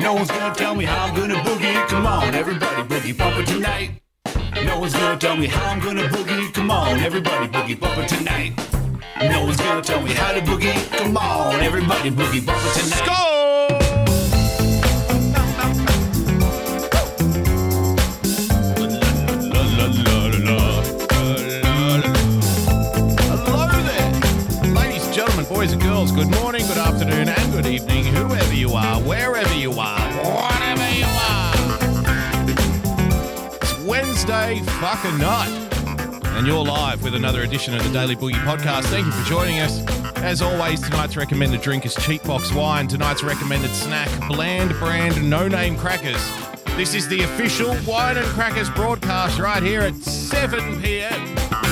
No one's gonna tell me how I'm gonna boogie. Come on, everybody boogie bumper tonight. No one's gonna tell me how I'm gonna boogie. Come on, everybody boogie bumper tonight. No one's gonna tell me how to boogie. Come on, everybody boogie bumper tonight. Gentlemen, boys and girls. Good morning, good afternoon, and good evening, you are, wherever you are, whatever you are. It's Wednesday fucking night, and you're live with another edition of the Daily Boogie Podcast. Thank you for joining us. As always, tonight's recommended drink is Cheap Box Wine. Tonight's recommended snack, bland brand no name crackers. This is the official Wine and Crackers broadcast right here at 7 p.m.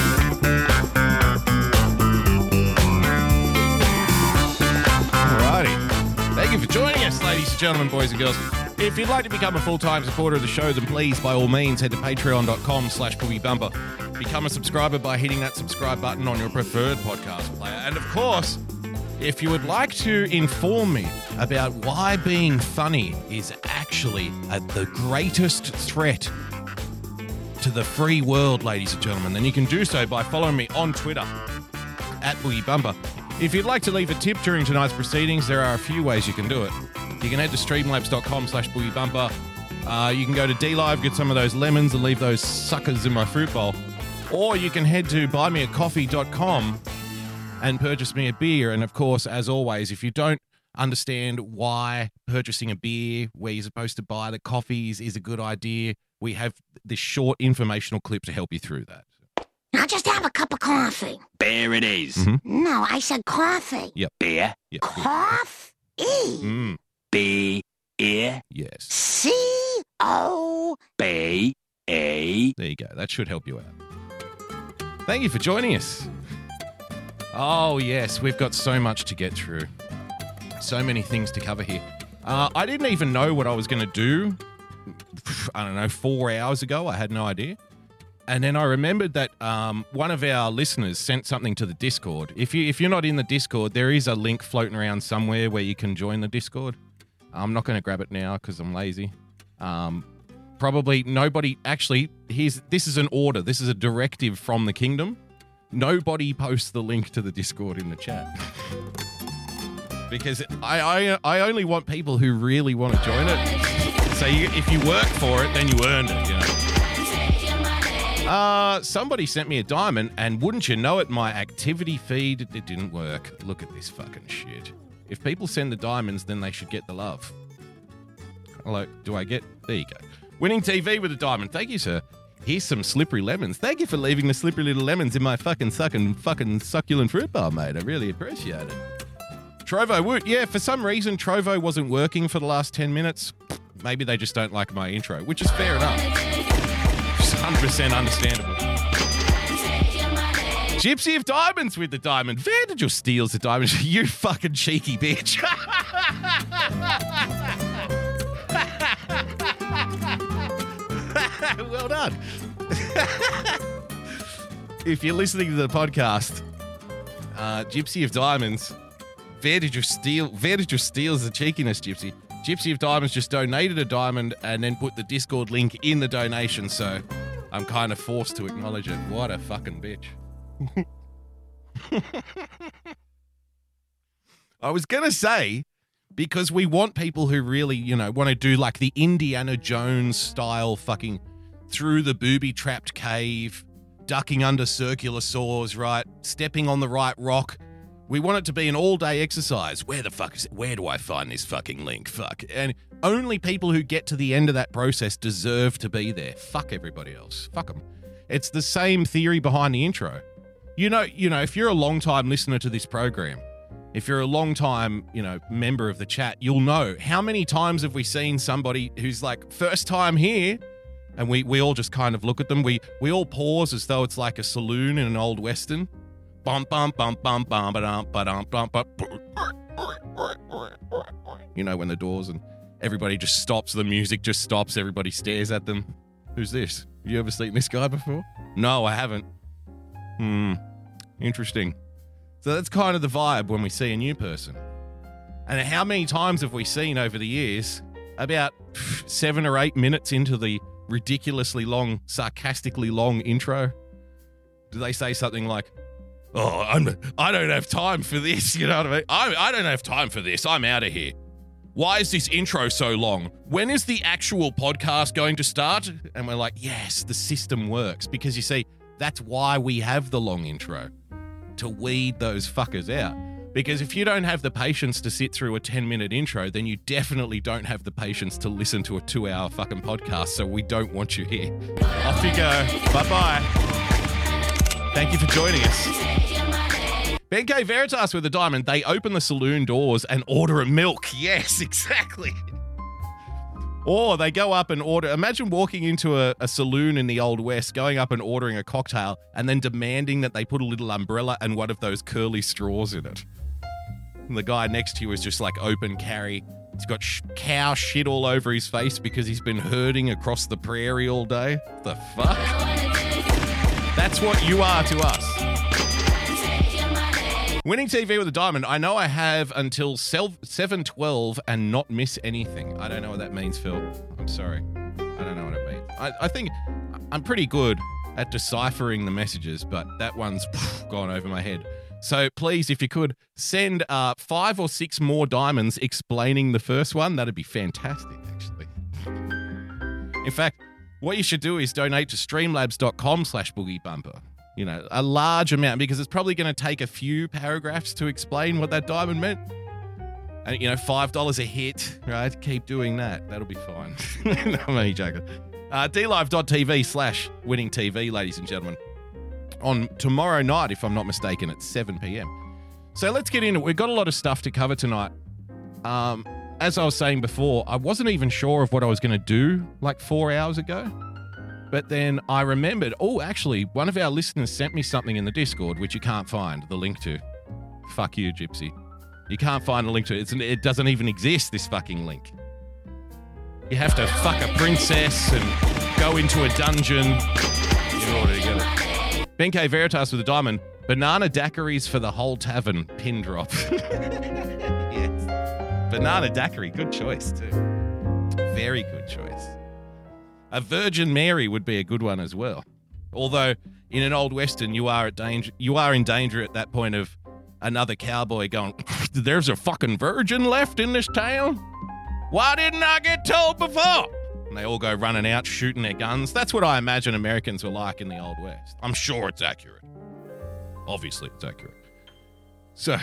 joining us, ladies and gentlemen, boys and girls. If you'd like to become a full-time supporter of the show, then please, by all means, head to patreon.com slash boogiebumper. Become a subscriber by hitting that subscribe button on your preferred podcast player. And of course, if you would like to inform me about why being funny is actually the greatest threat to the free world, ladies and gentlemen, then you can do so by following me on Twitter at Boogie. If you'd like to leave a tip during tonight's proceedings, there are a few ways you can do it. You can head to streamlabs.com slash Boogie Bumper. Uh, you can go to DLive, get some of those lemons, and leave those suckers in my fruit bowl. Or you can head to buymeacoffee.com and purchase me a beer. And of course, as always, if you don't understand why purchasing a beer where you're supposed to buy the coffees is a good idea, we have this short informational clip to help you through that. Now just have a cup of coffee. Bear it is. Mhm. No, I said coffee. Beer. Yeah. Coffee. Mm, B. Ear. yes. C O. B. A. There you go. That should help you out. Thank you for joining us. Oh, yes, we've got so much to get through. So many things to cover here. Uh, I didn't even know what I was going to do. I don't know, four hours ago. I had no idea. And then I remembered that um, one of our listeners sent something to the Discord. If you if you're not in the Discord, there is a link floating around somewhere where you can join the Discord. I'm not going to grab it now because I'm lazy. Um, probably nobody actually here's this is an order this is a directive from the kingdom nobody posts the link to the discord in the chat because I, I i only want people who really want to join it so you, if you work for it then you earn it you know uh somebody sent me a diamond and wouldn't you know it my activity feed it didn't work look at this fucking shit if people send the diamonds then they should get the love hello do i get there you go Winning TV with a diamond. Thank you, sir. Here's some slippery lemons. Thank you for leaving the slippery little lemons in my fucking sucking fucking succulent fruit bar, mate. I really appreciate it. Trovo Woot. Yeah, for some reason Trovo wasn't working for the last 10 minutes. Maybe they just don't like my intro, which is fair enough. It's 100% understandable. Gypsy of Diamonds with the diamond. Did you the diamond? you fucking cheeky bitch. well done. if you're listening to the podcast, uh, Gypsy of Diamonds, did steal? Did you the cheekiness, Gypsy? Gypsy of Diamonds just donated a diamond and then put the Discord link in the donation, so I'm kind of forced to acknowledge it. What a fucking bitch. I was gonna say because we want people who really, you know, want to do like the Indiana Jones style fucking through the booby trapped cave, ducking under circular saws, right? Stepping on the right rock. We want it to be an all day exercise. Where the fuck is it? Where do I find this fucking link? Fuck. And only people who get to the end of that process deserve to be there. Fuck everybody else. Fuck them. It's the same theory behind the intro. You know, you know, if you're a long time listener to this program, if you're a long time, you know, member of the chat, you'll know how many times have we seen somebody who's like first time here and we we all just kind of look at them. We we all pause as though it's like a saloon in an old western. Bum bum bum bum bum bum bum. You know when the doors and everybody just stops, the music just stops, everybody stares at them. Who's this? You ever seen this guy before? No, I haven't. Hmm. Interesting. So that's kind of the vibe when we see a new person. And how many times have we seen over the years about seven or eight minutes into the ridiculously long, sarcastically long intro, do they say something like, "Oh, I'm, I don't have time for this." You know what I mean? I, I don't have time for this. I'm out of here. Why is this intro so long? When is the actual podcast going to start? And we're like, yes, the system works because you see, that's why we have the long intro to weed those fuckers out. Because if you don't have the patience to sit through a 10 minute intro, then you definitely don't have the patience to listen to a two hour fucking podcast. So we don't want you here. Off you go. Bye bye. Thank you for joining us. Ben K Veritas with a diamond. They open the saloon doors and order a milk. Yes, exactly. Or they go up and order. Imagine walking into a, a saloon in the Old West, going up and ordering a cocktail, and then demanding that they put a little umbrella and one of those curly straws in it. And the guy next to you is just like open carry. He's got sh- cow shit all over his face because he's been herding across the prairie all day. The fuck? That's what you are to us. Winning TV with a diamond. I know I have until 712 and not miss anything. I don't know what that means, Phil. I'm sorry. I don't know what it means. I, I think I'm pretty good at deciphering the messages, but that one's gone over my head. So please, if you could, send uh, five or six more diamonds explaining the first one. That'd be fantastic, actually. In fact, what you should do is donate to streamlabs.com slash boogie bumper. You know, a large amount because it's probably going to take a few paragraphs to explain what that diamond meant. And, you know, $5 a hit, right? Keep doing that. That'll be fine. no, I'm joking. Uh, dlive.tv slash winning TV, ladies and gentlemen. On tomorrow night, if I'm not mistaken, at 7 p.m. So let's get into it. We've got a lot of stuff to cover tonight. Um, as I was saying before, I wasn't even sure of what I was going to do like four hours ago. But then I remembered, oh, actually, one of our listeners sent me something in the Discord, which you can't find the link to. Fuck you, Gypsy. You can't find a link to it. It's, it doesn't even exist, this fucking link. You have to fuck a princess and go into a dungeon in order to get it. Ben K. Veritas with a diamond. Banana daiquiris for the whole tavern. Pin drop. Banana daiquiri. Good choice, too. Very good choice. A Virgin Mary would be a good one as well. Although in an old western, you are at danger. You are in danger at that point of another cowboy going, "There's a fucking virgin left in this town. Why didn't I get told before?" And they all go running out, shooting their guns. That's what I imagine Americans were like in the old west. I'm sure it's accurate. Obviously, it's accurate. So,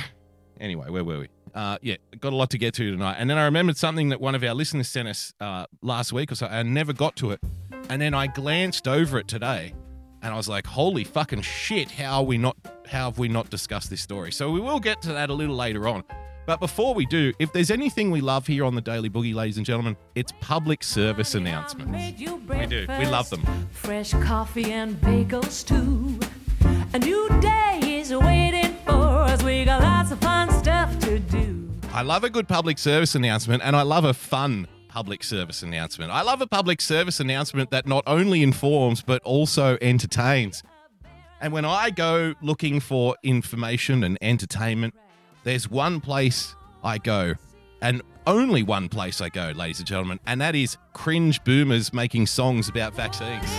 anyway, where were we? Uh, yeah, got a lot to get to tonight. And then I remembered something that one of our listeners sent us uh, last week or so. I never got to it. And then I glanced over it today and I was like, holy fucking shit, how are we not how have we not discussed this story? So we will get to that a little later on. But before we do, if there's anything we love here on the Daily Boogie, ladies and gentlemen, it's public service announcements. We do. We love them. Fresh coffee and bagels too. A new day is waiting I love a good public service announcement and I love a fun public service announcement. I love a public service announcement that not only informs but also entertains. And when I go looking for information and entertainment, there's one place I go and only one place I go, ladies and gentlemen, and that is cringe boomers making songs about vaccines.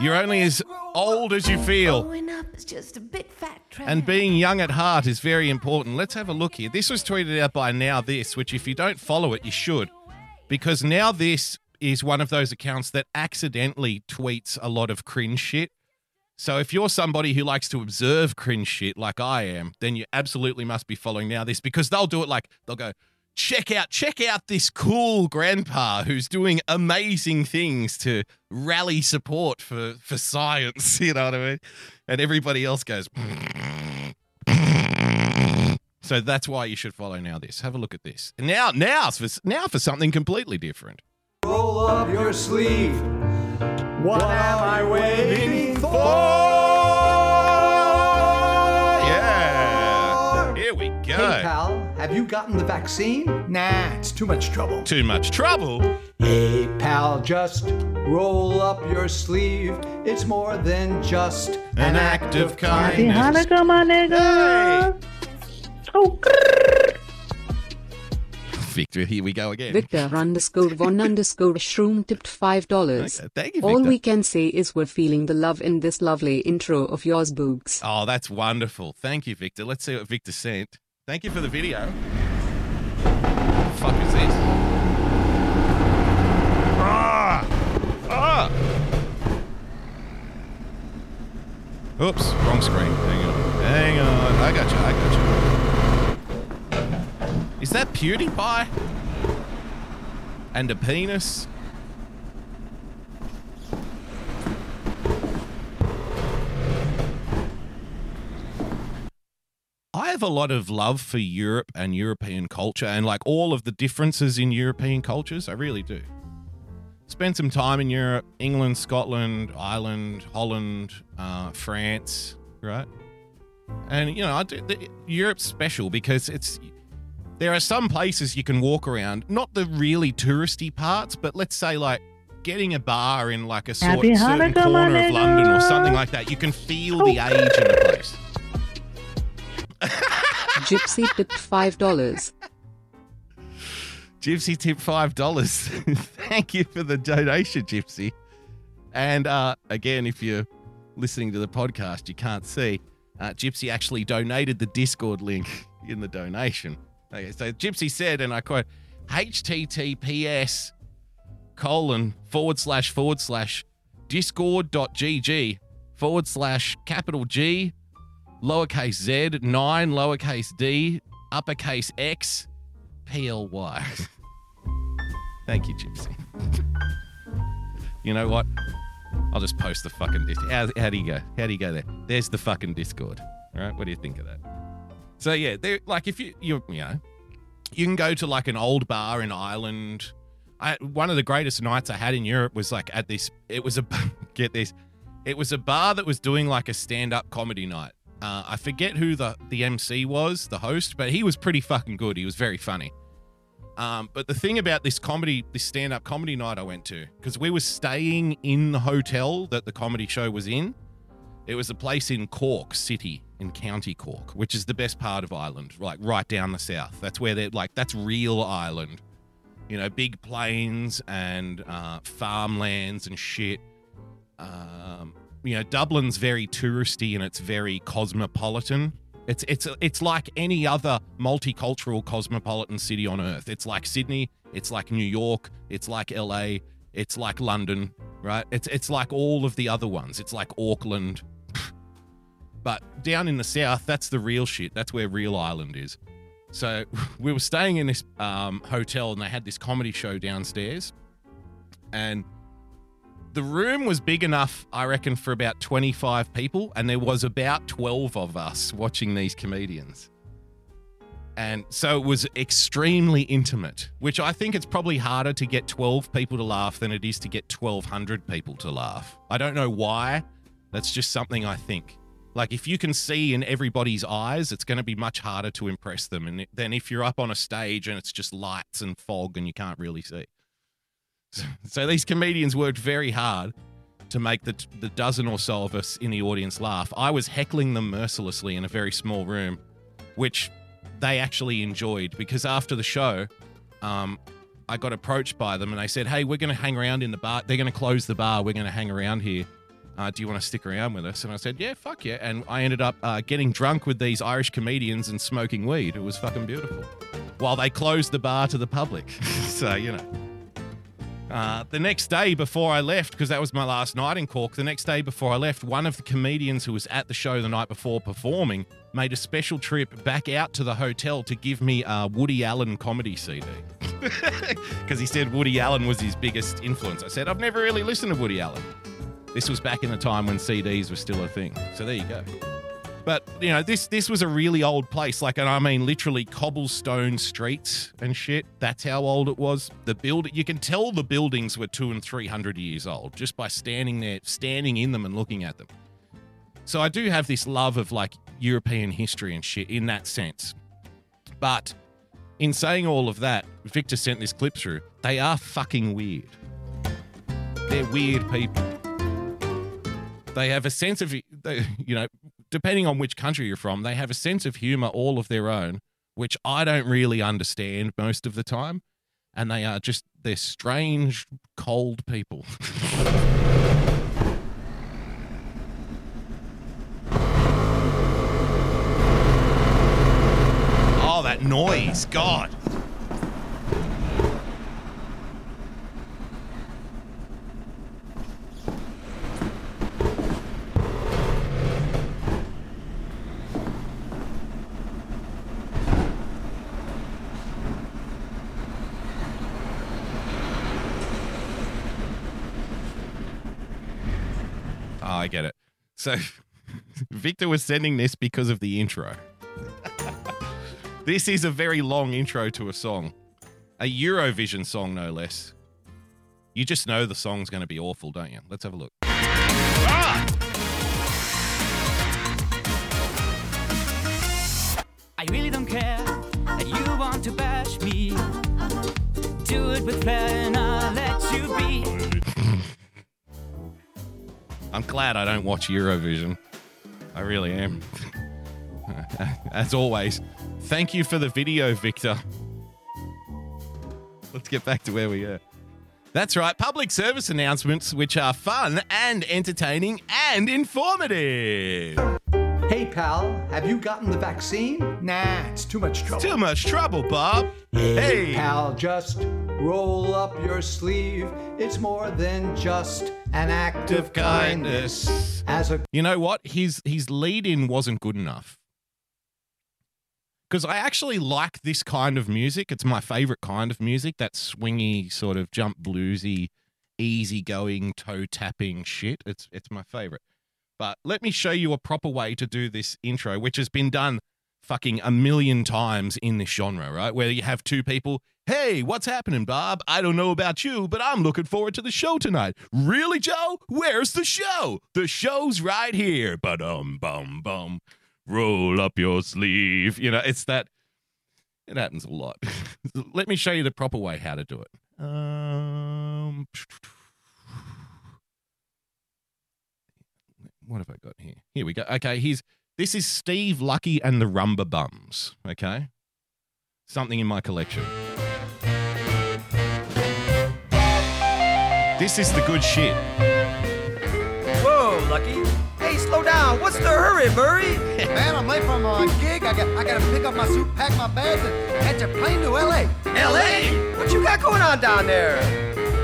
You're only as old as you feel. Growing up is just a big fat. And being young at heart is very important. Let's have a look here. This was tweeted out by NowThis, which if you don't follow it, you should. Because NowThis is one of those accounts that accidentally tweets a lot of cringe shit. So if you're somebody who likes to observe cringe shit like I am, then you absolutely must be following NowThis because they'll do it like they'll go, check out check out this cool grandpa who's doing amazing things to rally support for for science you know what i mean? And everybody else goes so that's why you should follow NowThis. Have a look at this. And now now for now for something completely different. Roll up your sleeve. What am I waiting for? yeah. Here we go. Hey, pal, have you gotten the vaccine? Nah, it's too much trouble. too much trouble Hey, pal, just roll up your sleeve. It's more than just An act of kindness. Happy kindness. Hanukkah, my nigga. Oh, grrr. Victor, here we go again. Victor underscore one underscore shroom tipped five dollars. Okay, thank you, Victor. All we can say is we're feeling the love in this lovely intro of yours, Boogs. Oh, that's wonderful. Thank you, Victor. Let's see what Victor sent. Thank you for the video. the fuck is this? Ah! Ah! Oops, wrong screen. Hang on. Hang on. I got you. I got you. Is that PewDiePie? And a penis? I have a lot of love for Europe and European culture and like all of the differences in European cultures. I really do. Spent some time in Europe, England, Scotland, Ireland, Holland, uh, France, right? And you know, I do, the, Europe's special because it's there are some places you can walk around, not the really touristy parts, but let's say like getting a bar in like a sort, certain corner of London or something like that. You can feel the Oh. age in the place. Gypsy tipped five dollars. Gypsy tipped five dollars. Thank you for the donation, Gypsy. And uh, again, if you're listening to the podcast, you can't see. Uh, Gypsy actually donated the Discord link in the donation. Okay, so Gypsy said, and I quote, HTTPS colon forward slash forward slash discord.gg forward slash capital G lowercase z nine lowercase d uppercase x PLY. Thank you, Gypsy. you know what? I'll just post the fucking Discord. How, how do you go? How do you go there? There's the fucking Discord. All right, what do you think of that? So yeah, there like if you you you know, you can go to like an old bar in Ireland. I one of the greatest nights I had in Europe was like at this. It was a get this. It was a bar that was doing like a stand-up comedy night. Uh, I forget who the the MC was, the host, but he was pretty fucking good. He was very funny. Um, but the thing about this comedy, this stand-up comedy night I went to, because we were staying in the hotel that the comedy show was in. It was a place in Cork City, in County Cork, which is the best part of Ireland, like right down the south. That's where they're like, that's real Ireland. You know, big plains and uh, farmlands and shit. Um, you know, Dublin's very touristy and it's very cosmopolitan. It's it's it's like any other multicultural cosmopolitan city on earth. It's like Sydney, it's like New York, it's like LA, it's like London, right? It's it's like all of the other ones. It's like Auckland. But down in the south, that's the real shit. That's where real Ireland is. So we were staying in this um, hotel and they had this comedy show downstairs. And the room was big enough, I reckon, for about 25 people. And there was about 12 of us watching these comedians. And so it was extremely intimate, which I think it's probably harder to get 12 people to laugh than it is to get 1,200 people to laugh. I don't know why. That's just something I think. Like if you can see in everybody's eyes, it's going to be much harder to impress them and than if you're up on a stage and it's just lights and fog and you can't really see. So, these comedians worked very hard to make the the dozen or so of us in the audience laugh. I was heckling them mercilessly in a very small room, which they actually enjoyed because after the show, um, I got approached by them and they said, "Hey, we're going to hang around in the bar. They're going to close the bar. We're going to hang around here. Uh, do you want to stick around with us?" And I said, "Yeah, fuck yeah." And I ended up uh, getting drunk with these Irish comedians and smoking weed. It was fucking beautiful. While they closed the bar to the public, so you know. Uh, the next day before I left, because that was my last night in Cork, the next day before I left, one of the comedians who was at the show the night before performing made a special trip back out to the hotel to give me a Woody Allen comedy CD. Because he said Woody Allen was his biggest influence. I said, I've never really listened to Woody Allen. This was back in the time when CDs were still a thing. So there you go. But you know, this this was a really old place. Like, and I mean, literally cobblestone streets and shit. That's how old it was. The build, you can tell the buildings were two and three hundred years old just by standing there, standing in them and looking at them. So I do have this love of like European history and shit in that sense. But in saying all of that, Victor sent this clip through. They are fucking weird. They're weird people. They have a sense of, you know, depending on which country you're from, they have a sense of humor all of their own, which I don't really understand most of the time. And they are just, they're strange, cold people. oh, that noise. God. I get it. So Victor was sending this because of the intro. this is a very long intro to a song, a Eurovision song, no less. You just know the song's going to be awful, don't you? Let's have a look. Ah! I really don't care that you want to bash me. Do it with flair I'm glad I don't watch Eurovision. I really am. As always, thank you for the video, Victor. Let's get back to where we are. That's right, public service announcements, which are fun and entertaining and informative. Hey, pal, have you gotten the vaccine? Nah, it's too much trouble. Too much trouble, Bob. Hey, Hey. pal, just roll up your sleeve. It's more than just an act of kindness. As a You know what? His his lead in wasn't good enough. Because I actually like this kind of music. It's my favorite kind of music. That swingy, sort of jump bluesy, easygoing, toe tapping shit. It's it's my favorite. But let me show you a proper way to do this intro, which has been done fucking a million times in this genre, right? Where you have two people, hey, what's happening, Bob? I don't know about you, but I'm looking forward to the show tonight. Really, Joe? Where's the show? The show's right here. But um bum bum. Roll up your sleeve. You know, it's that it happens a lot. Let me show you the proper way how to do it. Um what have I got here? Here we go. Okay, here's this is Steve Lucky and the Rumba Bums. Okay, something in my collection. This is the good shit. Whoa, Lucky. Hey, slow down. What's the hurry, Murray? Man, I'm late for my gig. I got I gotta pick up my suit, pack my bags, and catch a plane to LA. L.A.? What you got going on down there?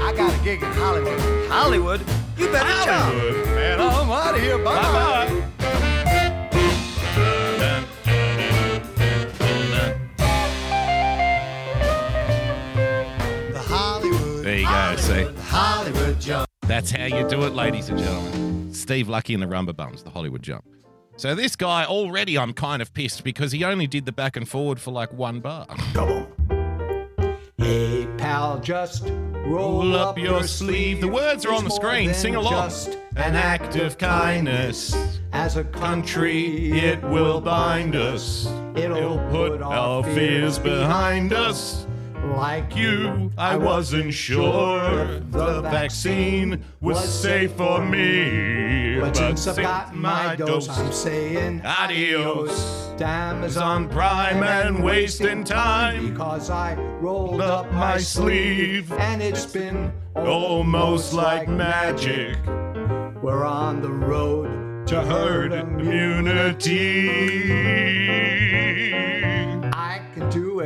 I got a gig in Hollywood. Hollywood? You better jump. Man, I'm out of here. Bye bye. The Hollywood. There you go. See, Hollywood jump. that's how you do it, ladies and gentlemen. Steve Lucky and the Rumba Bums, the Hollywood Jump. So this guy already, I'm kind of pissed because he only did the back and forward for like one bar. Hey, pal, just roll, Roll up your sleeve. The words are on the screen. Sing along. just An act of kindness. As a Country, it will bind us. It'll put our fears behind us. Like You, I wasn't sure the vaccine was safe for me. But since I've got my dose, I'm saying Adios. to Amazon Prime and wasting time. because I rolled up my sleeve. and it's been Almost like magic. We're on the road to herd immunity.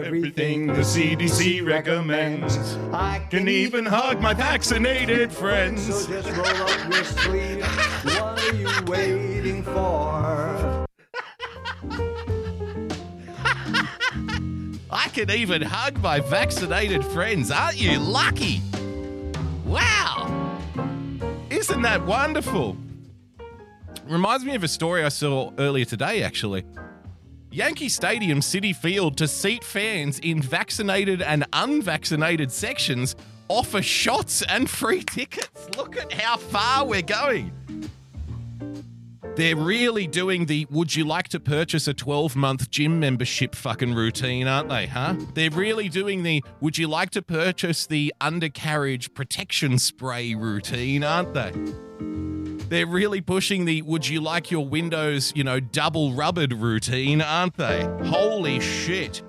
I can do Everything the CDC recommends. I Can even hug my vaccinated friends. So just roll up your sleeve. What are you waiting for? I can even hug my vaccinated friends. Aren't you lucky? Wow. Isn't that wonderful? Reminds me of a story I saw earlier today, actually. Yankee Stadium Citi Field to seat fans in vaccinated and unvaccinated sections offer shots and free tickets. Look at how far we're going. They're really doing the would you like to purchase a 12 month gym membership fucking routine, aren't they, huh? They're really doing the would you like to purchase the undercarriage protection spray routine, aren't they? They're really pushing the would you like your windows, you know, double rubbered routine, aren't they? Holy shit.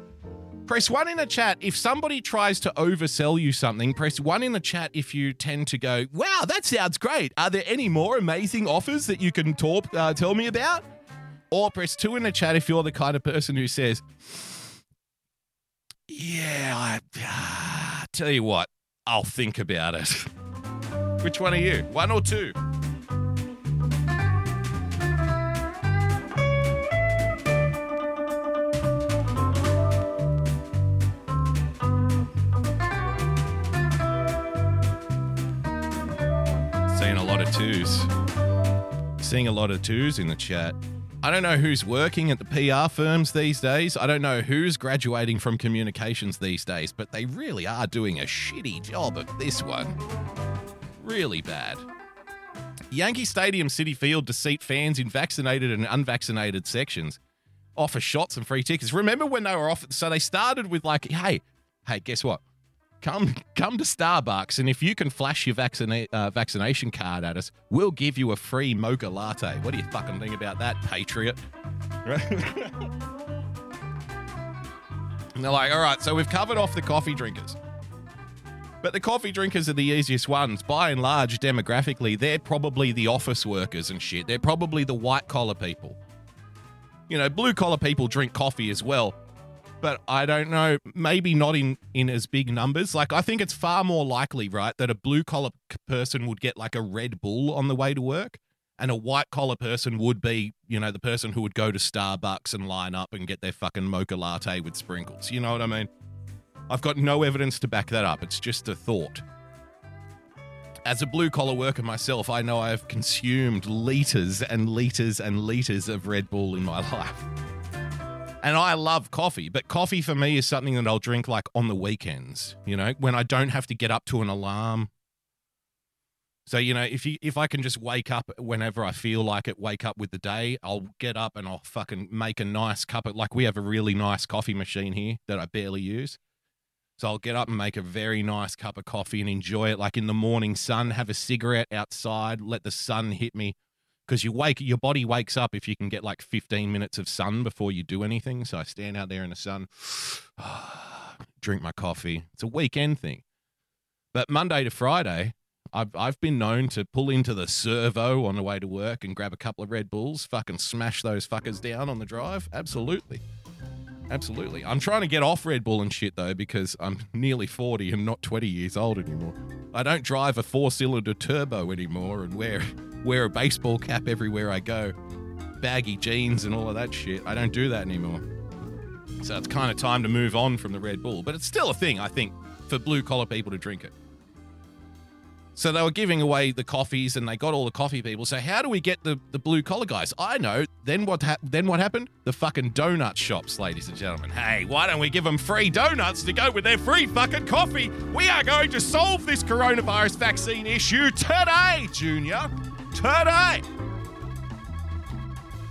Press one in the chat if somebody tries to oversell you something. Press one in the chat if you tend to go, wow, that sounds great. Are there any more amazing offers that you can talk, uh, tell me about? Or press two in the chat if you're the kind of person who says, yeah, I ah, tell you what, I'll think about it. Which one are you? One or two? Lot of twos. Seeing a lot of twos in the chat. I don't know who's working at the PR firms these days. I don't know who's graduating from communications these days, but they really are doing a shitty job of this one. Really bad. Yankee Stadium Citi Field to seat fans in vaccinated and unvaccinated sections. Offer shots and free tickets. Remember when they were off? So they started with like, hey, hey, guess what? Come, come to Starbucks, and if you can flash your vaccina- uh, vaccination card at us, we'll give you a free mocha latte. What do you fucking think about that, patriot? And they're like, all right, so we've covered off the coffee drinkers. But the coffee drinkers are the easiest ones. By and large, demographically, they're probably the office workers and shit. They're probably the white collar people. You know, blue collar people drink coffee as well, but I don't know, maybe not in in as big numbers. Like I think it's far more likely, right, that a blue collar person would get like a Red Bull on the way to work, and a white collar person would be, you know, the person who would go to Starbucks and line up and get their fucking mocha latte with sprinkles. You know what I mean? I've got no evidence to back that up. It's just a thought. As a blue collar worker myself, I know I have consumed liters and liters and liters of Red Bull in my life. And I love coffee, but coffee for me is something that I'll drink like on the weekends, you know, when I don't have to get up to an alarm. So, you know, if you if I can just wake up whenever I feel like it, wake up with the day, I'll get up and I'll fucking make a nice cup of like we have a really nice coffee machine here that I barely use. So I'll get up and make a very nice cup of coffee and enjoy it like in the morning sun, have a cigarette outside, let the sun hit me because you wake your body wakes up if you can get like 15 minutes of sun before you do anything. So i stand out there in the sun drink my coffee. It's a weekend thing. But monday to friday I've, I've been known to pull into the servo on the way to work and grab a couple of red bulls fucking smash those fuckers down on the drive. Absolutely. Absolutely. I'm trying to get off red bull and shit though because i'm nearly 40 and not 20 years old anymore. I don't drive a four cylinder turbo anymore and wear wear a baseball cap everywhere I go, baggy jeans and all of that shit. I don't do that anymore. So it's kind of time to move on from the Red Bull, but it's still a thing, I think, for blue collar people to drink it. So they were giving away the coffees and they got all the coffee people. So how do we get the, the blue collar guys? I know. Then what hap- then what happened? The fucking donut shops, ladies and gentlemen. Hey, why don't we give them free donuts to go with their free fucking coffee? We are going to solve this coronavirus vaccine issue today, Junior today.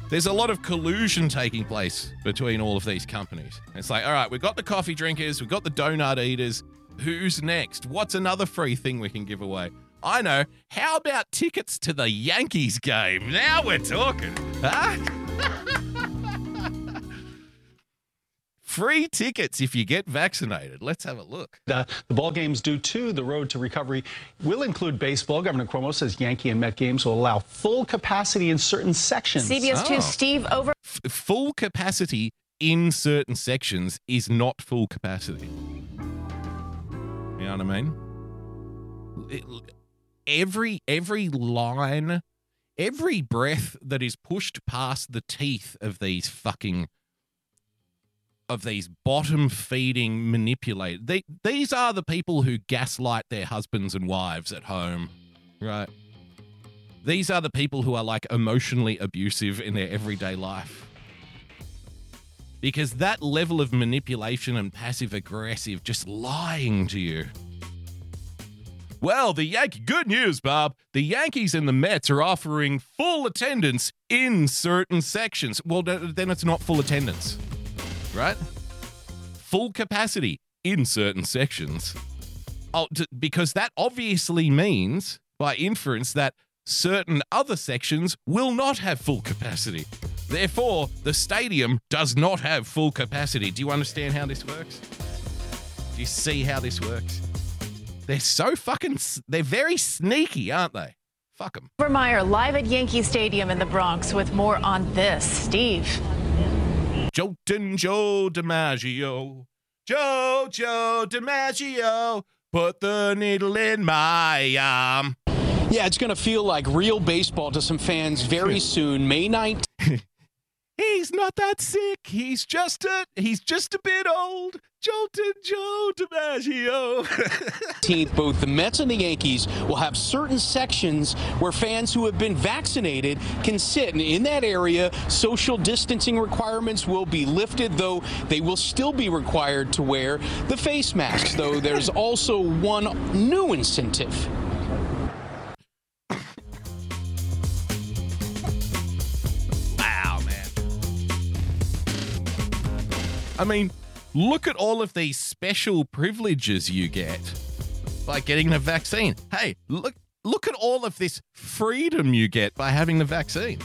There's a lot of collusion taking place between all of these companies. It's like, all right, we've got the coffee drinkers, we've got the donut eaters. Who's next? What's another free thing we can give away? I know. How about tickets to the Yankees game? Now we're talking. Huh? Free tickets if you get vaccinated. Let's have a look. The, the ball games do too. The road to recovery will include baseball. Governor Cuomo says Yankee and Met games will allow full capacity in certain sections. CBS 2 Steve over. F- full capacity in certain sections is not full capacity. You know what I mean? It- every every line, every breath that is pushed past the teeth of these fucking of these bottom feeding manipulate they, these are the people who gaslight their husbands and wives at home right these are the people who are like emotionally abusive in their everyday life because that level of manipulation and passive aggressive just lying to you Well, the Yankee good news, Bob. The Yankees and the Mets are offering full attendance in certain sections. Well, then it's not full attendance, right? Full capacity in certain sections. Oh, t- because that obviously means, by inference, that certain other sections will not have full capacity. Therefore, the stadium does not have full capacity. Do you understand how this works? Do you see how this works? They're so fucking. They're very sneaky, aren't they? Fuck them. Vermeyer live at Yankee Stadium in the Bronx with more on this. Steve. Joltin' Joe DiMaggio. Joe, Joe DiMaggio. Put the needle in my arm. Yeah, it's going to feel like real baseball to some fans very soon. May 19th. He's not that sick. He's just a he's just a bit old. Joltin' Joe DiMaggio. both the Mets and the Yankees will have certain sections where fans who have been vaccinated can sit. And in that area, social distancing requirements will be lifted, though they will still be required to wear the face masks. Though there's also one new incentive. I mean, look at all of these special privileges you get by getting the vaccine. Hey, look look at all of this freedom you get by having the vaccine.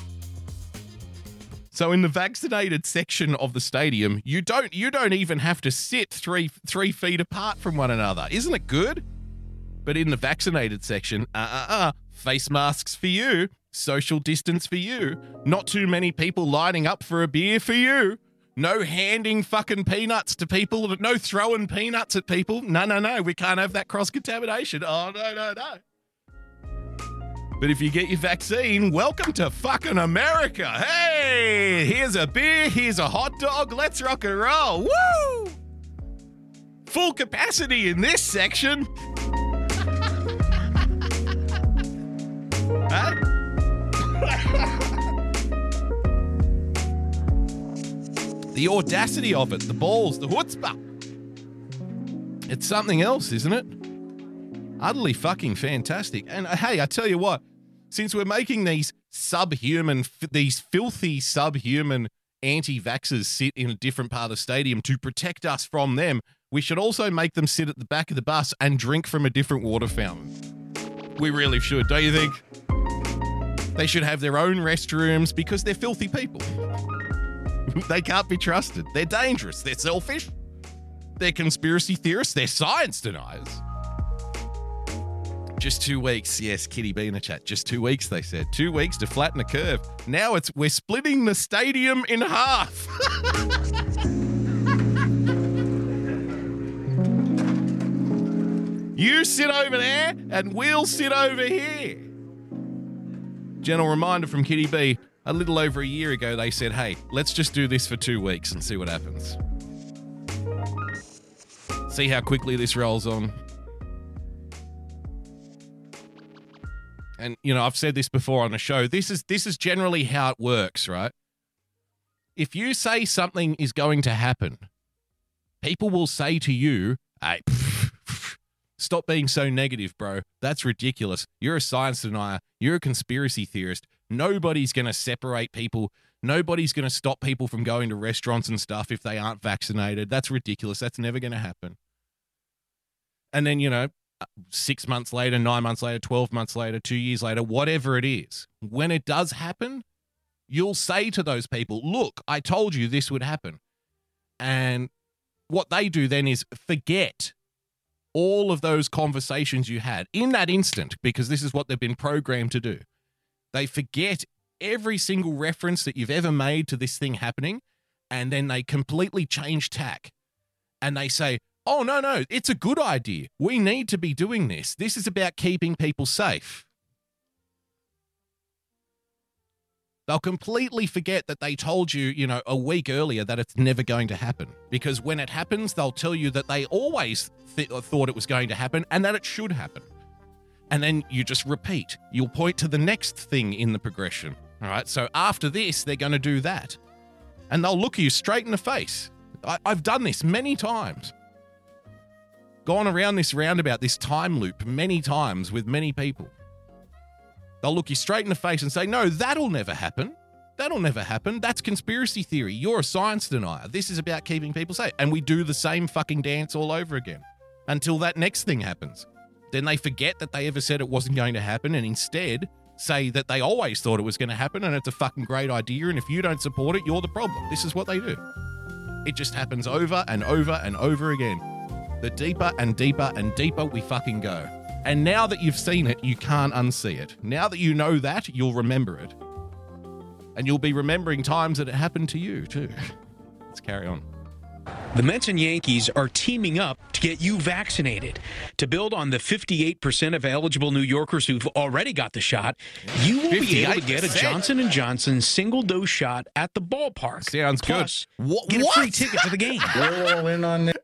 So in the vaccinated section of the stadium, you don't you don't even have to sit three three feet apart from one another. Isn't it good? But in the vaccinated section, uh uh uh, face masks for you, social distance for you, not too many people lining up for a beer for you. No handing fucking peanuts to people, no throwing peanuts at people. No, no, no, we can't have that cross contamination. Oh, no, no, no. But if you get your vaccine, welcome to fucking America. Hey, here's a beer, here's a hot dog, let's rock and roll. Woo! Full capacity in this section. Huh? the audacity of it, the balls, the chutzpah. It's something else, isn't it? Utterly fucking fantastic. And uh, hey, I tell you what, since we're making these subhuman, these filthy subhuman anti vaxxers sit in a different part of the stadium to protect us from them, we should also make them sit at the back of the bus and drink from a different water fountain. We really should, don't you think? They should have their own restrooms because they're filthy people. they can't be trusted. They're dangerous. They're selfish. They're conspiracy theorists. They're science deniers. Just two weeks. Yes, Kitty B in the chat. Just two weeks, they said. Two weeks to flatten the curve. Now it's we're splitting the stadium in half. you sit over there and we'll sit over here. Gentle reminder from Kitty B. A little over a year ago, they said, hey, let's just do this for two weeks and see what happens. See how quickly this rolls on. And you know, I've said this before on the show. This is this is generally how it works, right? If you say something is going to happen, people will say to you, "Hey, stop being so negative, bro. That's ridiculous. You're a science denier. You're a conspiracy theorist. Nobody's going to separate people. Nobody's going to stop people from going to restaurants and stuff if they aren't vaccinated. That's ridiculous. That's never going to happen." And then, you know, six months later, nine months later, 12 months later, two years later, whatever it is, when it does happen, you'll say to those people, Look, I told you this would happen. And what they do then is forget all of those conversations you had in that instant, because this is what they've been programmed to do. They forget every single reference that you've ever made to this thing happening, and then they completely change tack. And they say, oh, no, no, it's a good idea. We need to be doing this. This is about keeping people safe. They'll completely forget that they told you, you know, a week earlier that it's never going to happen. Because when it happens, they'll tell you that they always th- thought it was going to happen and that it should happen. And then you just repeat. You'll point to the next thing in the progression. All right. So after this, they're going to do that. And they'll look you straight in the face. I- I've done this many times. gone around this roundabout, this time loop, many times with many people. They'll look you straight in the face and say, No, that'll never happen. That'll never happen. That's conspiracy theory. You're a science denier. This is about keeping people safe. And we do the same fucking dance all over again until that next thing happens. Then they forget that they ever said it wasn't going to happen and instead say that they always thought it was going to happen and it's a fucking great idea. And if you don't support it, you're the problem. This is what they do. It just happens over and over and over again. The deeper and deeper and deeper we fucking go. And now that you've seen it, you can't unsee it. Now that you know that, you'll remember it. And you'll be remembering times that it happened to you too. Let's carry on. The Mets and Yankees are teaming up to get you vaccinated. To build on the 58% of eligible New Yorkers who've already got the shot, you will be able to get a Johnson & Johnson single dose shot at the ballpark. Sounds good. Plus, What- Get a free ticket to the game. We're all in on this.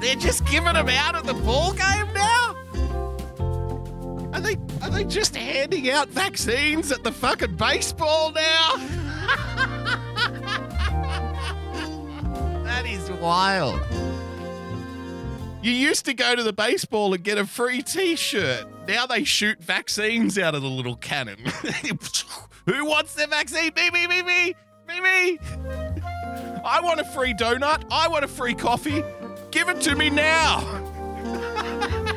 They're just giving them out at the ball game now? Are they are they just handing out vaccines at the fucking baseball now? that is wild. You used to go to the baseball and get a free t-shirt. Now they shoot vaccines out of the little cannon. Who wants their vaccine? Me, me, me, me, me, me. I want a free donut. I want a free coffee. Give it to me now.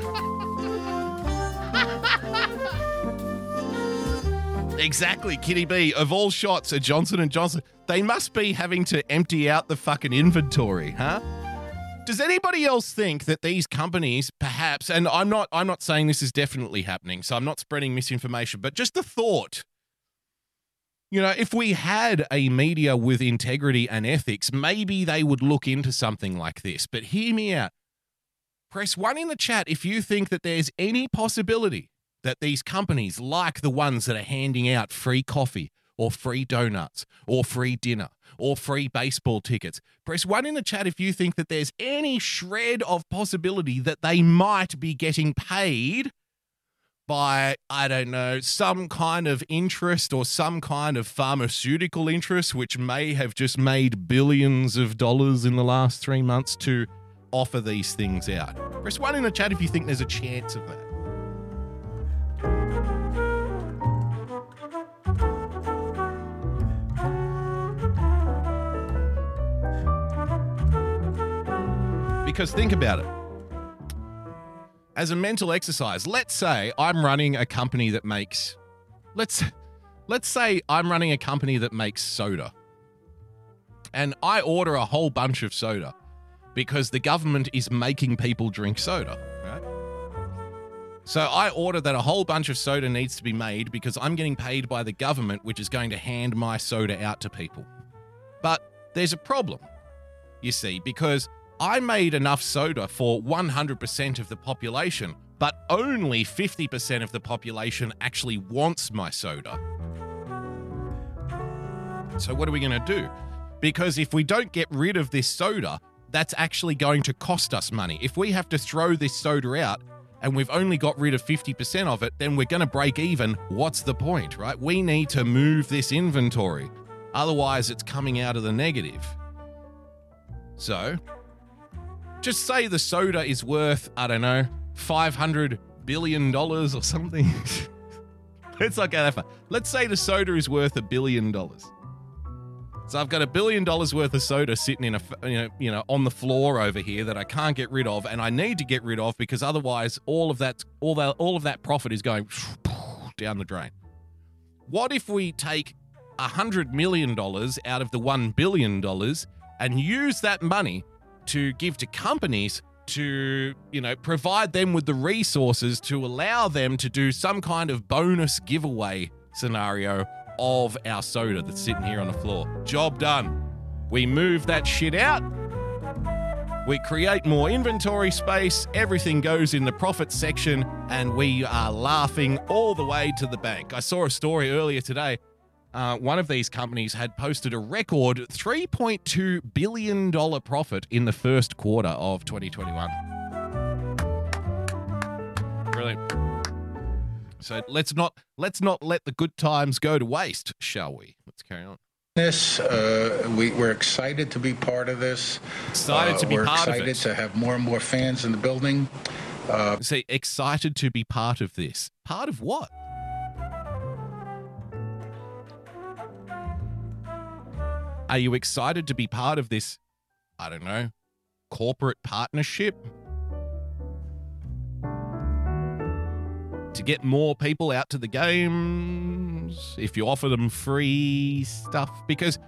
exactly, Kitty B. Of all shots at Johnson and Johnson, they must be having to empty out the fucking inventory, huh? Does anybody else think that these companies perhaps and I'm not I'm not saying this is definitely happening, so I'm not spreading misinformation, but just the thought you know, if we had a media with integrity and ethics, maybe they would look into something like this. But hear me out. Press one in the chat if you think that there's any possibility that these companies, like the ones that are handing out free coffee or free donuts or free dinner or free baseball tickets, press one in the chat if you think that there's any shred of possibility that they might be getting paid by, I don't know, some kind of interest or some kind of pharmaceutical interest, which may have just made billions of dollars in the last three months to offer these things out. Press one in the chat if you think there's a chance of that. Because think about it. As a mental exercise, let's say I'm running a company that makes let's let's say I'm running a company that makes soda. And I order a whole bunch of soda because the government is making people drink soda, right? So I order that a whole bunch of soda needs to be made because I'm getting paid by the government, which is going to hand my soda out to people. But there's a problem, you see, because I made enough soda for 100% of the population, but only 50% of the population actually wants my soda. So, what are we going to do? Because if we don't get rid of this soda, that's actually going to cost us money. If we have to throw this soda out and we've only got rid of 50% of it, then we're going to break even. What's the point, right? We need to move this inventory. Otherwise, it's coming out of the negative. So, just say the soda is worth, I don't know, $500 billion or something. Let's not go that far. Let's say the soda is worth a billion dollars. So I've got a billion dollars worth of soda sitting in a, you know, you know, on the floor over here that I can't get rid of, and I need to get rid of because otherwise, all of that, all that, all of that profit is going down the drain. What if we take a hundred million dollars out of the one billion dollars and use that money to give to companies to, you know, provide them with the resources to allow them to do some kind of bonus giveaway scenario of our soda that's sitting here on the floor. Job done. We move that shit out. We create more inventory space, everything goes in the profit section, and we are laughing all the way to the bank. I saw a story earlier today. Uh, one of these companies had posted a record $3.2 billion profit in the first quarter of 2021. Brilliant. So let's not let's not let the good times go to waste, shall we? Let's carry on. This, uh, we, we're excited to be part of this. Excited to be we're part of excited it. to have more and more fans in the building. Uh, See, excited to be part of this. Part of what? Are you excited to be part of this? I don't know, corporate partnership? To get more people out to the games, if you offer them free stuff, because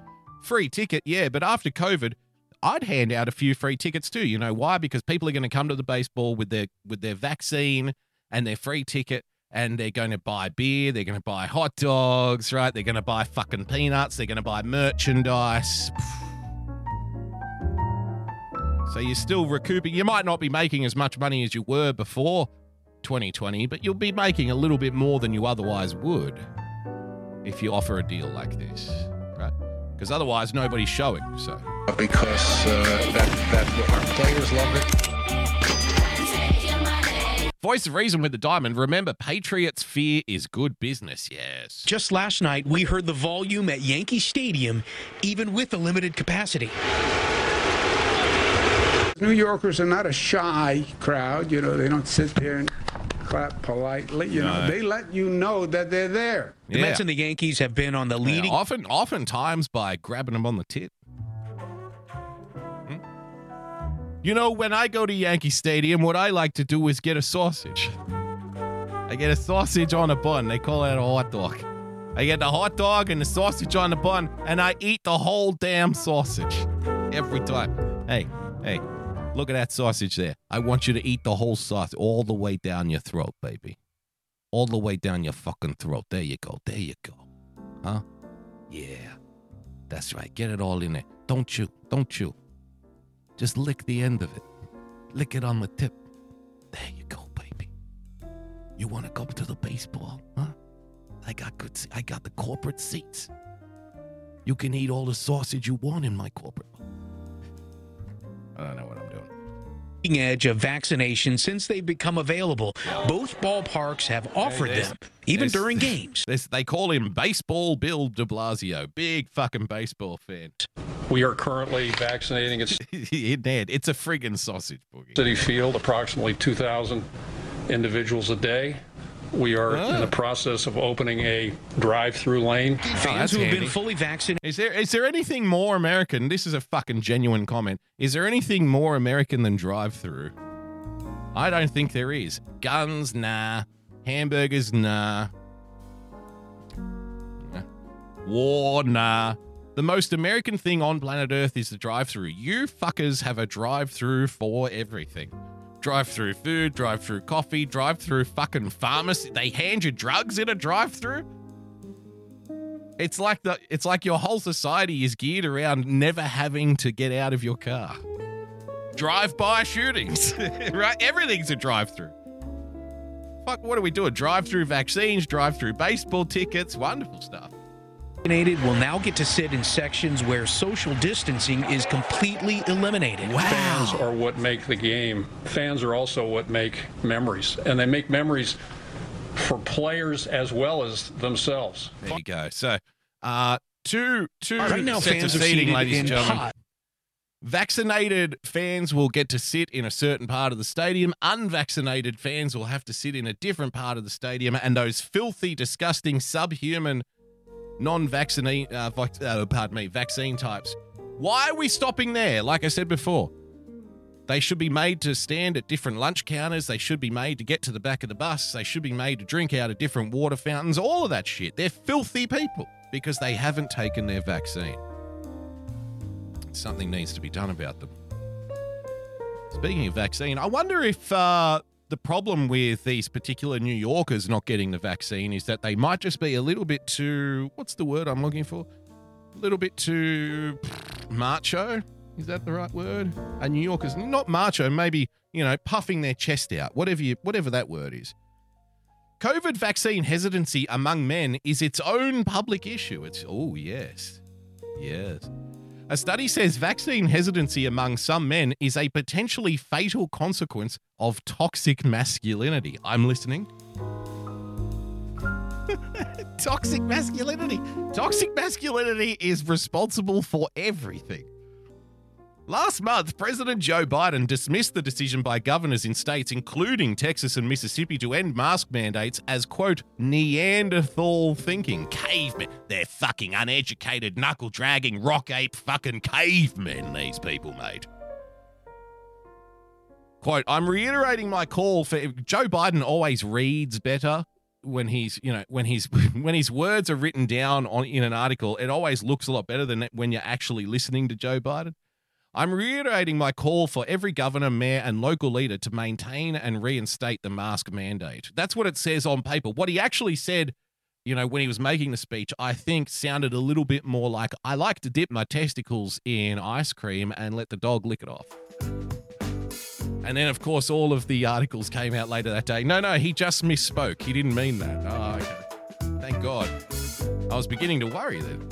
free ticket, yeah, but after COVID, I'd hand out a few free tickets too. You know why? Because people are going to come to the baseball with their with their vaccine and their free ticket, and they're going to buy beer, they're going to buy hot dogs, right? They're going to buy fucking peanuts, they're going to buy merchandise. So you're still recouping. You might not be making as much money as you were before 2020, but you'll be making a little bit more than you otherwise would if you offer a deal like this, right? Because otherwise, nobody's showing. So because uh, that, that our players love it. Voice of reason with the diamond. Remember, Patriots fear is good business. Yes. Just last night, we heard the volume at Yankee Stadium, even with a limited capacity. New Yorkers are not a shy crowd. You know, they don't sit there and clap politely. You know, they let you know that they're there. The Mets and the Yankees have been on the leading. Yeah, often, oftentimes by grabbing them on the tit. Hmm? You know, when I go to Yankee Stadium, what I like to do is get a sausage. I get a sausage on a bun. They call it a hot dog. I get the hot dog and the sausage on the bun, and I eat the whole damn sausage every time. Hey, hey, look at that sausage there. I want you to eat the whole sausage all the way down your throat, baby. All the way down your fucking throat. There you go. There you go. Huh? Yeah. That's right. Get it all in there. Don't chew. Don't chew. Just lick the end of it. Lick it on the tip. There you go, baby. You want to come to the baseball, huh? I got good. I got the corporate seats. You can eat all the sausage you want in my corporate. I don't know what I'm doing. Leading edge of vaccination since they've become available. Both ballparks have offered There's- them, even during games. They call him Baseball Bill de Blasio. Big fucking baseball fan. We are currently vaccinating at Ned, it's a friggin' sausage boogie. Citi Field approximately 2,000 individuals a day. We are in the ah. process of opening a drive-through lane. Fans who have been fully vaccinated. Is there is there anything more American? This is a fucking genuine comment. Is there anything more American than drive-through? I don't think there is. Guns, nah. Hamburgers, nah. Nah. War, nah. The most American thing on planet Earth is the drive-through. You fuckers have a drive-through for everything. Drive-through food, drive-through coffee, drive-through fucking pharmacy. They hand you drugs in a drive-through. It's like the it's like your whole society is geared around never having to get out of your car. Drive-by shootings, right? Everything's a drive-through. Fuck, what do we do? A drive-through vaccines, drive-through baseball tickets, wonderful stuff. Vaccinated will now get to sit in sections where social distancing is completely eliminated. Wow. Fans are what make the game. Fans are also what make memories, and they make memories for players as well as themselves. There you go. So, uh, two two Right now, sets fans of are seating, seated ladies and gentlemen. pod- Vaccinated fans will get to sit in a certain part of the stadium. Unvaccinated fans will have to sit in a different part of the stadium. And those filthy, disgusting, subhuman, non-vaccine, uh, vac- uh, pardon me, vaccine types. Why are we stopping there? Like I said before, they should be made to stand at different lunch counters. They should be made to get to the back of the bus. They should be made to drink out of different water fountains. All of that shit. They're filthy people because they haven't taken their vaccine. Something needs to be done about them. Speaking of vaccine, I wonder if uh, the problem with these particular New Yorkers not getting the vaccine is that they might just be a little bit too, what's the word I'm looking for? A little bit too macho. Is that the right word? A New Yorkers, not macho, maybe, you know, puffing their chest out, whatever, you, whatever that word is. COVID vaccine hesitancy among men is its own public issue. It's, oh, yes. Yes. A study says vaccine hesitancy among some men is a potentially fatal consequence of toxic masculinity. I'm listening. Toxic masculinity. Toxic masculinity is responsible for everything. Last month, President Joe Biden dismissed the decision by governors in states, including Texas and Mississippi, to end mask mandates as, quote, Neanderthal thinking. Cavemen. They're fucking uneducated, knuckle dragging, rock ape fucking cavemen, these people, mate. Quote, I'm reiterating my call for Joe Biden always reads better when he's, you know, when he's when his words are written down on in an article, it always looks a lot better than when you're actually listening to Joe Biden. I'm reiterating my call for every governor, mayor, and local leader to maintain and reinstate the mask mandate. That's what it says on paper. What he actually said, you know, when he was making the speech, I think sounded a little bit more like I like to dip my testicles in ice cream and let the dog lick it off. And then, of course, all of the articles came out later that day. No, no, he just misspoke. He didn't mean that. Oh, okay. Thank God. I was beginning to worry then.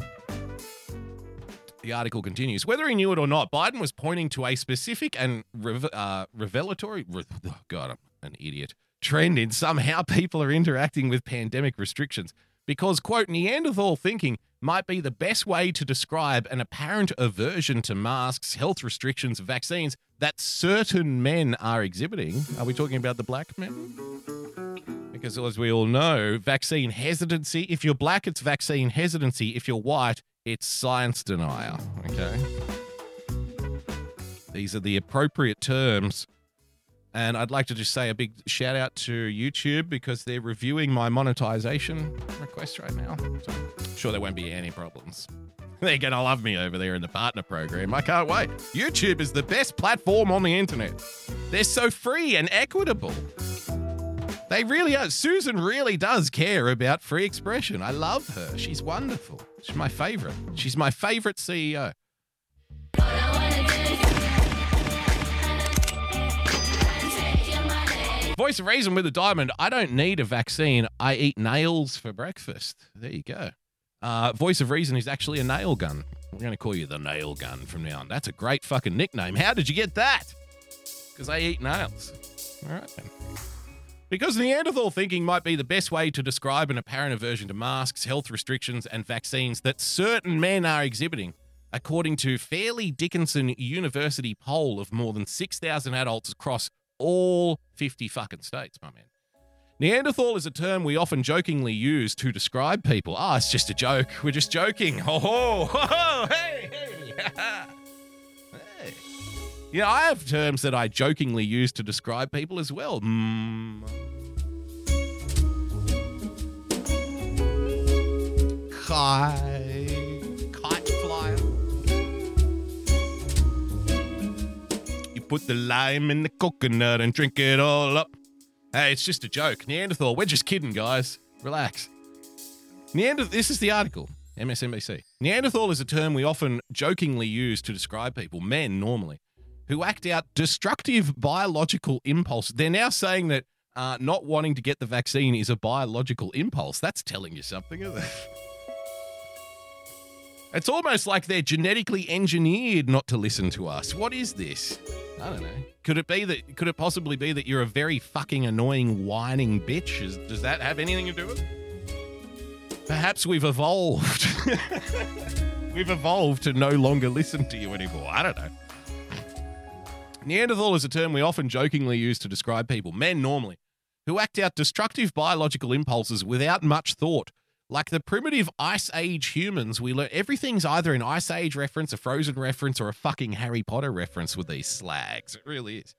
The article continues. Whether he knew it or not, Biden was pointing to a specific and uh, revelatory, re- oh God, I'm an idiot, trend in somehow people are interacting with pandemic restrictions because, quote, Neanderthal thinking might be the best way to describe an apparent aversion to masks, health restrictions, vaccines that certain men are exhibiting. Are we talking about the black men? Because as we all know, vaccine hesitancy, if you're black, it's vaccine hesitancy. If you're white, it's science denial. Okay. These are the appropriate terms. And I'd like to just say a big shout out to YouTube because they're reviewing my monetization request right now. So I'm sure there won't be any problems. They're going to love me over there in the partner program. I can't wait. YouTube is the best platform on the internet. They're so free and equitable. They really are. Susan really does care about free expression. I love her. She's wonderful. She's my favorite. She's my favorite CEO. Voice of Reason with a diamond. I don't need a vaccine. I eat nails for breakfast. There you go. Uh, Voice of Reason is actually a nail gun. We're going to call you the nail gun from now on. That's a great fucking nickname. How did you get that? Because I eat nails. All right then. Because Neanderthal thinking might be the best way to describe an apparent aversion to masks, health restrictions, and vaccines that certain men are exhibiting, according to Fairleigh Dickinson University poll of more than 6,000 adults across all 50 fucking states, my man. Neanderthal is a term we often jokingly use to describe people. Ah, it's just a joke. We're just joking. Ho ho, ho ho, hey, hey, hey. Yeah, I have terms that I jokingly use to describe people as well. Mm. Kite, kite flyer. You put the lime in the coconut and drink it all up. Hey, it's just a joke. Neanderthal, we're just kidding, guys. Relax. Neander- this is the article, MSNBC. Neanderthal is a term we often jokingly use to describe people, men normally, who act out destructive biological impulse. They're now saying that uh, not wanting to get the vaccine is a biological impulse. That's telling you something, isn't it? It's almost like they're genetically engineered not to listen to us. What is this? I don't know. Could it be that? Could it possibly be that you're a very fucking annoying, whining bitch? Is, does that have anything to do with it? Perhaps we've evolved. we've evolved to no longer listen to you anymore. I don't know. Neanderthal is a term we often jokingly use to describe people, men normally, who act out destructive biological impulses without much thought. Like the primitive Ice Age humans, we learn everything's either an Ice Age reference, a Frozen reference, or a fucking Harry Potter reference with these slags. It really is.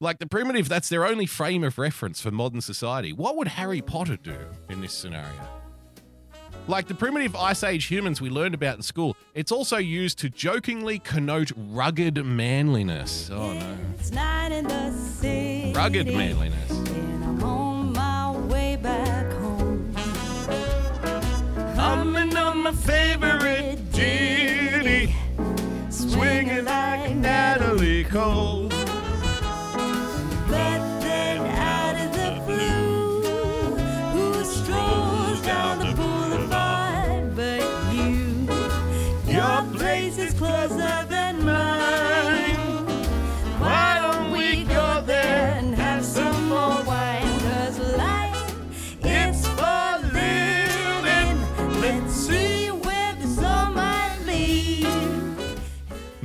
Like the primitive, that's their only frame of reference for modern society. What would Harry Potter do in this scenario? Like the primitive Ice Age humans we learned about in school, it's also used to jokingly connote rugged manliness. Oh no. It's night in the city. Rugged manliness. And I'm on my way back home. Humming on my favorite ditty, swinging like Natalie Cole.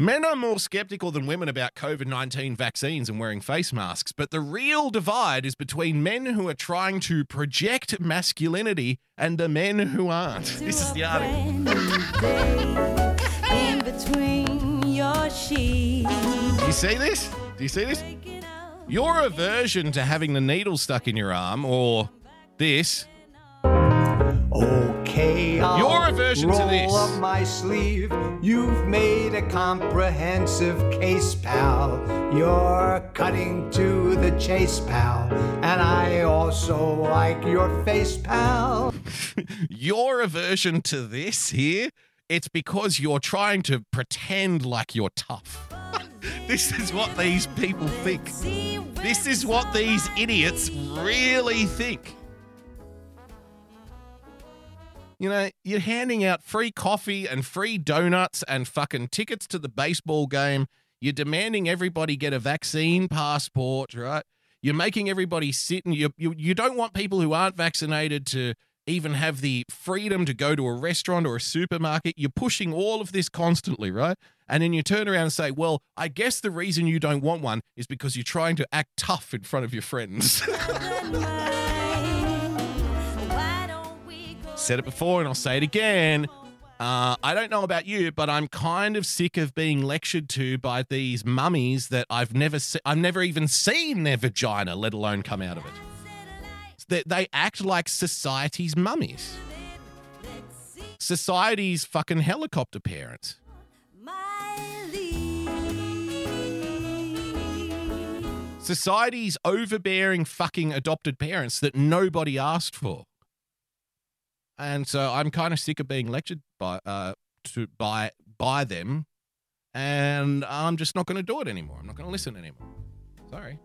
Men are more skeptical than women about COVID 19 vaccines and wearing face masks, but the real divide is between men who are trying to project masculinity and the men who aren't. This is the article. in between your sheets. Do you see this? Do you see this? Your aversion to having the needle stuck in your arm, or this, Okay, I'll Your aversion to roll this. up my sleeve. You've made a comprehensive case, pal. You're cutting to the chase, pal. And I also like your face, pal. your aversion to this here, it's because you're trying to pretend like you're tough. this is what these people think. This is what these idiots really think. You know, you're handing out free coffee and free donuts and fucking tickets to the baseball game. You're demanding everybody get a vaccine passport, right? You're making everybody sit and you, you you don't want people who aren't vaccinated to even have the freedom to go to a restaurant or a supermarket. You're pushing all of this constantly, right? And then you turn around and say, "Well, I guess the reason you don't want one is because you're trying to act tough in front of your friends." Said it before and I'll say it again. Uh, I don't know about you, but I'm kind of sick of being lectured to by these mummies that I've never se- I've never even seen their vagina, let alone come out of it. They, they act like society's mummies. Society's fucking helicopter parents. Society's overbearing fucking adopted parents that nobody asked for. And so I'm kind of sick of being lectured by uh to by by them and I'm just not going to do it anymore. I'm not going to listen anymore. Sorry.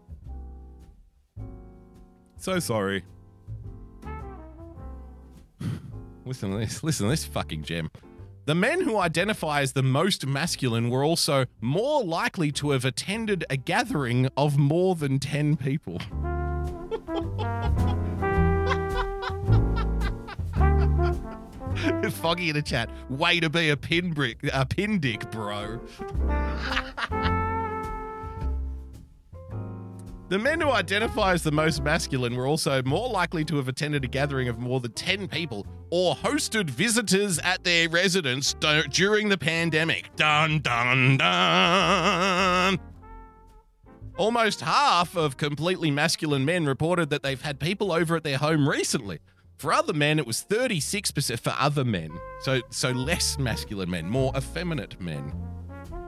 So sorry. listen to this. Listen to this fucking gem. The men who identify as the most masculine were also more likely to have attended a gathering of more than 10 people. Foggy in the chat. Way to be a pin brick, a pin dick, bro. The men who identify as the most masculine were also more likely to have attended a gathering of more than 10 people or hosted visitors at their residence du- during the pandemic. Dun, dun, dun. Almost half of completely masculine men reported that they've had people over at their home recently. For other men, it was 36% for other men. So so less masculine men, more effeminate men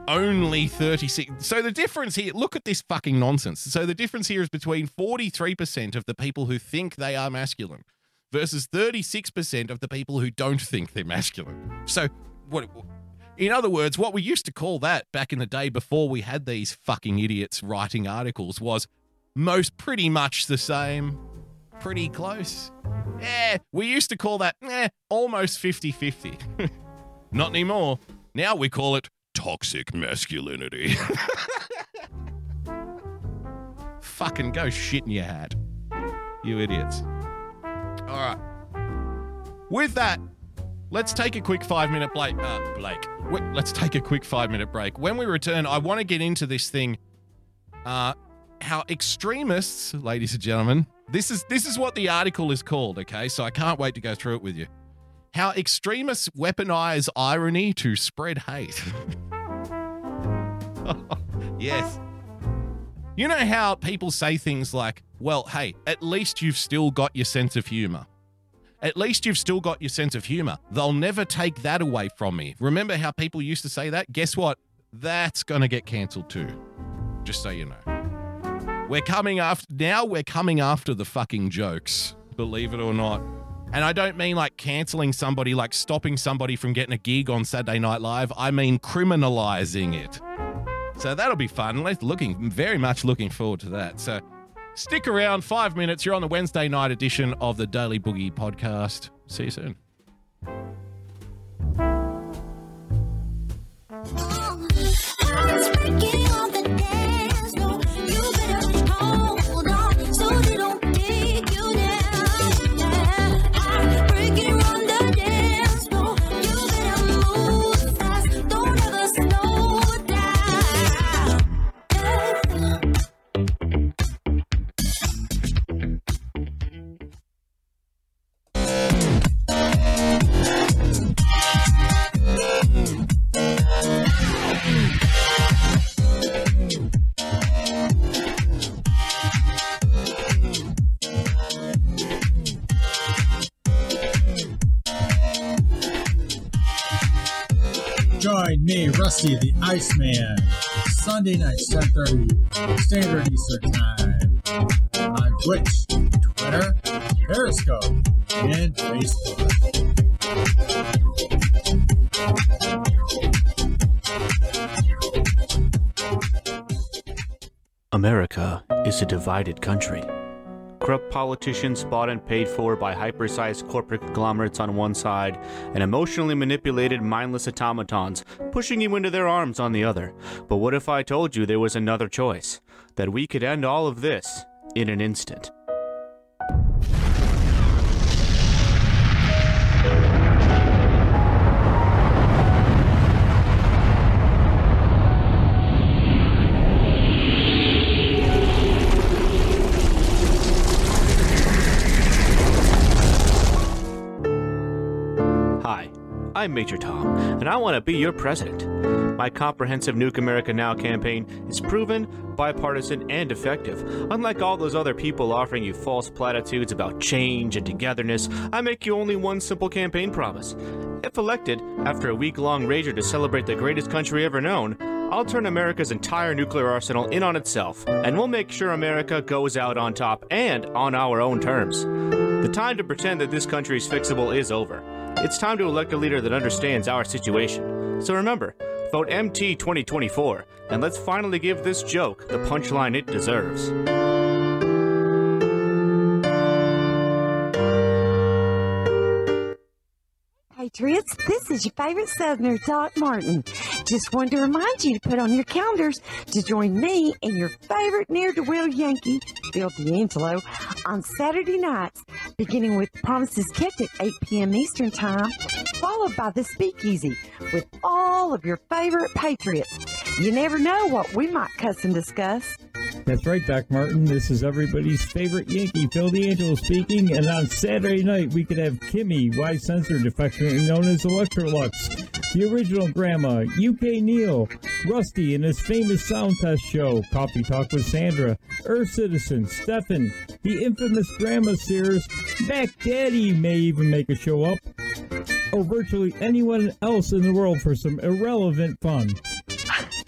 only 36. So the difference here, look at this fucking nonsense. So the difference here is between 43% of the people who think they are masculine versus 36% of the people who don't think they're masculine. So what in other words, what we used to call that back in the day before we had these fucking idiots writing articles was most pretty much the same, pretty close. Yeah, we used to call that eh, almost 50-50. Not anymore. Now we call it toxic masculinity. Fucking go shit in your hat. You idiots. All right. With that, let's take a quick five minute break. Uh, Blake. Let's take a quick five minute break. When we return, I want to get into this thing. Uh, how extremists, ladies and gentlemen, this is this is what the article is called. Okay, so I can't wait to go through it with you. How extremists weaponize irony to spread hate. yes. You know how people say things like, well, hey, at least you've still got your sense of humor. At least you've still got your sense of humor. They'll never take that away from me. Remember how people used to say that? Guess what? That's going to get cancelled too. Just so you know. We're coming after, now we're coming after the fucking jokes, believe it or not. And I don't mean like canceling somebody, like stopping somebody from getting a gig on Saturday Night Live. I mean criminalizing it. So that'll be fun. Looking very much looking forward to that. So stick around five minutes. You're on the Wednesday night edition of the Daily Boogie podcast. See you soon. Ever Join me, Rusty the Iceman, Sunday nights, 10.30 Standard Eastern Time on Twitch, Twitter, Periscope, and Facebook. America is a divided country. Corrupt politicians bought and paid for by hypersized corporate conglomerates on one side, and emotionally manipulated mindless automatons pushing you into their arms on the other. But what if I told you there was another choice? That we could end all of this in an instant. I'm Major Tom, and I want to be your president. My comprehensive Nuke America Now campaign is proven, bipartisan, and effective. Unlike all those other people offering you false platitudes about change and togetherness, I make you only one simple campaign promise. If elected, after a week long rager to celebrate the greatest country ever known, I'll turn America's entire nuclear arsenal in on itself, and we'll make sure America goes out on top and on our own terms. The time to pretend that this country is fixable is over. It's time to elect a leader that understands our situation. So remember, vote MT 2024, and let's finally give this joke the punchline it deserves. Patriots, this is your favorite Southerner, Doc Martin. Just wanted to remind you to put on your calendars to join me and your favorite near to wheel Yankee, Bill D'Angelo, on Saturday nights, beginning with Promises Kept at 8 p.m. Eastern Time, followed by The Speakeasy with all of your favorite Patriots. You never know what we might cuss and discuss. That's right, Doc Martin. This is everybody's favorite Yankee, Phil D'Angelo speaking. And on Saturday night, we could have Kimmy, Y-censored affectionately known as Electrolux, the original Grandma, UK Neil, Rusty in his famous sound test show, Coffee Talk with Sandra, Earth Citizen, Stefan, the infamous Grandma Sears, Mac Daddy may even make a show up, or virtually anyone else in the world for some irrelevant fun.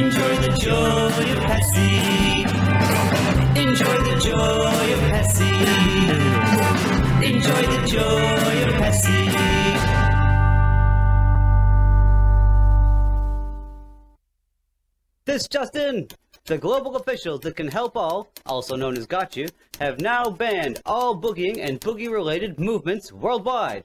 Enjoy the joy of Pepsi. Enjoy the joy of Pepsi. Enjoy the joy of Pepsi. This Justin! The global officials that can help all, also known as Got You, have now banned all boogieing and boogie related movements worldwide.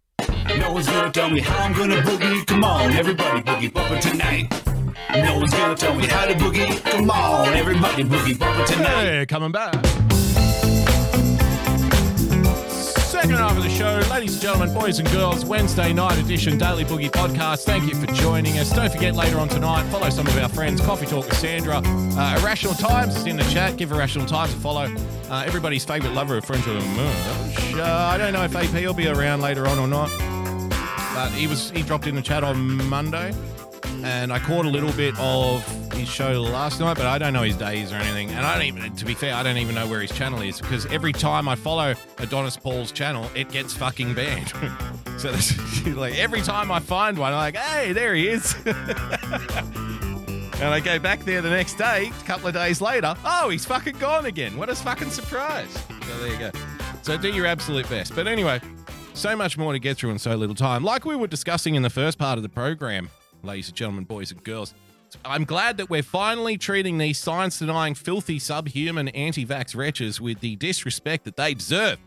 No one's gonna tell me how I'm gonna boogie. Come on, everybody, boogie bumper tonight. No one's gonna tell me how to boogie. Come on, everybody boogie bumper tonight. Hey, coming back. Second half of the show, ladies and gentlemen, boys and girls, Wednesday night edition Daily Boogie podcast. Thank you for joining us. Don't forget later on tonight, follow some of our friends, Coffee Talk with Sandra. Uh, Irrational Times is in the chat. Give Irrational Times a follow. Uh, everybody's favourite lover of French Merch. Uh, I don't know if AP will be around later on or not, he was he dropped in the chat on Monday and I caught a little bit of his show last night, but I don't know his days or anything. And I don't even, to be fair, I don't even know where his channel is because every time I follow Adonis Paul's channel, it gets fucking banned. so this, like every time I find one, I'm like, hey, there he is. and I go back there the next day, a couple of days later, oh, he's fucking gone again. What a fucking surprise. So there you go. So do your absolute best. But anyway, so much more to get through in so little time. Like we were discussing in the first part of the program, ladies and gentlemen, boys and girls. I'm glad that we're finally treating these science denying, filthy, subhuman, anti vax wretches with the disrespect that they deserve.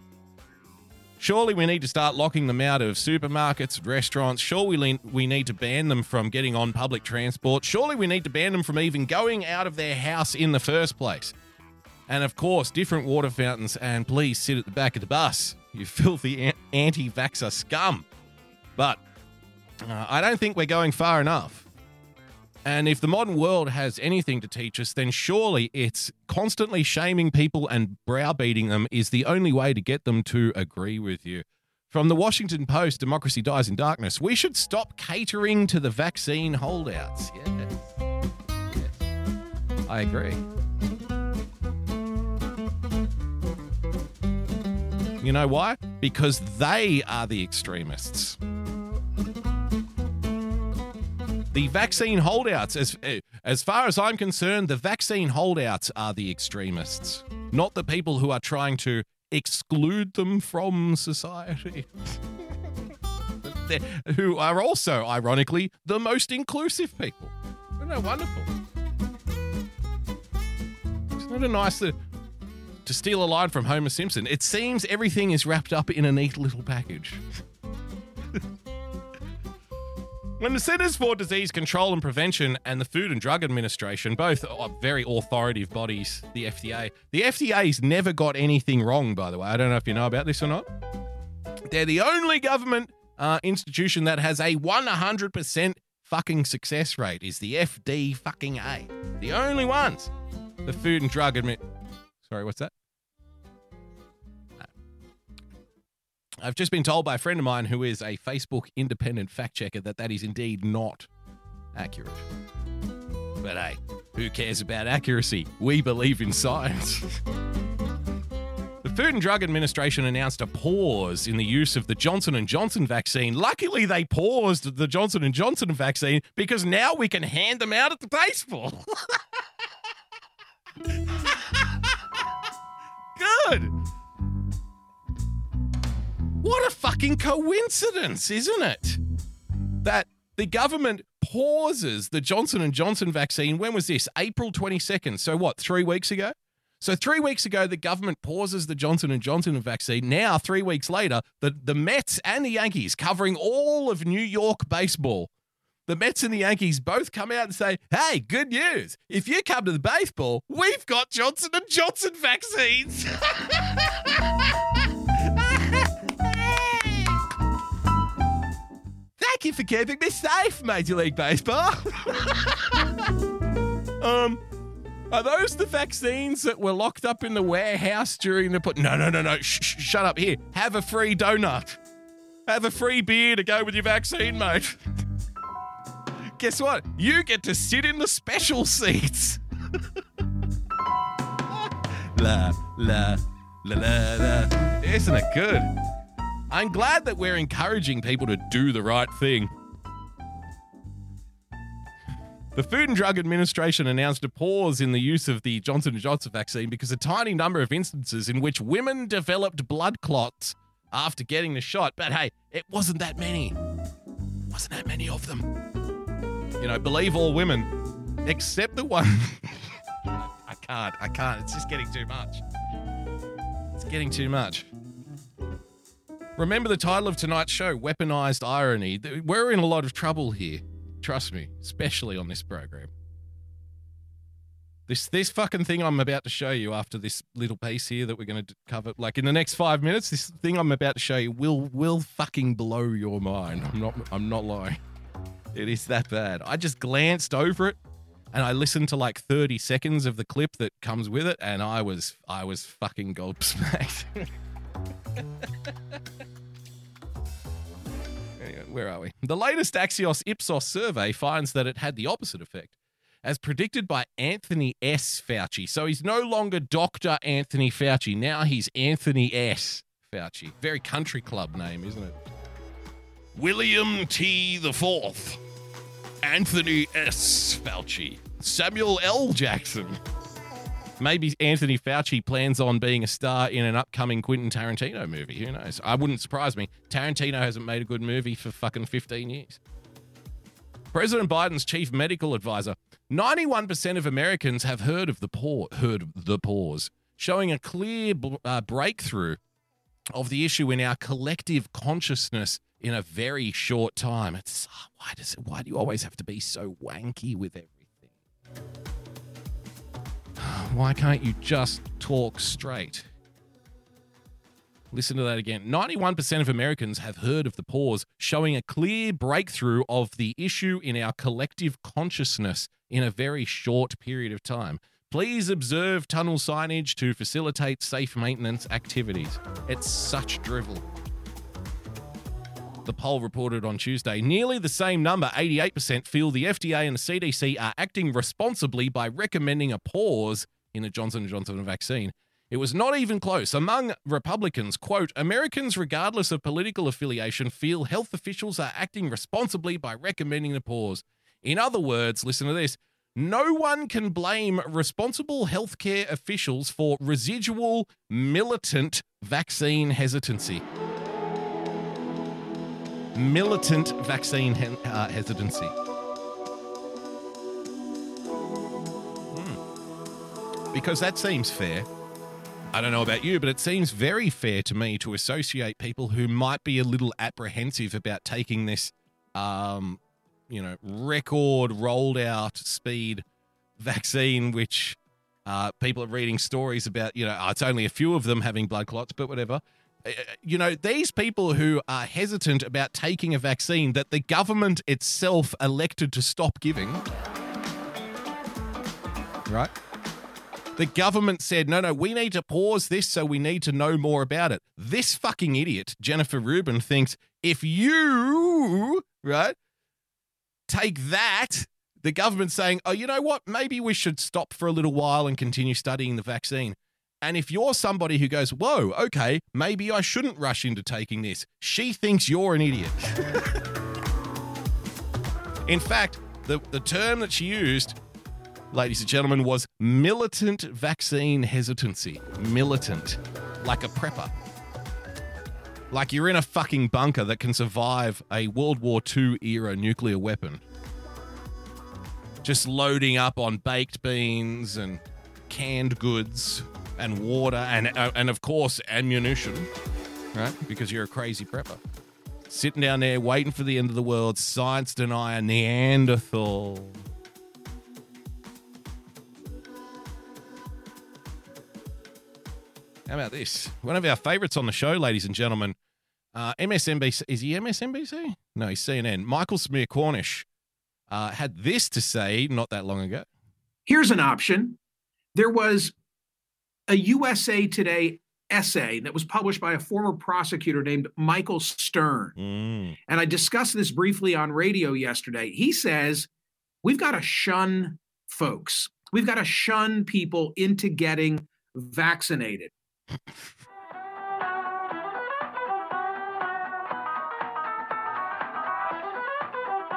Surely we need to start locking them out of supermarkets, restaurants. Surely we, we need to ban them from getting on public transport. Surely we need to ban them from even going out of their house in the first place. And of course, different water fountains, and please sit at the back of the bus, you filthy anti vaxxer scum. But uh, I don't think we're going far enough. And if the modern world has anything to teach us, then surely it's constantly shaming people and browbeating them is the only way to get them to agree with you. From the Washington Post, Democracy Dies in Darkness, we should stop catering to the vaccine holdouts. Yes. yes. I agree. You know why? Because they are the extremists. The vaccine holdouts, as as far as I'm concerned, the vaccine holdouts are the extremists, not the people who are trying to exclude them from society. who are also, ironically, the most inclusive people. Isn't that wonderful? Isn't it nice to, to steal a line from Homer Simpson? It seems everything is wrapped up in a neat little package. When the Centers for Disease Control and Prevention and the Food and Drug Administration, both are very authoritative bodies, the FDA, the FDA's never got anything wrong, by the way. I don't know if you know about this or not. They're the only government uh, institution that has a 100% fucking success rate, is the FD fucking A. The only ones. The Food and Drug Admin. Sorry, what's that? Uh, I've just been told by a friend of mine who is a Facebook independent fact checker that that is indeed not accurate. But hey, who cares about accuracy? We believe in science. the Food and Drug Administration announced a pause in the use of the Johnson & Johnson vaccine. Luckily they paused the Johnson & Johnson vaccine because now we can hand them out at the baseball. Good. What a fucking coincidence, isn't it? That the government pauses the Johnson and Johnson vaccine. When was this? April 22nd. So what, 3 weeks ago? So 3 weeks ago the government pauses the Johnson and Johnson vaccine. Now 3 weeks later, the the Mets and the Yankees covering all of New York baseball. The Mets and the Yankees both come out and say, "Hey, good news. If you come to the baseball, we've got Johnson and Johnson vaccines." Thank you for keeping me safe, Major League Baseball. um, are those the vaccines that were locked up in the warehouse during the put? No, no, no, no. Shh, shut up. Here, have a free donut. Have a free beer to go with your vaccine, mate. Guess what? You get to sit in the special seats. la la la la la. Isn't it good? I'm glad that we're encouraging people to do the right thing. The Food and Drug Administration announced a pause in the use of the Johnson & Johnson vaccine because a tiny number of instances in which women developed blood clots after getting the shot. But hey, it wasn't that many. Wasn't that many of them. You know, believe all women, except the one. I can't. I can't. It's just getting too much. It's getting too much. Remember the title of tonight's show, Weaponized Irony. We're in a lot of trouble here. Trust me, especially on this program. This this fucking thing I'm about to show you after this little piece here that we're going to cover, like in the next five minutes, this thing I'm about to show you will will fucking blow your mind. I'm not I'm not lying. It is that bad. I just glanced over it and I listened to like 30 seconds of the clip that comes with it, and I was I was fucking gobsmacked. Anyway, where are we? The latest Axios Ipsos survey finds that it had the opposite effect, as predicted by Anthony S. Fauci. So he's no longer Dr. Anthony Fauci. Now he's Anthony S. Fauci. Very country club name, isn't it? William T. the Fourth. Anthony S. Fauci. Samuel L. Jackson. Maybe Anthony Fauci plans on being a star in an upcoming Quentin Tarantino movie. Who knows? I wouldn't surprise me. Tarantino hasn't made a good movie for fucking 15 years. President Biden's chief medical advisor. 91% of Americans have heard of the pause, heard the pause, showing a clear uh, breakthrough of the issue in our collective consciousness in a very short time. It's ah, why does it? Why do you always have to be so wanky with everything? Why can't you just talk straight? Listen to that again. 91% of Americans have heard of the pause, showing a clear breakthrough of the issue in our collective consciousness in a very short period of time. Please observe tunnel signage to facilitate safe maintenance activities. It's such drivel. The poll reported on Tuesday nearly the same number, 88%, feel the FDA and the CDC are acting responsibly by recommending a pause in the Johnson & Johnson vaccine. It was not even close. Among Republicans, quote, Americans, regardless of political affiliation, feel health officials are acting responsibly by recommending the pause. In other words, listen to this no one can blame responsible healthcare officials for residual militant vaccine hesitancy. Militant vaccine he- uh, hesitancy. Hmm. Because that seems fair. I don't know about you, but it seems very fair to me to associate people who might be a little apprehensive about taking this, um, you know, record rolled out speed vaccine, which uh, people are reading stories about, you know, it's only a few of them having blood clots, but whatever. Uh, You know, these people who are hesitant about taking a vaccine that the government itself elected to stop giving, right? The government said, no, no, we need to pause this, so we need to know more about it. This fucking idiot, Jennifer Rubin, thinks if you, right, take that, the government's saying, oh, you know what? Maybe we should stop for a little while and continue studying the vaccine. And if you're somebody who goes, whoa, okay, maybe I shouldn't rush into taking this, she thinks you're an idiot. In fact, the, the term that she used, ladies and gentlemen, was militant vaccine hesitancy. Militant. Like a prepper. Like you're in a fucking bunker that can survive a World War II era nuclear weapon. Just loading up on baked beans and canned goods and water and uh, and of course ammunition, right? Because you're a crazy prepper. Sitting down there waiting for the end of the world, science denier Neanderthal. How about this? One of our favorites on the show, ladies and gentlemen, uh, MSNBC. Is he MSNBC? No, he's CNN. Michael Smerconish uh, had this to say not that long ago. Here's an option. There was a USA Today essay that was published by a former prosecutor named Michael Stern. Mm. And I discussed this briefly on radio yesterday. He says we've got to shun folks, we've got to shun people into getting vaccinated.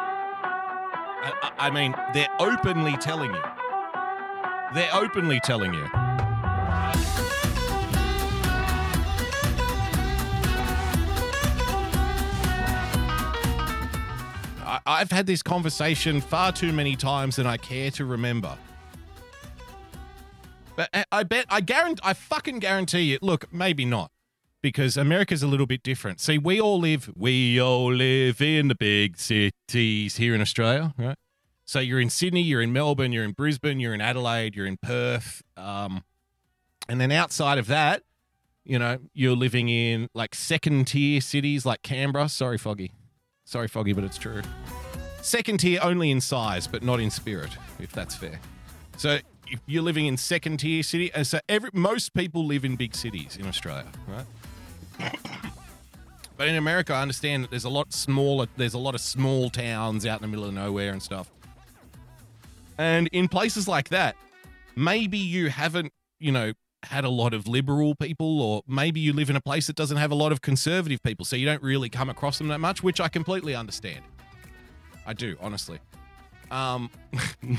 I, I- I mean, they're openly telling you. They're openly telling you. I've had this conversation far too many times than I care to remember. But I- I bet, I guarantee, I fucking guarantee you. Look, maybe not, because America's a little bit different. See, we all live, we all live in the big cities here in Australia, right? So you're in Sydney, you're in Melbourne, you're in Brisbane, you're in Adelaide, you're in Perth, um, and then outside of that, you know, you're living in like second tier cities like Canberra. Sorry, Foggy. Sorry, Foggy, but it's true. Second tier only in size, but not in spirit, if that's fair. So if you're living in second tier city, and so every most people live in big cities in Australia, right? But in America, I understand that there's a lot smaller. There's a lot of small towns out in the middle of nowhere and stuff. And in places like that, maybe you haven't, you know, had a lot of liberal people, or maybe you live in a place that doesn't have a lot of conservative people, so you don't really come across them that much, which I completely understand. I do, honestly. Um,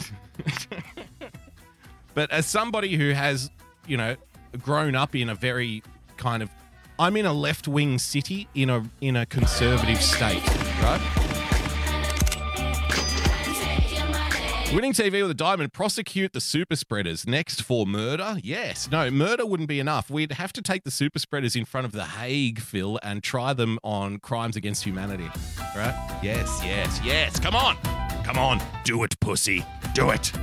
but as somebody who has, you know, grown up in a very kind of, I'm in a left wing city in a in a conservative state, right? Winning TV with a diamond, prosecute the super spreaders. Next for murder? Yes. No, murder wouldn't be enough. We'd have to take the super spreaders in front of the Hague, Phil, and try them on crimes against humanity. Right? Yes, yes, yes. Come on. Come on. Do it, pussy. Do it.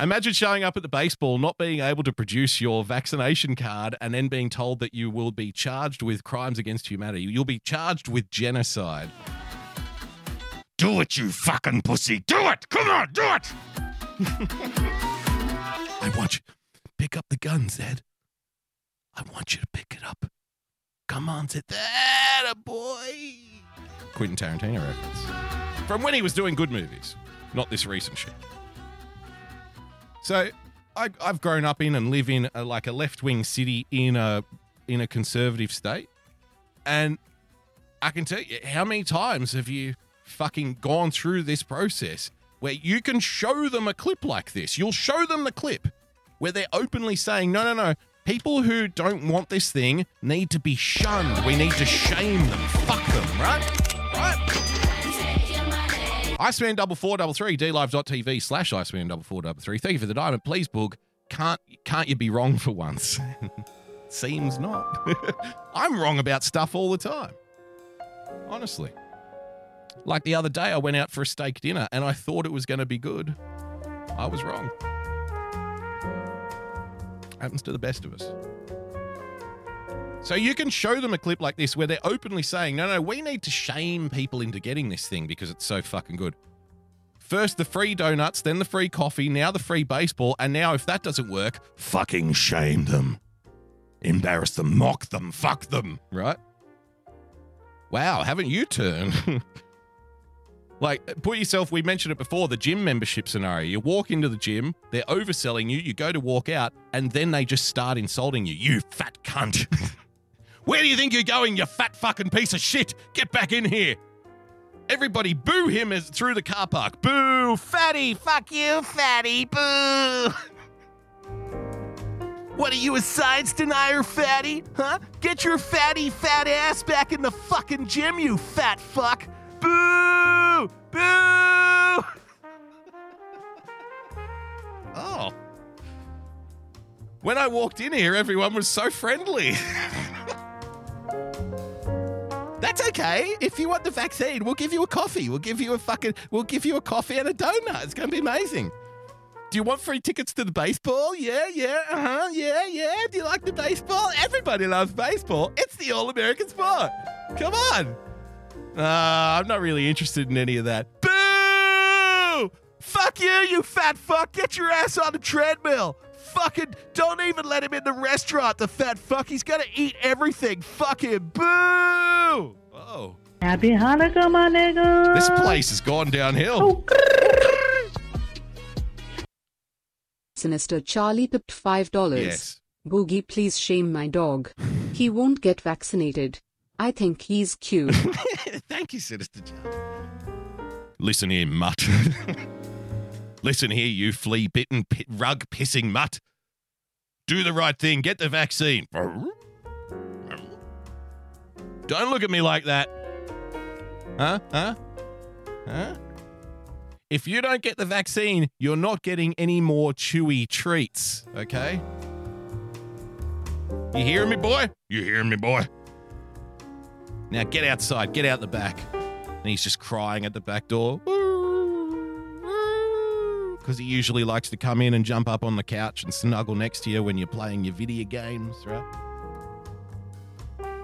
Imagine showing up at the baseball, not being able to produce your vaccination card, and then being told that you will be charged with crimes against humanity. You'll be charged with genocide. Do it, you fucking pussy. Do it. Come on, do it. I want you. Pick up the gun, Zed. I want you to pick it up. Come on, Zed. That a boy. Quentin Tarantino reference. From when he was doing good movies, not this recent shit. So, I, I've grown up in and live in a, like a left-wing city in a in a conservative state, and I can tell you how many times have you fucking gone through this process where you can show them a clip like this. You'll show them the clip where they're openly saying, "No, no, no. People who don't want this thing need to be shunned. We need to shame them. Fuck them, right? Right?" Iceman double four double three dlive.tv slash Iceman double four double three. Thank you for the diamond. Please, Boog. Can't can't you be wrong for once? Seems not. I'm wrong about stuff all the time. Honestly. Like the other day, I went out for a steak dinner and I thought it was going to be good. I was wrong. Happens to the best of us. So you can show them a clip like this where they're openly saying, no, no, we need to shame people into getting this thing because it's so fucking good. First the free donuts, then the free coffee, now the free baseball, and now if that doesn't work, fucking shame them. Embarrass them, mock them, fuck them, right? Wow, haven't you turned? like, put yourself, we mentioned it before, the gym membership scenario. You walk into the gym, they're overselling you, you go to walk out, and then they just start insulting you. You fat cunt. Where do you think you're going, you fat fucking piece of shit? Get back in here. Everybody boo him as through the car park. Boo, fatty, fuck you, fatty, boo. What are you, a science denier, fatty? Huh? Get your fatty, fat ass back in the fucking gym, you fat fuck. Boo! Boo! Oh. When I walked in here, everyone was so friendly. That's okay. If you want the vaccine, we'll give you a coffee. We'll give you a fucking we'll give you a coffee and a donut. It's gonna be amazing. Do you want free tickets to the baseball? Yeah, yeah, uh-huh, yeah, yeah. Do you like the baseball? Everybody loves baseball. It's the all-American sport. Come on. Uh, I'm not really interested in any of that. Boo! Fuck you, you fat fuck. Get your ass on the treadmill. Fucking don't even let him in the restaurant, the fat fuck. He's gonna eat everything. Fucking. Boo! Oh. Happy Hanukkah, my nigga. This place has gone downhill. Sinister Charlie pipped $5. Yes. Boogie, please shame my dog. He won't get vaccinated. I think he's cute. Thank you, Sinister John. Listen here, mutt. Listen here, you flea bitten, pi- rug pissing mutt. Do the right thing. Get the vaccine. Don't look at me like that. Huh? Huh? Huh? If you don't get the vaccine, you're not getting any more chewy treats, okay? You hearing me, boy? You hearing me, boy? Now get outside, get out the back. And he's just crying at the back door. Because he usually likes to come in and jump up on the couch and snuggle next to you when you're playing your video games, right?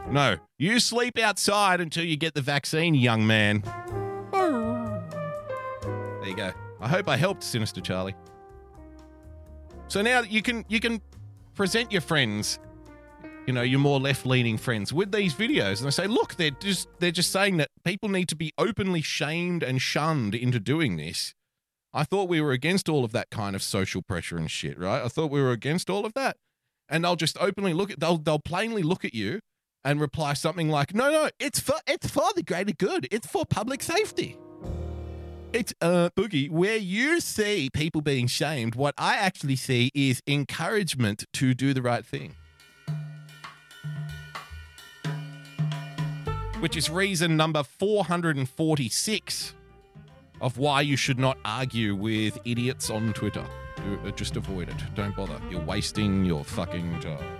No, you sleep outside until you get the vaccine, young man. There you go. I hope I helped, Sinister Charlie. So now you can you can present your friends, you know, your more left-leaning friends with these videos, and they say, look, they're just they're just saying that people need to be openly shamed and shunned into doing this. I thought we were against all of that kind of social pressure and shit, right? I thought we were against all of that. And they'll just openly look at they'll they'll plainly look at you and reply something like, "No, no, it's for it's for the greater good. It's for public safety." It's uh boogie where you see people being shamed. What I actually see is encouragement to do the right thing. Which is reason number 446 of why you should not argue with idiots on Twitter. Uh, Just avoid it. Don't bother. You're wasting your fucking time.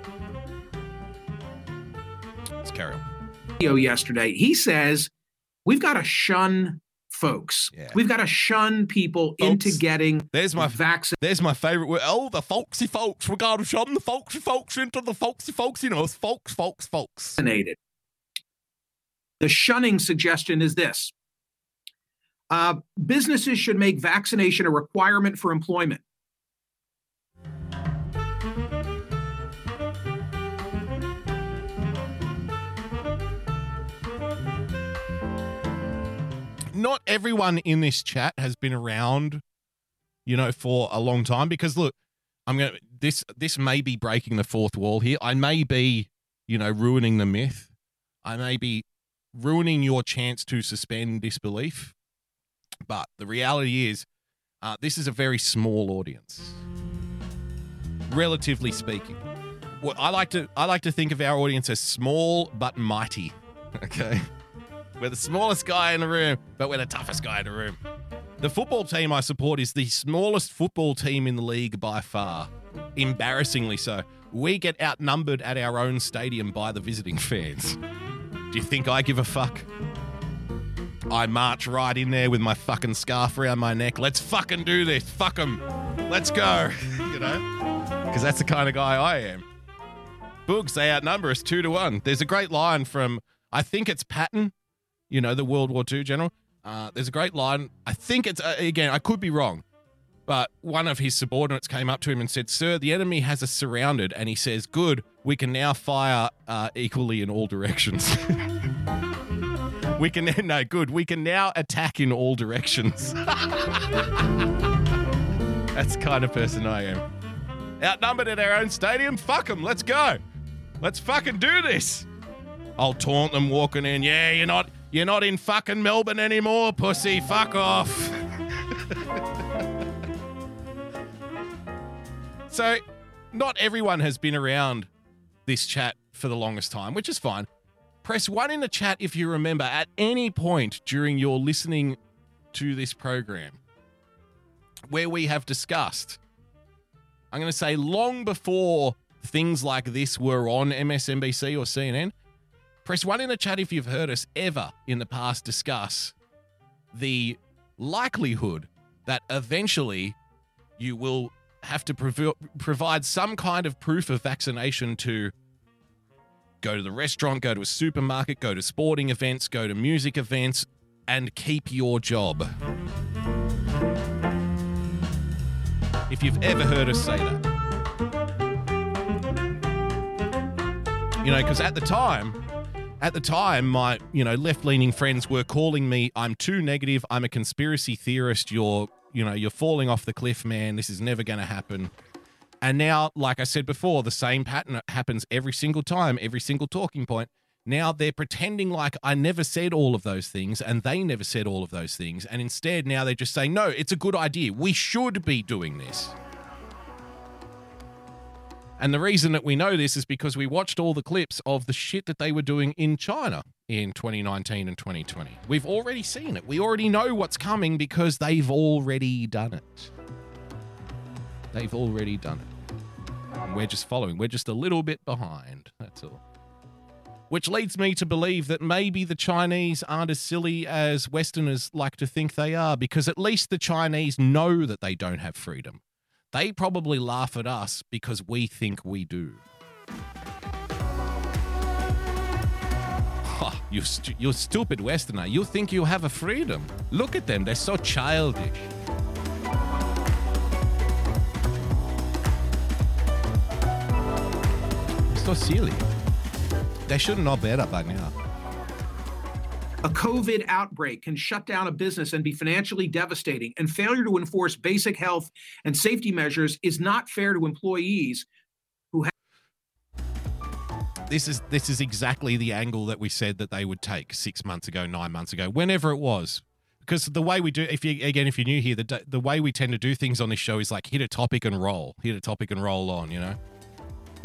Let's carry on. yesterday. He says we've got to shun folks. We've got to shun people into getting there's my vaccine. There's my favorite word. Oh, the folksy folks. We got to shun the folksy folks into the folksy folks. You know, it's folks, folks, folks. vaccinated. The shunning suggestion is this uh, businesses should make vaccination a requirement for employment. Not everyone in this chat has been around, you know, for a long time. Because look, I'm gonna this this may be breaking the fourth wall here. I may be, you know, ruining the myth. I may be ruining your chance to suspend disbelief. But the reality is, uh, this is a very small audience, relatively speaking. What I like to I like to think of our audience as small but mighty. Okay, we're the smallest guy in the room, but we're the toughest guy in the room. The football team I support is the smallest football team in the league by far, embarrassingly so. We get outnumbered at our own stadium by the visiting fans. Do you think I give a fuck? I march right in there with my fucking scarf around my neck. Let's fucking do this. Fuck them. Let's go. you know? Because that's the kind of guy I am. Boogs, they outnumber us two to one. There's a great line from, I think it's Patton, you know, the World War II general. Uh, there's a great line. I think it's, uh, again, I could be wrong, but one of his subordinates came up to him and said, Sir, the enemy has us surrounded. And he says, Good, we can now fire uh, equally in all directions. we can, no, good, we can now attack in all directions. That's the kind of person I am. Outnumbered at our own stadium? Fuck them, let's go. Let's fucking do this. I'll taunt them walking in. Yeah, you're not you're not in fucking Melbourne anymore, pussy. Fuck off. so, not everyone has been around this chat for the longest time, which is fine. Press one in the chat if you remember at any point during your listening to this program where we have discussed, I'm going to say long before things like this were on MSNBC or CNN. Press one in the chat if you've heard us ever in the past discuss the likelihood that eventually you will have to provi- provide some kind of proof of vaccination to go to the restaurant, go to a supermarket, go to sporting events, go to music events, and keep your job. If you've ever heard us say that. You know, because at the time, at the time, my you know left-leaning friends were calling me, "I'm too negative. I'm a conspiracy theorist. You're you know you're falling off the cliff, man. This is never going to happen." And now, like I said before, the same pattern happens every single time, every single talking point. Now they're pretending like I never said all of those things and they never said all of those things. And instead, now they're just saying, no, it's a good idea. We should be doing this. And the reason that we know this is because we watched all the clips of the shit that they were doing in China in 2019 and 2020. We've already seen it. We already know what's coming because they've already done it. They've already done it. We're just following. We're just a little bit behind. That's all. Which leads me to believe that maybe the Chinese aren't as silly as Westerners like to think they are, because at least the Chinese know that they don't have freedom. They probably laugh at us because we think we do. Ha, you, you stupid Westerner. You think you have a freedom. Look at them. They're so childish. So silly. They should know better by now. A COVID outbreak can shut down a business and be financially devastating, and failure to enforce basic health and safety measures is not fair to employees who have. This is this is exactly the angle that we said that they would take six months ago, nine months ago, whenever it was. Because the way we do, if you again, if you're new here, the the way we tend to do things on this show is like hit a topic and roll, hit a topic and roll on. You know,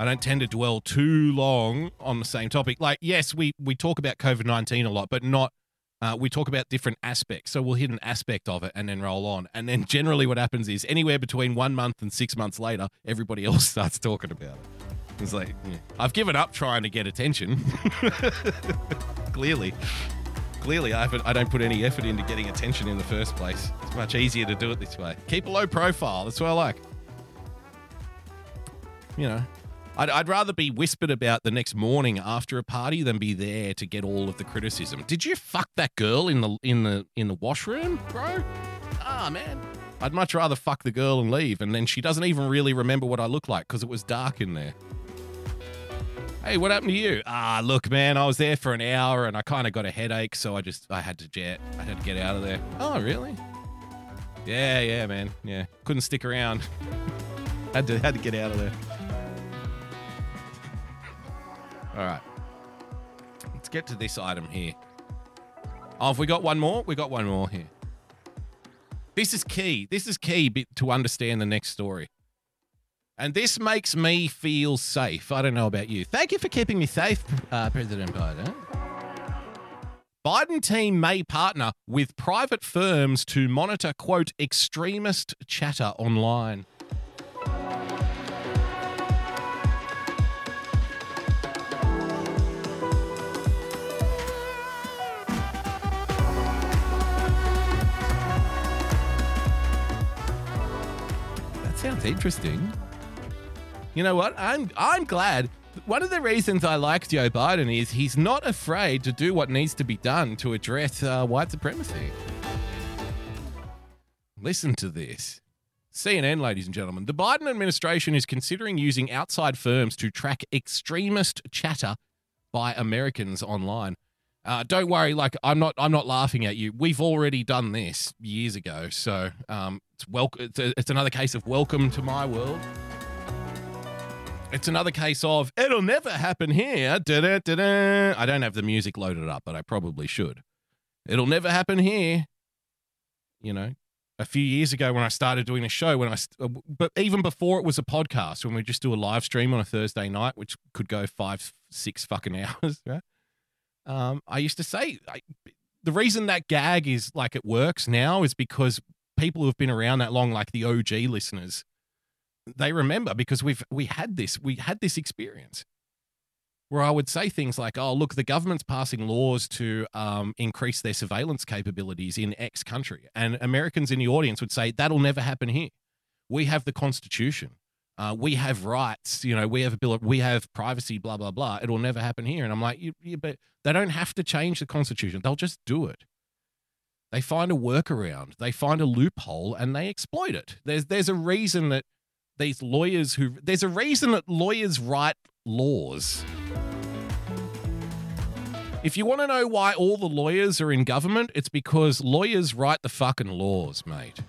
I don't tend to dwell too long on the same topic. Like, yes, we we talk about COVID nineteen a lot, but not. Uh, we talk about different aspects, so we'll hit an aspect of it and then roll on. And then generally, what happens is anywhere between one month and six months later, everybody else starts talking about it. It's like yeah. I've given up trying to get attention. Clearly, clearly, I. I don't put any effort into getting attention in the first place. It's much easier to do it this way. Keep a low profile. That's what I like. You know, I'd, I'd rather be whispered about the next morning after a party than be there to get all of the criticism. Did you fuck that girl in the in the in the washroom, bro? Ah, man. I'd much rather fuck the girl and leave, and then she doesn't even really remember what I look like because it was dark in there. Hey, what happened to you? Ah, look, man, I was there for an hour and I kind of got a headache, so I just I had to jet. I had to get out of there. Oh, really? Yeah, yeah, man. Yeah, couldn't stick around. had to had to get out of there. All right. Let's get to this item here. Oh, have we got one more? We got one more here. This is key. This is key bit to understand the next story. And this makes me feel safe. I don't know about you. Thank you for keeping me safe, uh, President Biden. Biden team may partner with private firms to monitor, quote, extremist chatter online. Sounds interesting. You know what? I'm I'm glad. One of the reasons I like Joe Biden is he's not afraid to do what needs to be done to address uh, white supremacy. Listen to this. CNN, ladies and gentlemen. The Biden administration is considering using outside firms to track extremist chatter by Americans online. Uh, don't worry, like I'm not. I'm not laughing at you. We've already done this years ago, so um, it's welcome. It's, it's another case of welcome to my world. It's another case of it'll never happen here. Da-da, da-da. I don't have the music loaded up, but I probably should. It'll never happen here. You know, a few years ago when I started doing a show, when I, but even before it was a podcast, when we just do a live stream on a Thursday night, which could go five, six fucking hours? Um, I used to say I, the reason that gag is like it works now is because people who've been around that long, like the OG listeners, they remember because we've we had this we had this experience where I would say things like, "Oh, look, the government's passing laws to um, increase their surveillance capabilities in X country," and Americans in the audience would say, "That'll never happen here. We have the Constitution. Uh, we have rights. You know, we have a bill. Of, we have privacy. Blah blah blah. It'll never happen here." And I'm like, you, "But they don't have to change the Constitution. They'll just do it." They find a workaround. They find a loophole and they exploit it. There's there's a reason that these lawyers who there's a reason that lawyers write laws. If you want to know why all the lawyers are in government, it's because lawyers write the fucking laws, mate.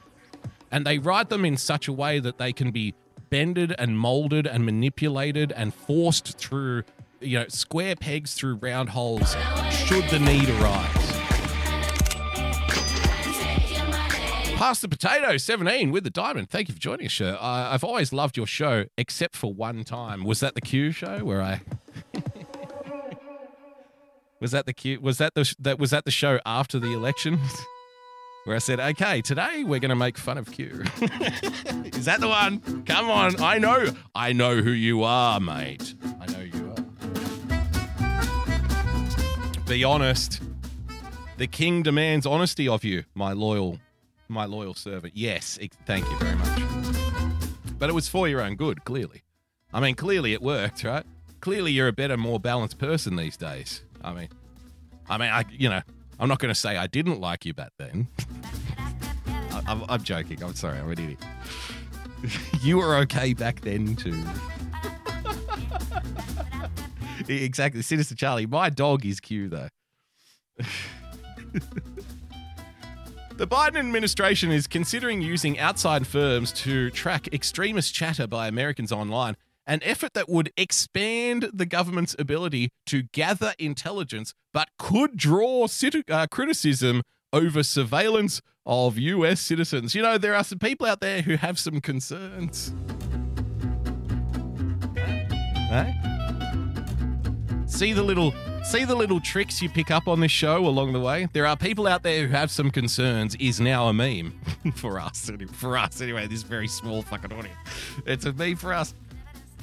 And they write them in such a way that they can be bended and molded and manipulated and forced through, you know, square pegs through round holes should the need arise. Pass the potato 17 with the diamond. Thank you for joining us, sir. I've always loved your show, except for one time. Was that the Q show where I? was that the Q? Was that the that was that the show after the elections? where I said, okay, today we're going to make fun of Q. Is that the one? Come on. I know. I know who you are, mate. I know you are. Be honest. The king demands honesty of you, my loyal, my loyal servant. Yes, thank you very much. But it was for your own good, clearly. I mean, clearly it worked, right? Clearly you're a better, more balanced person these days. I mean, I mean, I, you know, I'm not going to say I didn't like you back then. I, I'm, I'm joking. I'm sorry. I'm an idiot. you were okay back then too. exactly, Sinister Charlie. My dog is Q though. The Biden administration is considering using outside firms to track extremist chatter by Americans online, an effort that would expand the government's ability to gather intelligence but could draw citi- uh, criticism over surveillance of US citizens. You know, there are some people out there who have some concerns. See the little see the little tricks you pick up on this show along the way. There are people out there who have some concerns. Is now a meme for us. For us anyway. This very small fucking audience. It's a meme for us.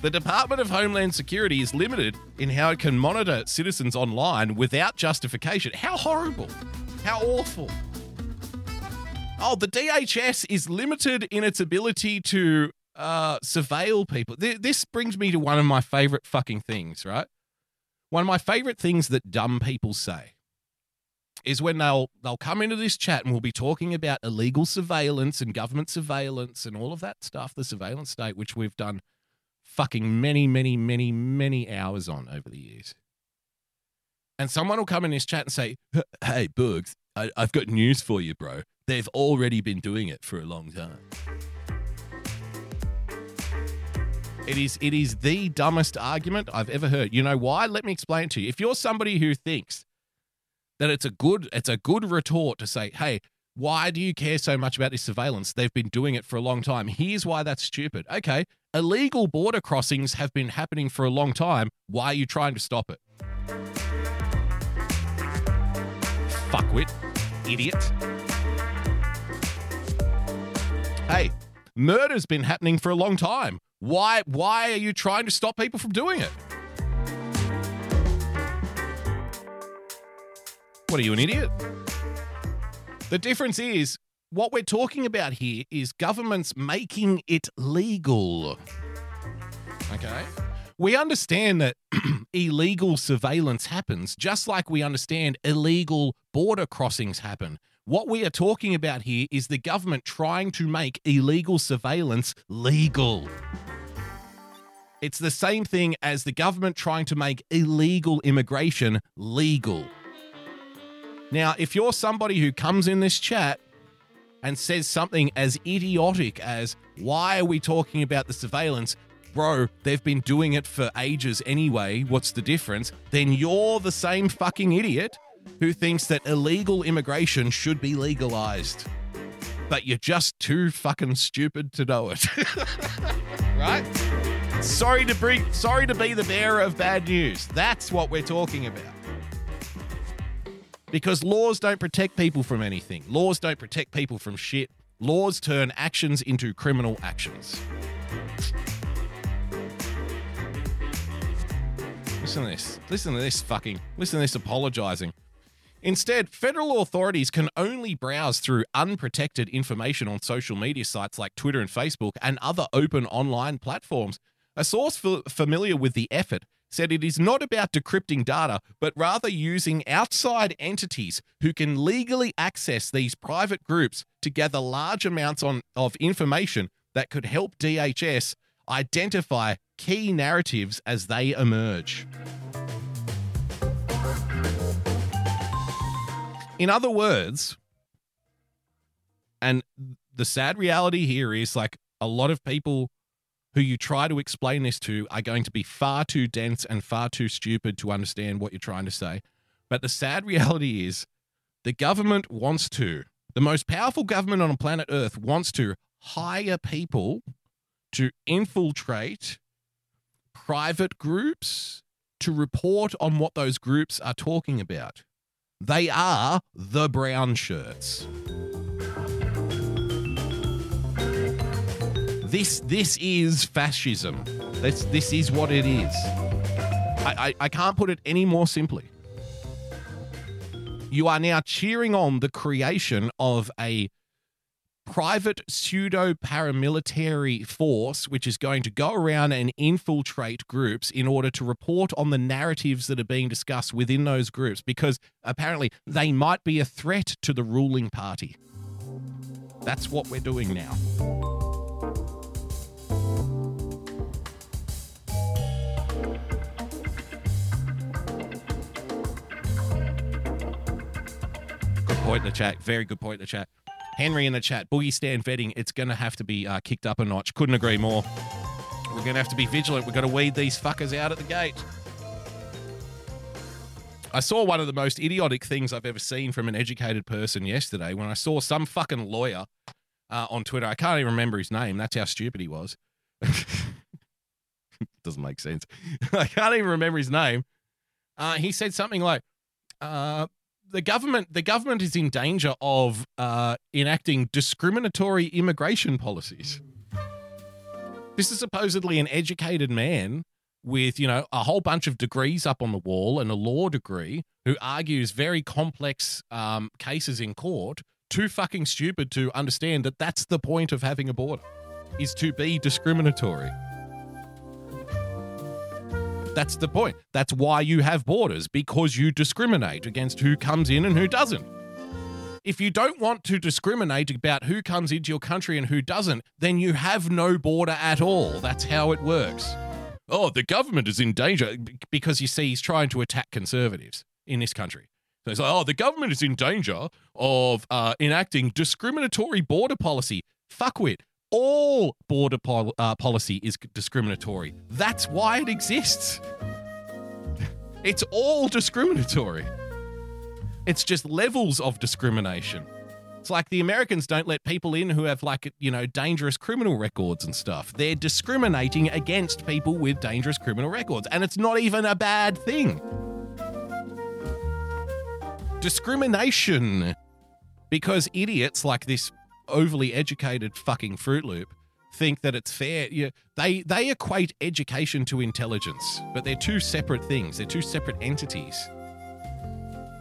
The Department of Homeland Security is limited in how it can monitor citizens online without justification. How horrible! How awful! Oh, the DHS is limited in its ability to uh, surveil people. This brings me to one of my favorite fucking things, right? One of my favorite things that dumb people say is when they'll they'll come into this chat and we'll be talking about illegal surveillance and government surveillance and all of that stuff, the surveillance state, which we've done fucking many, many, many, many hours on over the years. And someone will come in this chat and say, Hey, Bugs, I, I've got news for you, bro. They've already been doing it for a long time. It is it is the dumbest argument I've ever heard. You know why? Let me explain to you. If you're somebody who thinks that it's a good it's a good retort to say, "Hey, why do you care so much about this surveillance? They've been doing it for a long time. Here's why that's stupid." Okay, illegal border crossings have been happening for a long time. Why are you trying to stop it? Fuckwit, idiot. Hey, murder's been happening for a long time. Why why are you trying to stop people from doing it? What are you an idiot? The difference is what we're talking about here is governments making it legal. Okay? We understand that illegal surveillance happens just like we understand illegal border crossings happen. What we are talking about here is the government trying to make illegal surveillance legal. It's the same thing as the government trying to make illegal immigration legal. Now, if you're somebody who comes in this chat and says something as idiotic as, why are we talking about the surveillance? Bro, they've been doing it for ages anyway. What's the difference? Then you're the same fucking idiot who thinks that illegal immigration should be legalized. But you're just too fucking stupid to know it. right? Sorry to bring sorry to be the bearer of bad news. That's what we're talking about. Because laws don't protect people from anything. Laws don't protect people from shit. Laws turn actions into criminal actions. Listen to this. Listen to this fucking. Listen to this apologizing. Instead, federal authorities can only browse through unprotected information on social media sites like Twitter and Facebook and other open online platforms. A source familiar with the effort said it is not about decrypting data, but rather using outside entities who can legally access these private groups to gather large amounts on, of information that could help DHS identify key narratives as they emerge. In other words, and the sad reality here is like a lot of people who you try to explain this to are going to be far too dense and far too stupid to understand what you're trying to say. But the sad reality is the government wants to, the most powerful government on planet Earth wants to hire people to infiltrate private groups to report on what those groups are talking about. They are the brown shirts. This this is fascism. This this is what it is. I, I, I can't put it any more simply. You are now cheering on the creation of a private pseudo paramilitary force which is going to go around and infiltrate groups in order to report on the narratives that are being discussed within those groups because apparently they might be a threat to the ruling party. That's what we're doing now. Good point in the chat. Very good point in the chat. Henry in the chat. Boogie stand vetting. It's going to have to be uh, kicked up a notch. Couldn't agree more. We're going to have to be vigilant. We've got to weed these fuckers out at the gate. I saw one of the most idiotic things I've ever seen from an educated person yesterday when I saw some fucking lawyer uh, on Twitter. I can't even remember his name. That's how stupid he was. Doesn't make sense. I can't even remember his name. Uh, he said something like, uh, "The government, the government is in danger of uh, enacting discriminatory immigration policies." This is supposedly an educated man with, you know, a whole bunch of degrees up on the wall and a law degree who argues very complex um, cases in court. Too fucking stupid to understand that that's the point of having a border, is to be discriminatory. That's the point. That's why you have borders, because you discriminate against who comes in and who doesn't. If you don't want to discriminate about who comes into your country and who doesn't, then you have no border at all. That's how it works. Oh, the government is in danger because you see he's trying to attack conservatives in this country. So it's like, oh, the government is in danger of uh, enacting discriminatory border policy. Fuckwit. All border pol- uh, policy is discriminatory. That's why it exists. It's all discriminatory. It's just levels of discrimination. It's like the Americans don't let people in who have, like, you know, dangerous criminal records and stuff. They're discriminating against people with dangerous criminal records, and it's not even a bad thing. Discrimination. Because idiots like this overly educated fucking Fruit Loop think that it's fair. Yeah, they they equate education to intelligence, but they're two separate things. They're two separate entities.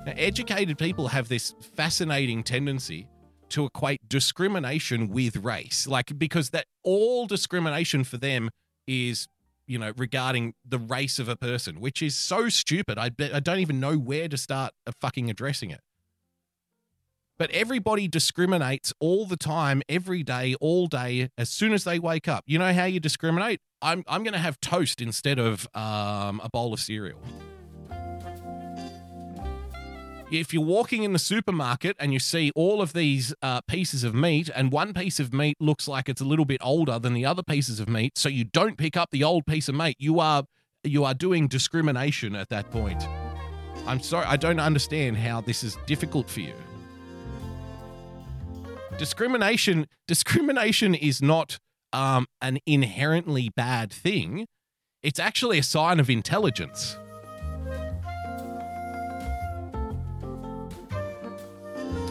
Now, educated people have this fascinating tendency to equate discrimination with race, like because that all discrimination for them is, you know, regarding the race of a person, which is so stupid. I I don't even know where to start uh, fucking addressing it. But everybody discriminates all the time, every day, all day, as soon as they wake up. You know how you discriminate? I'm I'm going to have toast instead of um, a bowl of cereal. If you're walking in the supermarket and you see all of these uh, pieces of meat, and one piece of meat looks like it's a little bit older than the other pieces of meat, so you don't pick up the old piece of meat, you are you are doing discrimination at that point. I'm sorry, I don't understand how this is difficult for you. Discrimination discrimination is not um, an inherently bad thing. It's actually a sign of intelligence.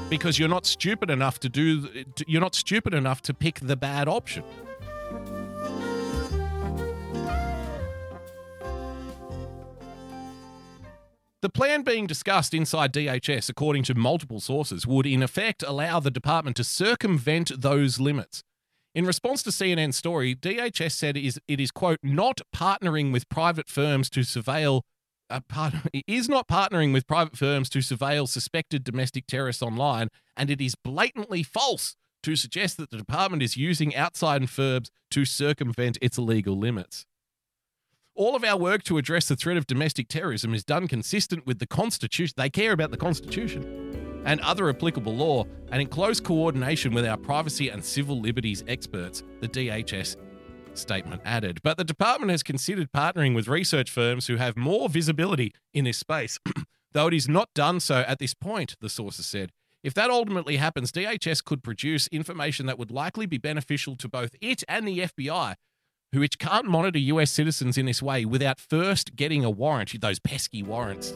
because you're not stupid enough to do you're not stupid enough to pick the bad option. The plan being discussed inside DHS, according to multiple sources, would in effect allow the department to circumvent those limits. In response to CNN's story, DHS said it is, it is quote, not partnering with private firms to surveil uh, not partnering with private firms to surveil suspected domestic terrorists online, and it is blatantly false to suggest that the department is using outside firms to circumvent its legal limits. All of our work to address the threat of domestic terrorism is done consistent with the Constitution. They care about the Constitution and other applicable law, and in close coordination with our privacy and civil liberties experts, the DHS statement added. But the department has considered partnering with research firms who have more visibility in this space, though it is not done so at this point, the sources said. If that ultimately happens, DHS could produce information that would likely be beneficial to both it and the FBI, who which can't monitor US citizens in this way without first getting a warrant, those pesky warrants.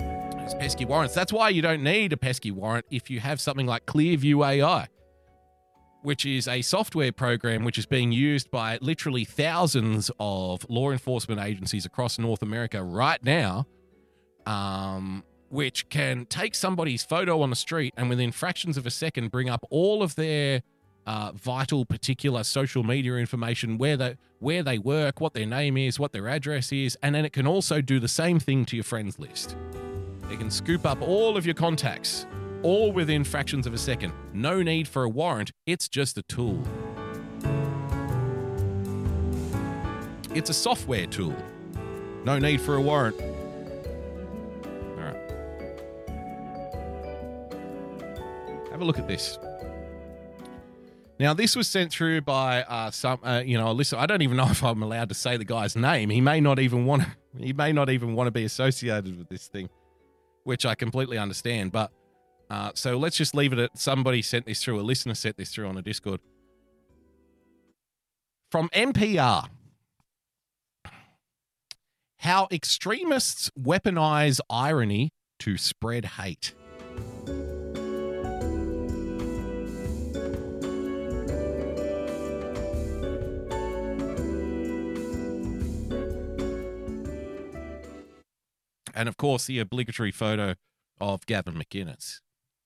Those pesky warrants. That's why you don't need a pesky warrant if you have something like Clearview AI. which is a software program which is being used by literally thousands of law enforcement agencies across North America right now, um, which can take somebody's photo on the street and within fractions of a second bring up all of their uh, vital, particular social media information, where they where they work, what their name is, what their address is, and then it can also do the same thing to your friends list. It can scoop up all of your contacts, all within fractions of a second. No need for a warrant. It's just a tool. It's a software tool. No need for a warrant. All right. Have a look at this. Now, this was sent through by uh, some, uh, you know, listen. I don't even know if I'm allowed to say the guy's name. He may not even want. He may not even want to be associated with this thing, which I completely understand. But uh, so let's just leave it at somebody sent this through. A listener sent this through on a Discord from NPR. How extremists weaponize irony to spread hate. And of course the obligatory photo of Gavin McInnes.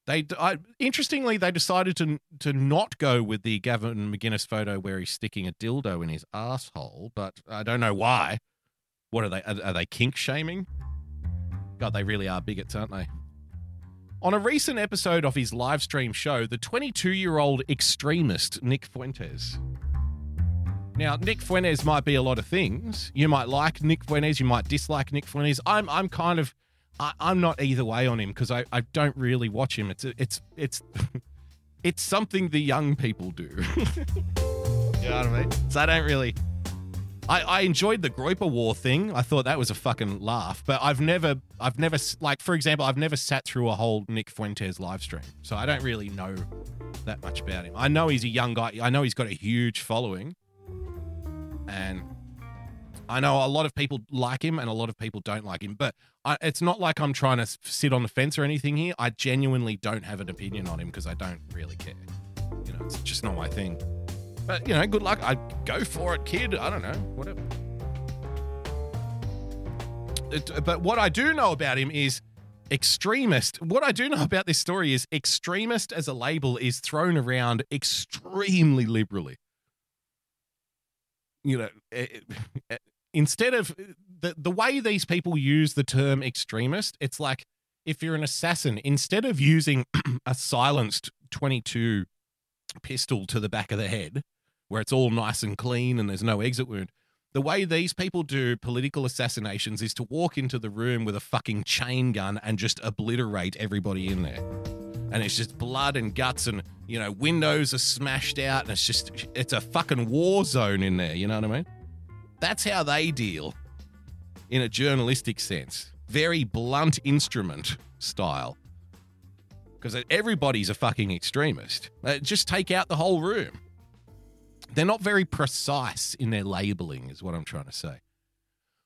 They, I, interestingly, they decided to to not go with the Gavin McInnes photo where he's sticking a dildo in his asshole, but I don't know why. What are they? Are, are they kink shaming? God, they really are bigots, aren't they? On a recent episode of his live stream show, the 22 year old extremist Nick Fuentes. Now, Nick Fuentes might be a lot of things. You might like Nick Fuentes, you might dislike Nick Fuentes. I'm, I'm kind of, I, I'm not either way on him because I, I don't really watch him. It's, it's, it's, it's something the young people do. you know what I mean? So I don't really. I, I enjoyed the Groyper War thing. I thought that was a fucking laugh, but I've never, I've never, like, for example, I've never sat through a whole Nick Fuentes live stream, so I don't really know that much about him. I know he's a young guy. I know he's got a huge following, and I know a lot of people like him and a lot of people don't like him. But I, it's not like I'm trying to sit on the fence or anything here. I genuinely don't have an opinion on him because I don't really care. You know, it's just not my thing. But you know, good luck. I go for it, kid. I don't know, whatever. It- but what I do know about him is extremist. What I do know about this story is extremist as a label is thrown around extremely liberally. You know, eh, eh, instead of the the way these people use the term extremist, it's like if you're an assassin, instead of using a silenced 22 pistol to the back of the head, where it's all nice and clean and there's no exit wound. The way these people do political assassinations is to walk into the room with a fucking chain gun and just obliterate everybody in there. And it's just blood and guts and, you know, windows are smashed out and it's just, it's a fucking war zone in there. You know what I mean? That's how they deal in a journalistic sense. Very blunt instrument style because everybody's a fucking extremist. Uh, just take out the whole room. They're not very precise in their labeling, is what I'm trying to say.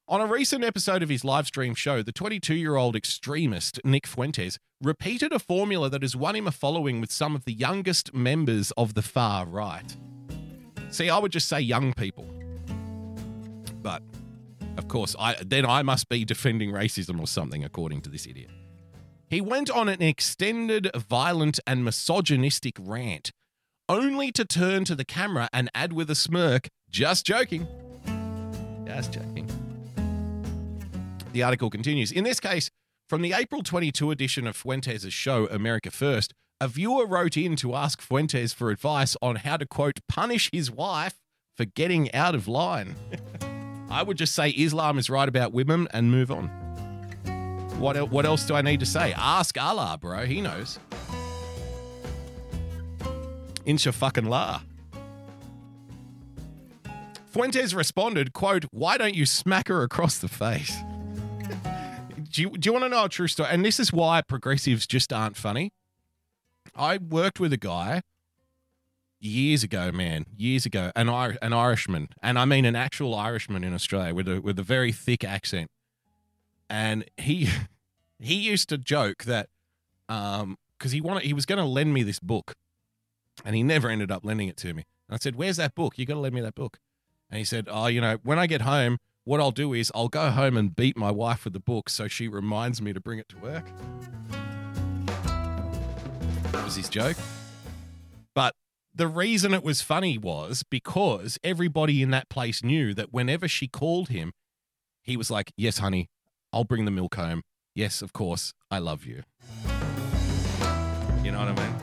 On a recent episode of his live stream show, the 22 year old extremist Nick Fuentes repeated a formula that has won him a following with some of the youngest members of the far right. See, I would just say young people. But of course, I then I must be defending racism or something, according to this idiot. He went on an extended, violent, and misogynistic rant, only to turn to the camera and add with a smirk, just joking. Just joking. The article continues. In this case, from the April 22 edition of Fuentes' show, America First, a viewer wrote in to ask Fuentes for advice on how to, quote, punish his wife for getting out of line. I would just say Islam is right about women and move on. What, what else do I need to say? Ask Allah, bro. He knows. Insha fucking la. Fuentes responded, quote, why don't you smack her across the face? Do you, do you want to know a true story? And this is why progressives just aren't funny. I worked with a guy years ago, man, years ago, an, an Irishman, and I mean an actual Irishman in Australia with a with a very thick accent, and he he used to joke that um because he wanted he was going to lend me this book, And he never ended up lending it to me. And I said, Where's that book? You got to lend me that book. And he said, Oh, you know, when I get home, what I'll do is I'll go home and beat my wife with the book so she reminds me to bring it to work. That was his joke. But the reason it was funny was because everybody in that place knew that whenever she called him, he was like, Yes, honey, I'll bring the milk home. Yes, of course, I love you. You know what I mean?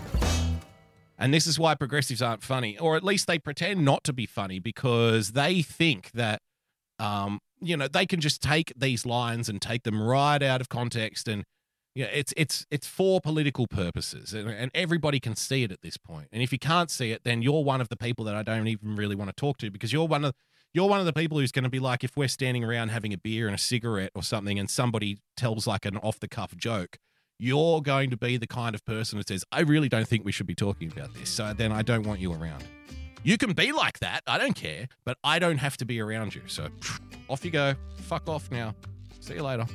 And this is why progressives aren't funny, or at least they pretend not to be funny because they think that, um, you know, they can just take these lines and take them right out of context, and yeah, it's it's it's for political purposes, and, and everybody can see it at this point. And if you can't see it, then you're one of the people that I don't even really want to talk to because you're one of you're one of the people who's going to be like, if we're standing around having a beer and a cigarette or something, and somebody tells like an off the cuff joke, you're going to be the kind of person who says, I really don't think we should be talking about this. So then I don't want you around. You can be like that. I don't care, but I don't have to be around you. So off you go. Fuck off now. See you later.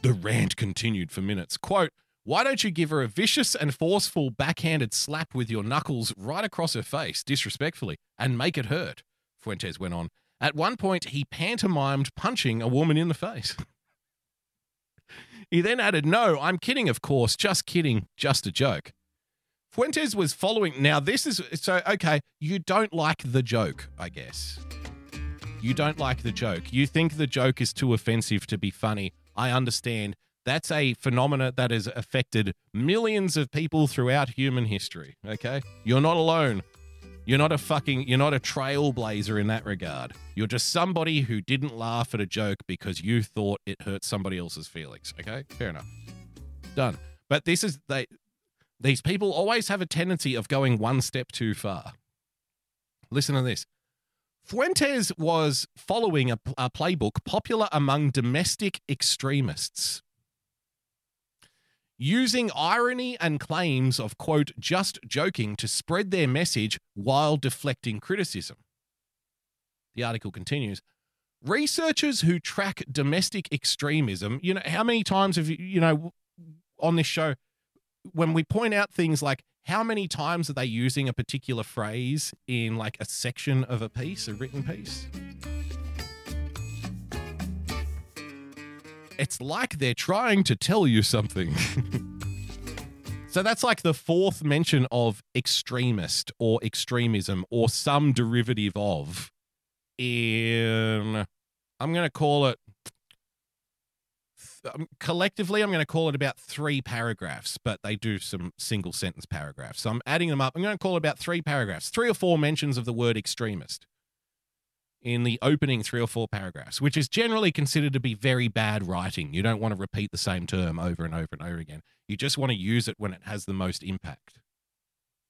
The rant continued for minutes. Quote, why don't you give her a vicious and forceful backhanded slap with your knuckles right across her face, disrespectfully, and make it hurt? Fuentes went on. At one point, he pantomimed punching a woman in the face. he then added, No, I'm kidding, of course. Just kidding. Just a joke. Fuentes was following. Now, this is so, okay, you don't like the joke, I guess. You don't like the joke. You think the joke is too offensive to be funny. I understand. That's a phenomena that has affected millions of people throughout human history. Okay? You're not alone. You're not a fucking, you're not a trailblazer in that regard. You're just somebody who didn't laugh at a joke because you thought it hurt somebody else's feelings. Okay? Fair enough. Done. But this is, they, these people always have a tendency of going one step too far. Listen to this. Fuentes was following a, a playbook popular among domestic extremists using irony and claims of, quote, just joking to spread their message while deflecting criticism. The article continues. Researchers who track domestic extremism, you know, how many times have you, you know, on this show, when we point out things like how many times are they using a particular phrase in like a section of a piece, a written piece? It's like they're trying to tell you something. so that's like the fourth mention of extremist or extremism or some derivative of in, I'm going to call it, um, collectively, I'm going to call it about three paragraphs, but they do some single sentence paragraphs. So I'm adding them up. I'm going to call it about three paragraphs, three or four mentions of the word extremist in the opening three or four paragraphs, which is generally considered to be very bad writing. You don't want to repeat the same term over and over and over again. You just want to use it when it has the most impact.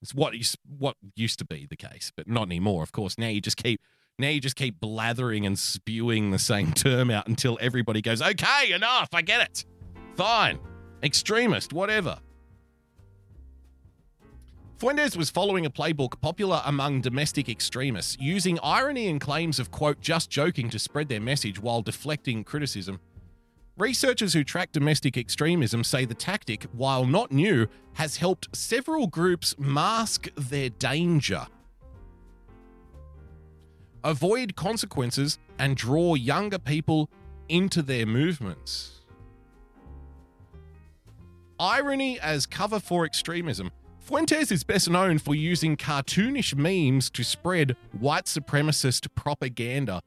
It's what what used to be the case, but not anymore. Of course, now you just keep now you just keep blathering and spewing the same term out until everybody goes, "Okay, enough. I get it. Fine. Extremist, whatever." Fuentes was following a playbook popular among domestic extremists, using irony and claims of, quote, just joking to spread their message while deflecting criticism. Researchers who track domestic extremism say the tactic, while not new, has helped several groups mask their danger, avoid consequences, and draw younger people into their movements. Irony as cover for extremism. Fuentes is best known for using cartoonish memes to spread white supremacist propaganda.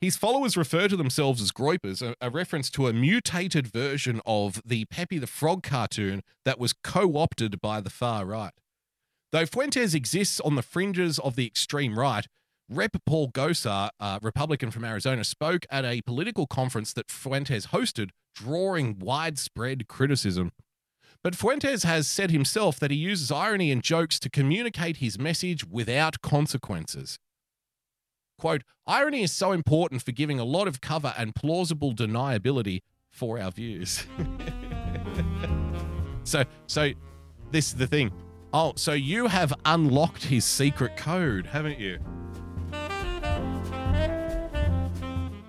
His followers refer to themselves as Groypers, a, a reference to a mutated version of the Pepe the Frog cartoon that was co opted by the far right. Though Fuentes exists on the fringes of the extreme right, Rep. Paul Gosar, a Republican from Arizona, spoke at a political conference that Fuentes hosted, drawing widespread criticism. But Fuentes has said himself that he uses irony and jokes to communicate his message without consequences. Quote, irony is so important for giving a lot of cover and plausible deniability for our views. so, so this is the thing. Oh, so you have unlocked his secret code, haven't you?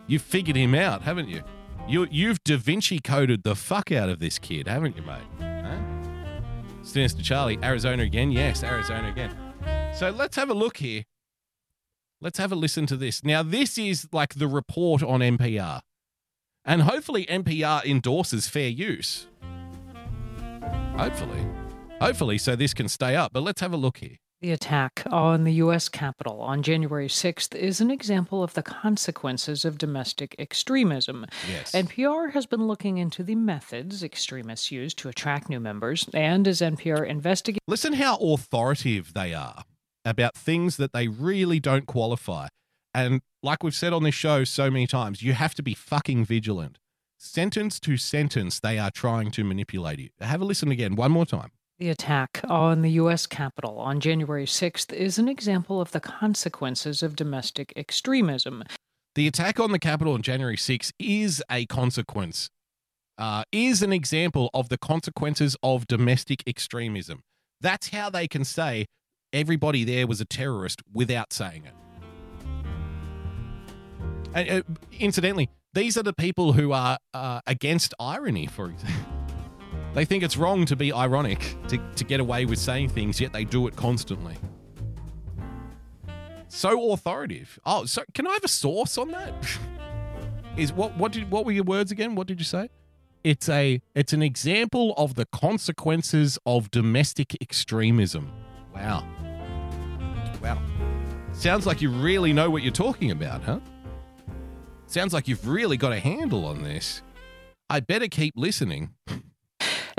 You've figured him out, haven't you? You you've Da Vinci coded the fuck out of this kid, haven't you, mate? Huh? Sinister Charlie, Arizona again. Yes, Arizona again. So let's have a look here. Let's have a listen to this. Now, this is like the report on NPR. And hopefully, NPR endorses fair use. Hopefully. Hopefully, so this can stay up. But let's have a look here. The attack on the U.S. Capitol on January 6th is an example of the consequences of domestic extremism. Yes. NPR has been looking into the methods extremists use to attract new members, and as NPR investigates. Listen how authoritative they are about things that they really don't qualify. And like we've said on this show so many times, you have to be fucking vigilant. Sentence to sentence, they are trying to manipulate you. Have a listen again, one more time. The attack on the U.S. Capitol on January 6th is an example of the consequences of domestic extremism. The attack on the Capitol on January 6th is a consequence, uh, is an example of the consequences of domestic extremism. That's how they can say everybody there was a terrorist without saying it. And uh, incidentally, these are the people who are uh, against irony, for example. They think it's wrong to be ironic, to, to get away with saying things, yet they do it constantly. So authoritative. Oh, so can I have a source on that? Is what what did what were your words again? What did you say? It's a it's an example of the consequences of domestic extremism. Wow. Wow. Sounds like you really know what you're talking about, huh? Sounds like you've really got a handle on this. I better keep listening.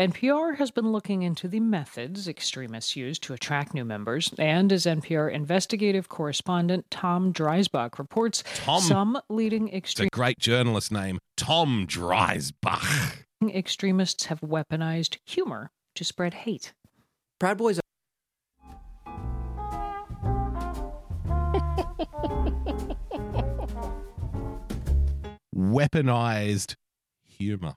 NPR has been looking into the methods extremists use to attract new members, and as NPR investigative correspondent Tom Dreisbach reports, Tom. some leading extremists. It's a great journalist name, Tom Dreisbach. extremists have weaponized humor to spread hate. Proud Boys Weaponized humor.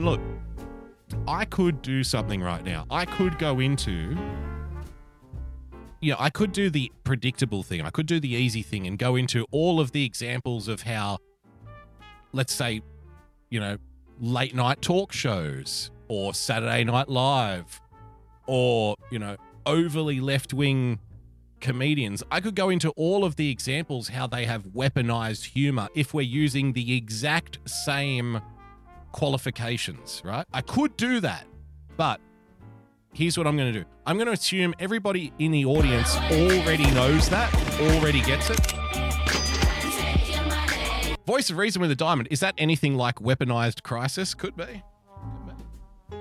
Mean, look, I could do something right now. I could go into, you know, I could do the predictable thing. I could do the easy thing and go into all of the examples of how, let's say, you know, late night talk shows or Saturday Night Live or, you know, overly left wing comedians. I could go into all of the examples how they have weaponized humor if we're using the exact same qualifications, right? I could do that, but here's what I'm going to do I'm going to assume everybody in the audience already knows that, already gets it. Voice of Reason with a Diamond. Is that anything like weaponized crisis? Could be. Could be.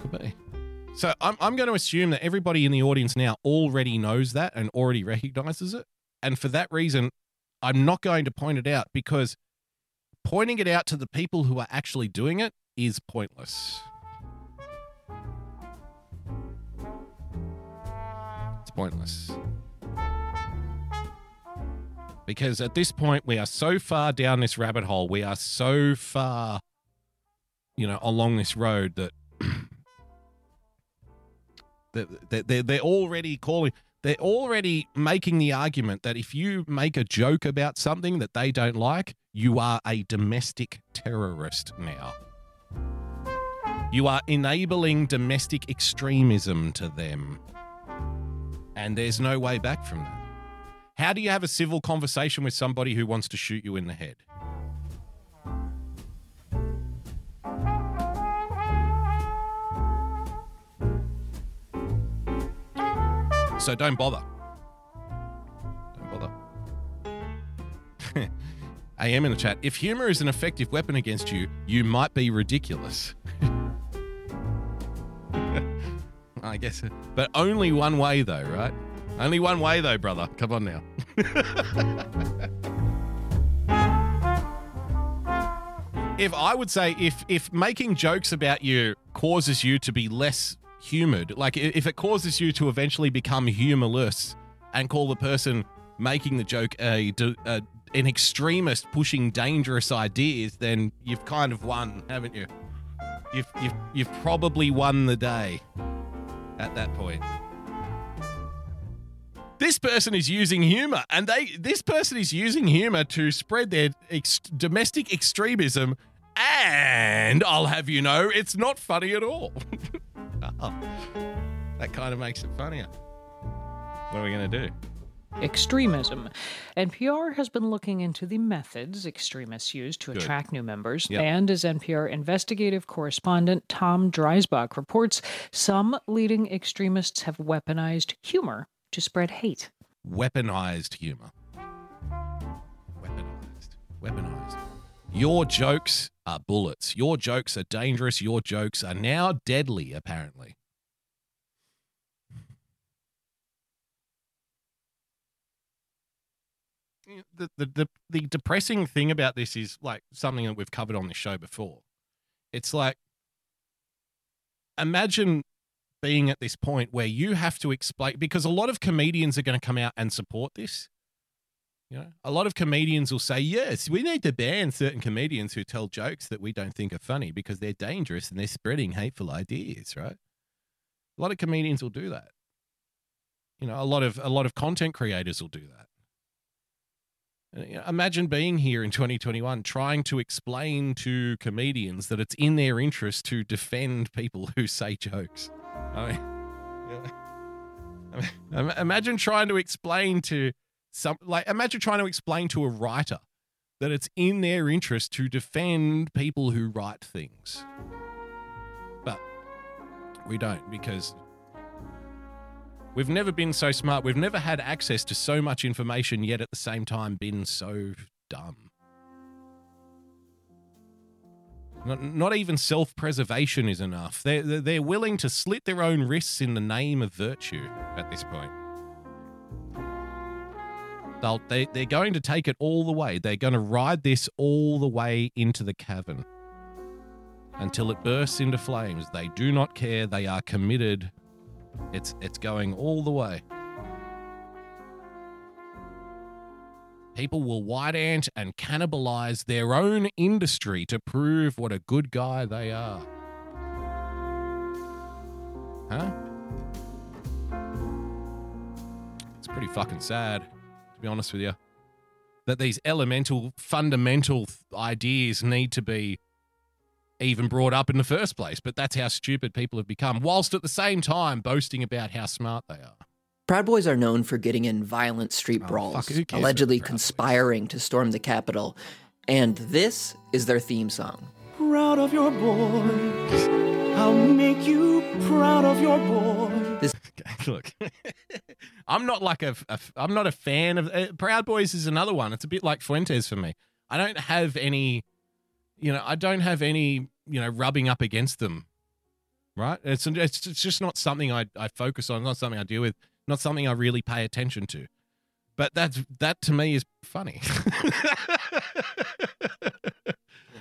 Could be. So I'm, I'm going to assume that everybody in the audience now already knows that and already recognizes it. And for that reason, I'm not going to point it out because pointing it out to the people who are actually doing it is pointless. It's pointless. Because at this point, we are so far down this rabbit hole, we are so far, you know, along this road that that they're, they're already calling, they're already making the argument that if you make a joke about something that they don't like, you are a domestic terrorist now. You are enabling domestic extremism to them. And there's no way back from that. How do you have a civil conversation with somebody who wants to shoot you in the head? So don't bother. Don't bother. AM in the chat. If humor is an effective weapon against you, you might be ridiculous. I guess. But only one way, though, right? Only one way, though, brother. Come on now. if I would say if if making jokes about you causes you to be less humored, like if it causes you to eventually become humorless and call the person making the joke a, a an extremist pushing dangerous ideas, then you've kind of won, haven't you? You've you've you've probably won the day at that point. this person is using humor, and they this person is using humor to spread their ex- domestic extremism. And I'll have you know, it's not funny at all. That kind of makes it funnier. What are we going to do? extremism. NPR has been looking into the methods extremists use to Good. attract new members. Yep. And as NPR investigative correspondent Tom Dreisbach reports, some leading extremists have weaponized humor to spread hate. Weaponized humor. Weaponized. Weaponized. Your jokes are bullets. Your jokes are dangerous. Your jokes are now deadly, apparently. The, the, the, the depressing thing about this is like something that we've covered on this show before. It's like, imagine being at this point where you have to explain because a lot of comedians are going to come out and support this. You know, a lot of comedians will say, "Yes, we need to ban certain comedians who tell jokes that we don't think are funny because they're dangerous and they're spreading hateful ideas." Right? A lot of comedians will do that. You know, a lot of a lot of content creators will do that. Imagine being here in 2021 trying to explain to comedians that it's in their interest to defend people who say jokes. I mean. I mean, imagine trying to explain to some like imagine trying to explain to a writer that it's in their interest to defend people who write things. But we don't because we've never been so smart. We've never had access to so much information yet at the same time been so dumb. Not, not even self preservation is enough. They're, they're they're willing to slit their own wrists in the name of virtue at this point. They'll, they, they're going to take it all the way. They're going to ride this all the way into the cavern until it bursts into flames. They do not care. They are committed. It's, it's going all the way. People will white ant and cannibalize their own industry to prove what a good guy they are. Huh? It's pretty fucking sad, to be honest with you. That these elemental, fundamental th- ideas need to be even brought up in the first place. But that's how stupid people have become, whilst at the same time boasting about how smart they are. Proud Boys are known for getting in violent street oh, brawls, Oh, fuck, allegedly conspiring to storm the Capitol. And this is their theme song. Proud of your boys. I'll make you proud of your boy. Look, I'm not like a, a I'm not a fan of uh, Proud Boys. Is another one. It's a bit like Fuentes for me. I don't have any, you know, I don't have any, you know, rubbing up against them. Right? It's it's, it's just not something I I focus on. Not something I deal with. Not something I really pay attention to. But that's that to me is funny.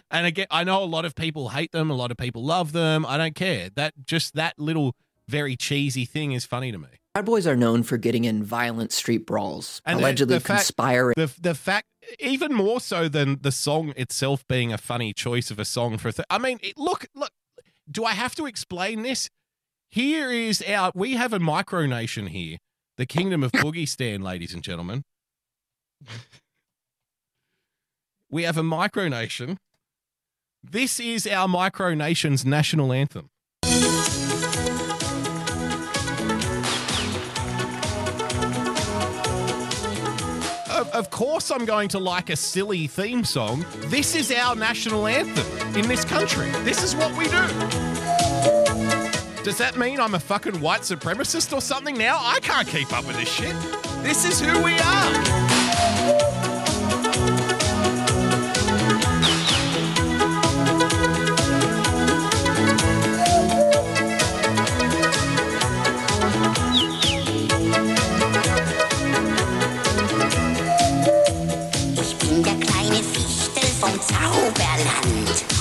and again, I know a lot of people hate them. A lot of people love them. I don't care. That just that little very cheesy thing is funny to me. Bad Boys are known for getting in violent street brawls, And allegedly the fact- conspiring. The the fact, even more so than the song itself being a funny choice of a song for. A th- I mean, it, look, look. Do I have to explain this? Here is our. We have a micronation here, the Kingdom of Boogie Stan, ladies and gentlemen. we have a micronation. This is our micronation's national anthem. Of, course, I'm going to like a silly theme song. This is our national anthem in this country. This is what we do. Does that mean I'm a fucking white supremacist or something now? I can't keep up with this shit. This is who we are.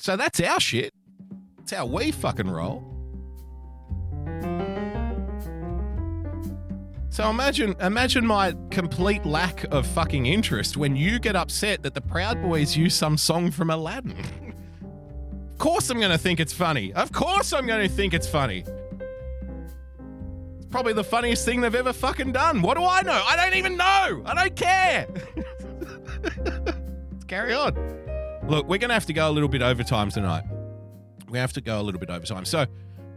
So that's our shit. That's how we fucking roll. So imagine imagine my complete lack of fucking interest when you get upset that the Proud Boys use some song from Aladdin. of course I'm going to think it's funny. Of course I'm going to think it's funny. It's probably the funniest thing they've ever fucking done. What do I know? I don't even know. I don't care. Let's carry on. Look, we're going to have to go a little bit overtime tonight. We have to go a little bit overtime. So,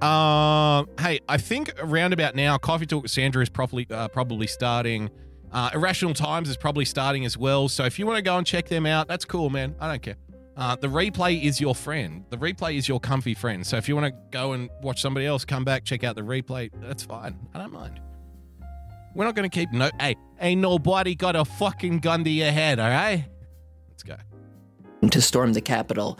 um, hey, I think around about now, Coffee Talk with Sandra is probably uh, probably starting. Uh, Irrational Times is probably starting as well. So if you want to go and check them out, that's cool, man. I don't care. Uh, the replay is your friend. The replay is your comfy friend. So if you want to go and watch somebody else come back, check out the replay. That's fine. I don't mind. We're not going to keep no. Hey, ain't nobody got a fucking gun to your head, all right? Let's go. To storm the Capitol.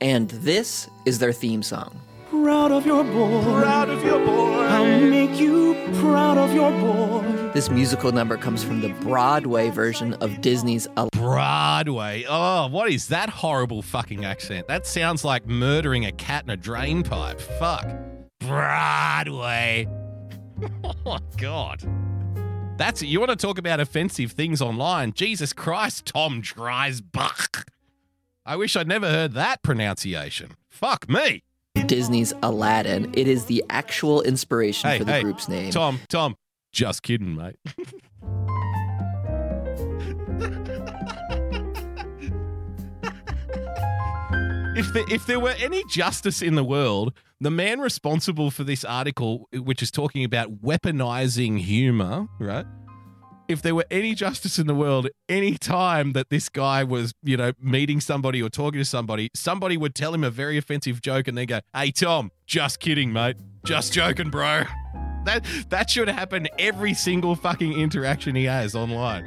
And this is their theme song. Proud of your boy. Proud of your boy. I'll make you proud of your boy. This musical number comes from the Broadway version of Disney's Aladdin. Broadway. Oh, what is that horrible fucking accent? That sounds like murdering a cat in a drain pipe. Fuck. Broadway. oh my god. That's it. You want to talk about offensive things online? Jesus Christ, Tom Dreisbach. I wish I'd never heard that pronunciation. Fuck me. Disney's Aladdin. It is the actual inspiration Hey, for the hey, group's name. Tom, Tom, just kidding, mate. if there, if there were any justice in the world, the man responsible for this article, which is talking about weaponizing humor, right? If there were any justice in the world, any time that this guy was, you know, meeting somebody or talking to somebody, somebody would tell him a very offensive joke and then go, "Hey Tom, just kidding, mate. Just joking, bro." That that should happen every single fucking interaction he has online.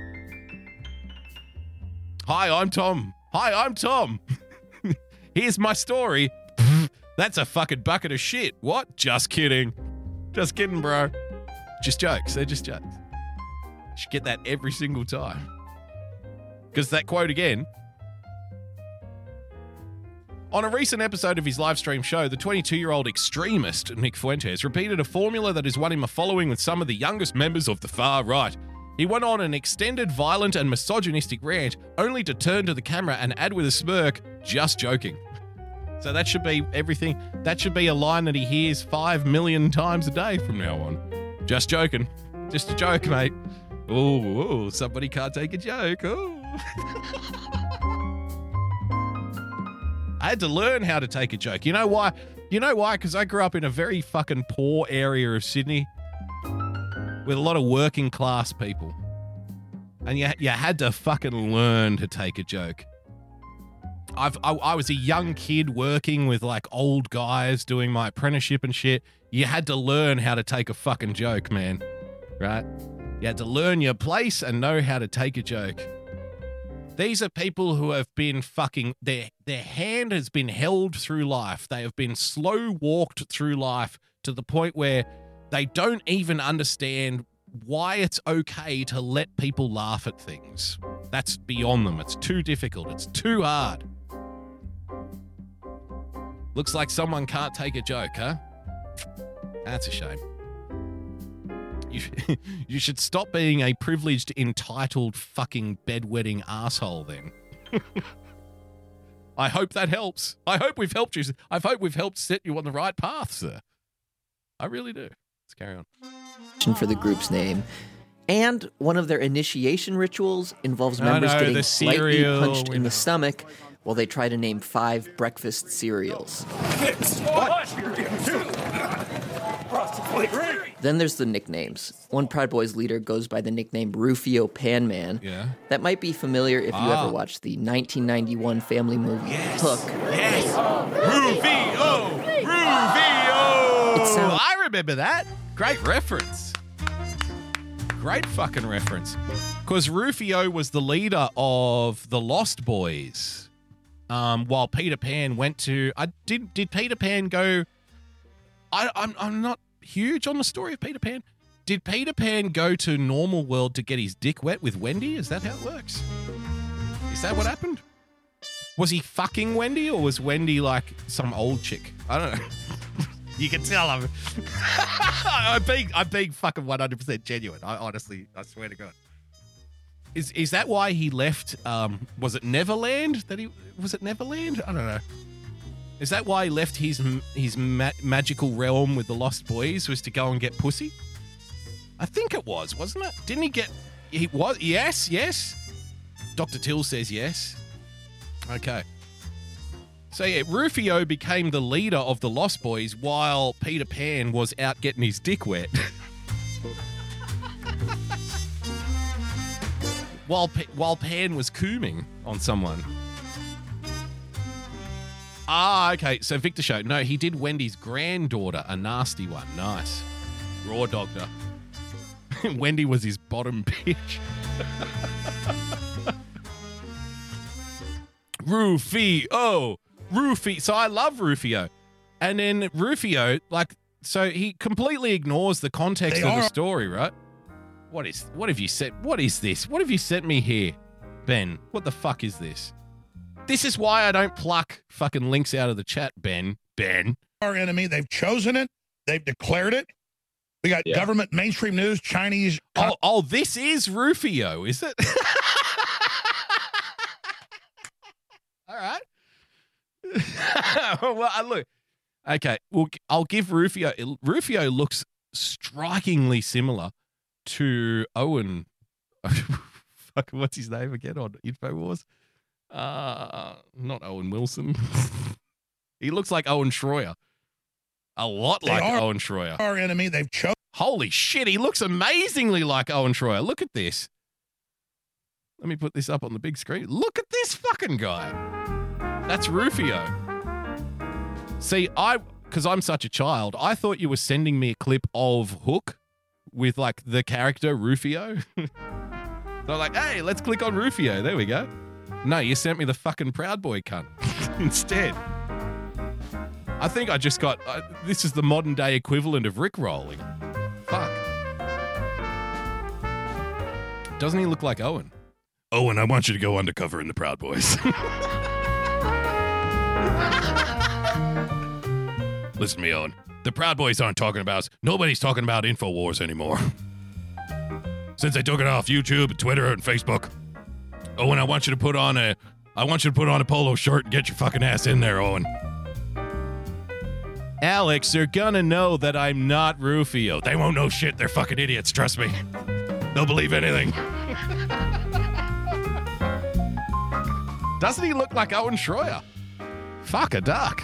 Hi, I'm Tom. Hi, I'm Tom. Here's my story. That's a fucking bucket of shit. What? Just kidding. Just kidding, bro. Just jokes. They're just jokes. Should get that every single time. Because that quote again. On a recent episode of his live stream show, the 22 year old extremist Nick Fuentes repeated a formula that has won him a following with some of the youngest members of the far right. He went on an extended, violent, and misogynistic rant, only to turn to the camera and add with a smirk, just joking. So that should be everything. That should be a line that he hears five million times a day from now on. Just joking. Just a joke, mate. Oh, somebody can't take a joke. I had to learn how to take a joke. You know why? You know why? Because I grew up in a very fucking poor area of Sydney with a lot of working class people. And you, you had to fucking learn to take a joke. I've, I, I was a young kid working with like old guys doing my apprenticeship and shit. You had to learn how to take a fucking joke, man. Right? You had to learn your place and know how to take a joke. These are people who have been fucking their their hand has been held through life. They have been slow walked through life to the point where they don't even understand why it's okay to let people laugh at things. That's beyond them. It's too difficult. It's too hard. Looks like someone can't take a joke, huh? That's a shame. You, you should stop being a privileged, entitled, fucking bedwetting asshole then. I hope that helps. I hope we've helped you. I hope we've helped set you on the right path, sir. I really do. Let's carry on. for the group's name. And one of their initiation rituals involves members know, getting the slightly punched in know. the stomach while they try to name five breakfast cereals. Then there's the nicknames. One Proud Boys leader goes by the nickname Rufio Panman. Yeah. That might be familiar if you Ah. ever watched the 1991 family movie Yes. Hook. Yes. Rufio! Rufio! It sounds- I remember that. Great reference. Great fucking reference. Because Rufio was the leader of the Lost Boys. Um, while Peter Pan went to, I did. Did Peter Pan go? I, I'm I'm not huge on the story of Peter Pan. Did Peter Pan go to normal world to get his dick wet with Wendy? Is that how it works? Is that what happened? Was he fucking Wendy or was Wendy like some old chick? I don't know. you can tell I'm. I'm being I'm being fucking 100 percent genuine. I honestly, I swear to God. Is is that why he left? Um, was it Neverland? That he was it Neverland? I don't know. Is that why he left his his ma- magical realm with the Lost Boys? Was to go and get pussy? I think it was, wasn't it? Didn't he get? He was. Yes, yes. Doctor Till says yes. Okay. So yeah, Rufio became the leader of the Lost Boys while Peter Pan was out getting his dick wet. while Pa- while Pan was cooming on someone. Ah, okay. So Victor Show. No, he did Wendy's granddaughter, a nasty one. Nice. Raw doctor. Wendy was his bottom bitch. Rufio. Rufio. So I love Rufio. And then Rufio, like, so he completely ignores the context They of the story, right? What is what have you said? What is this? What have you sent me here? Ben, what the fuck is this? This is why I don't pluck fucking links out of the chat, Ben. Ben. Our enemy. They've chosen it. They've declared it. We got government, mainstream news, Chinese. Oh, oh, this is Rufio, is it? All right. well, uh, look. Okay, well, I'll give Rufio. Rufio looks strikingly similar to Owen. Fuck, what's his name again on Infowars? Uh, not Owen Wilson. he looks like Owen Schroyer. A lot They like are- Owen Schroyer. Our enemy. They've chosen. Holy shit, he looks amazingly like Owen Schroyer. Look at this. Let me put this up on the big screen. Look at this fucking guy. That's Rufio. See, I because I'm such a child, I thought you were sending me a clip of Hook with like the character Rufio. so I'm like, hey, let's click on Rufio. There we go. No, you sent me the fucking Proud Boy cunt instead. I think I just got. Uh, this is the modern day equivalent of Rick rolling. Fuck. Doesn't he look like Owen? Owen, I want you to go undercover in the Proud Boys. Listen to me, Owen. The Proud Boys aren't talking about us. Nobody's talking about InfoWars anymore. Since they took it off YouTube, Twitter, and Facebook. Oh, Owen, I want you to put on a I want you to put on a polo shirt and get your fucking ass in there, Owen. Alex, they're gonna know that I'm not Rufio. They won't know shit. They're fucking idiots, trust me. They'll believe anything. Doesn't he look like Owen Schroyer? Fuck a duck.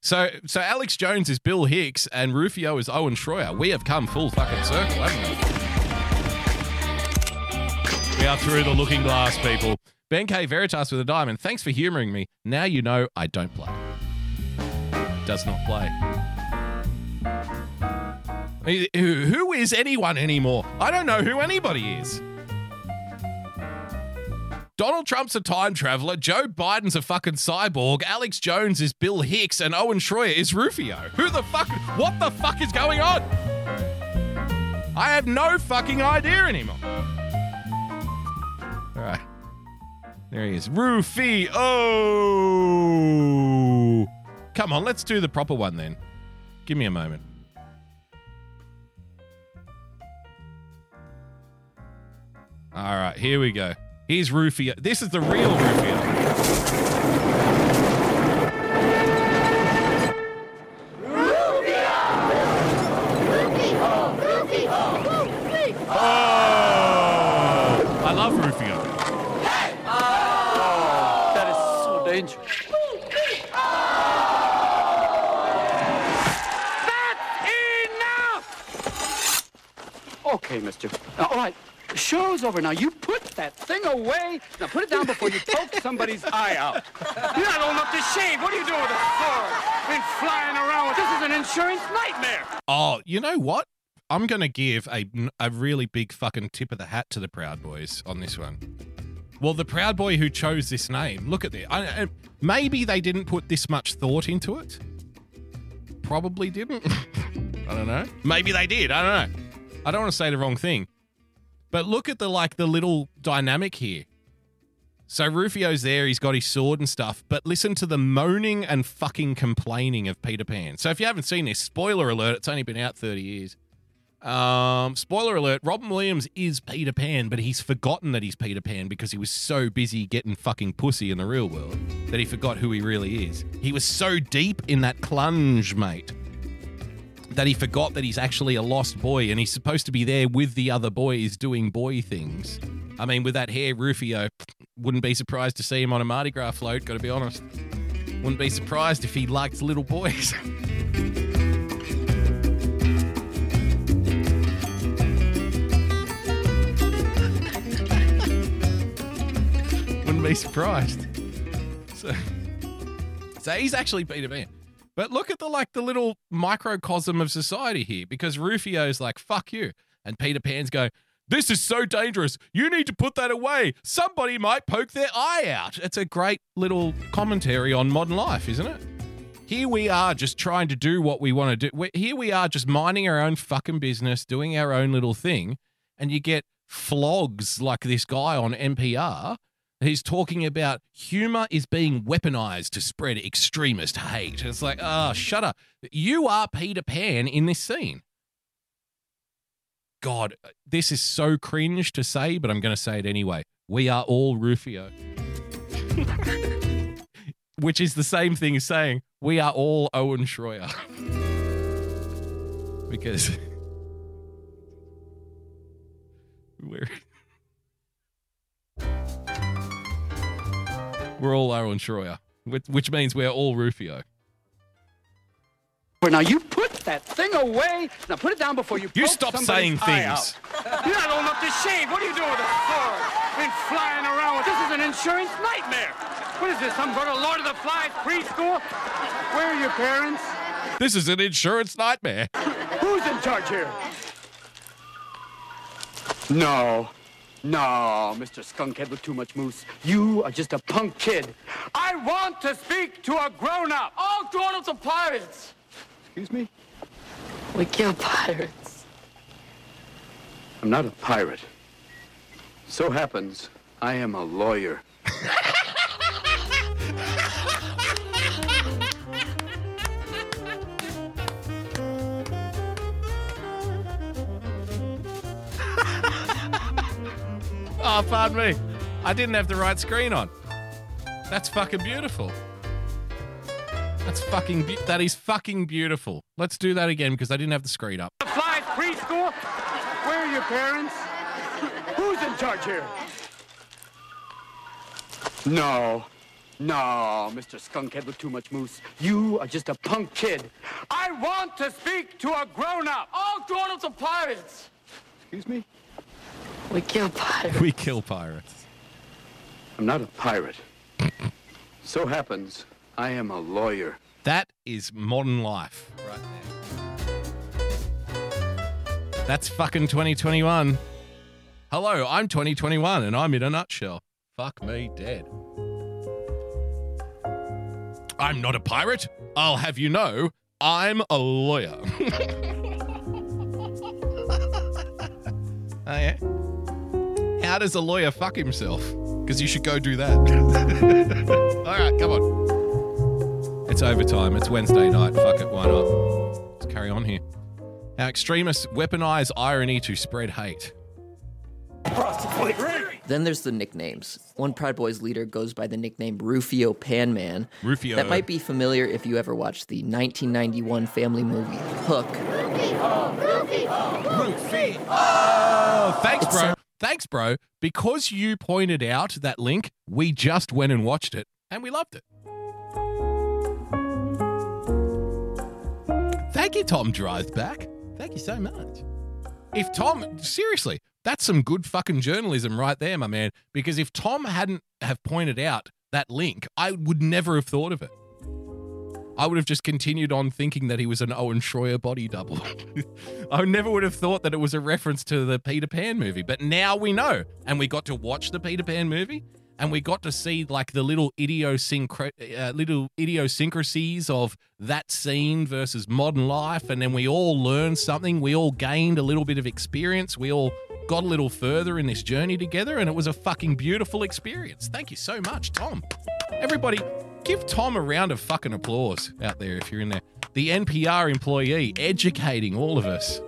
So, so Alex Jones is Bill Hicks and Rufio is Owen Schroyer. We have come full fucking circle, haven't we? We are through the looking glass, people. Ben K. Veritas with a diamond. Thanks for humoring me. Now you know I don't play. Does not play. Who who is anyone anymore? I don't know who anybody is. Donald Trump's a time traveler. Joe Biden's a fucking cyborg. Alex Jones is Bill Hicks, and Owen Schroyer is Rufio. Who the fuck? What the fuck is going on? I have no fucking idea anymore. Right, there he is, Rufio. Oh, come on, let's do the proper one then. Give me a moment. All right, here we go. Here's Rufio. This is the real Rufio. Oh, I love Rufio. That is so dangerous. Okay, mister. All right. Show's over now. You put that thing away. Now put it down before you poke somebody's eye out. You're not old enough to shave. What are you doing with a sword? Been flying around with this is an insurance nightmare. Oh, you know what? I'm going to give a, a really big fucking tip of the hat to the Proud Boys on this one. Well, the Proud Boy who chose this name, look at this. I, I, maybe they didn't put this much thought into it. Probably didn't. I don't know. Maybe they did. I don't know. I don't want to say the wrong thing. But look at the like the little dynamic here. So Rufio's there, he's got his sword and stuff, but listen to the moaning and fucking complaining of Peter Pan. So if you haven't seen this, spoiler alert, it's only been out 30 years. Um, spoiler alert, Robin Williams is Peter Pan, but he's forgotten that he's Peter Pan because he was so busy getting fucking pussy in the real world that he forgot who he really is. He was so deep in that clunge, mate, that he forgot that he's actually a lost boy and he's supposed to be there with the other boys doing boy things. I mean, with that hair, Rufio, wouldn't be surprised to see him on a Mardi Gras float, gotta be honest. Wouldn't be surprised if he liked little boys. Wouldn't be surprised. So, so he's actually Peter Pan. But look at the like the little microcosm of society here, because Rufio's like, fuck you. And Peter Pan's go, This is so dangerous. You need to put that away. Somebody might poke their eye out. It's a great little commentary on modern life, isn't it? Here we are just trying to do what we want to do. here we are just minding our own fucking business, doing our own little thing, and you get flogs like this guy on NPR. He's talking about humor is being weaponized to spread extremist hate. It's like, oh, shut up. You are Peter Pan in this scene. God, this is so cringe to say, but I'm going to say it anyway. We are all Rufio. Which is the same thing as saying we are all Owen Schroyer. because we're we're all Owen Schroyer, which, means we're all Rufio. Now you put that thing away. Now put it down before you. You stop saying things. You're not old enough to shave. What are you doing with a sword? Been flying around. with- This is an insurance nightmare. What is this? Some sort of Lord of the Flies preschool? Where are your parents? This is an insurance nightmare. Who's in charge here? No. No, Mr. Skunkhead with too much mousse. You are just a punk kid. I want to speak to a grown-up. All grown-ups are pirates. Excuse me? We kill pirates. I'm not a pirate. So happens I am a lawyer. Oh, pardon me. I didn't have the right screen on. That's fucking beautiful. That's fucking be- that is fucking beautiful. Let's do that again because I didn't have the screen up. The Flies preschool? Where are your parents? Who's in charge here? No. No, Mr. Skunkhead with too much mousse. You are just a punk kid. I want to speak to a grown-up. All grown-ups are pirates. Excuse me? We kill pirates. We kill pirates. I'm not a pirate. so happens I am a lawyer. That is modern life right there. That's fucking 2021. Hello, I'm 2021 and I'm in a nutshell. Fuck me dead. I'm not a pirate. I'll have you know, I'm a lawyer. oh, yeah? How does a lawyer fuck himself? Because you should go do that. All right, come on. It's overtime. It's Wednesday night. Fuck it. Why not? Let's carry on here. Our extremists weaponize irony to spread hate. Then there's the nicknames. One Proud Boys leader goes by the nickname Rufio Panman. Rufio. That might be familiar if you ever watched the 1991 family movie Hook. Rufio, Rufio, Oh, thanks, bro. Thanks, bro. Because you pointed out that link, we just went and watched it and we loved it. Thank you, Tom Dreisbach. Thank you so much. If Tom, seriously, that's some good fucking journalism right there, my man. Because if Tom hadn't have pointed out that link, I would never have thought of it. I would have just continued on thinking that he was an Owen Schroyer body double. I never would have thought that it was a reference to the Peter Pan movie, but now we know. And we got to watch the Peter Pan movie and we got to see like the little idiosyncra- uh, little idiosyncrasies of that scene versus modern life and then we all learned something, we all gained a little bit of experience, we all got a little further in this journey together, and it was a fucking beautiful experience. Thank you so much, Tom. Everybody, give Tom a round of fucking applause out there if you're in there. The NPR employee educating all of us.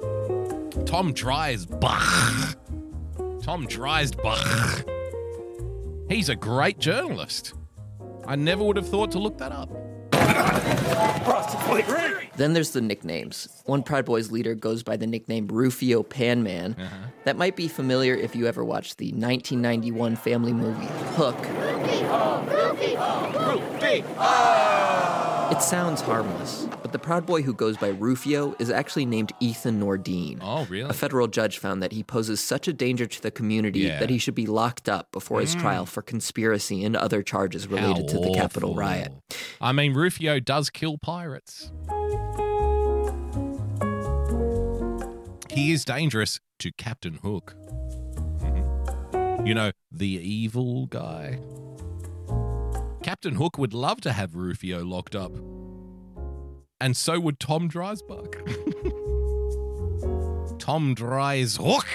Tom Dreisbach. Tom Dreisbach. He's a great journalist. I never would have thought to look that up. Then there's the nicknames. One Proud Boys leader goes by the nickname Rufio Panman. Uh-huh. That might be familiar if you ever watched the 1991 family movie Hook. It sounds harmless, but the Proud Boy who goes by Rufio is actually named Ethan Nordean. Oh, really? A federal judge found that he poses such a danger to the community Yeah. that he should be locked up before his Mm. trial for conspiracy and other charges related to the Capitol riot. I mean, Rufio does kill pirates. He is dangerous to Captain Hook. Mhm. You know, the evil guy. Captain Hook would love to have Rufio locked up. And so would Tom Dreisbach. Tom Dreishook,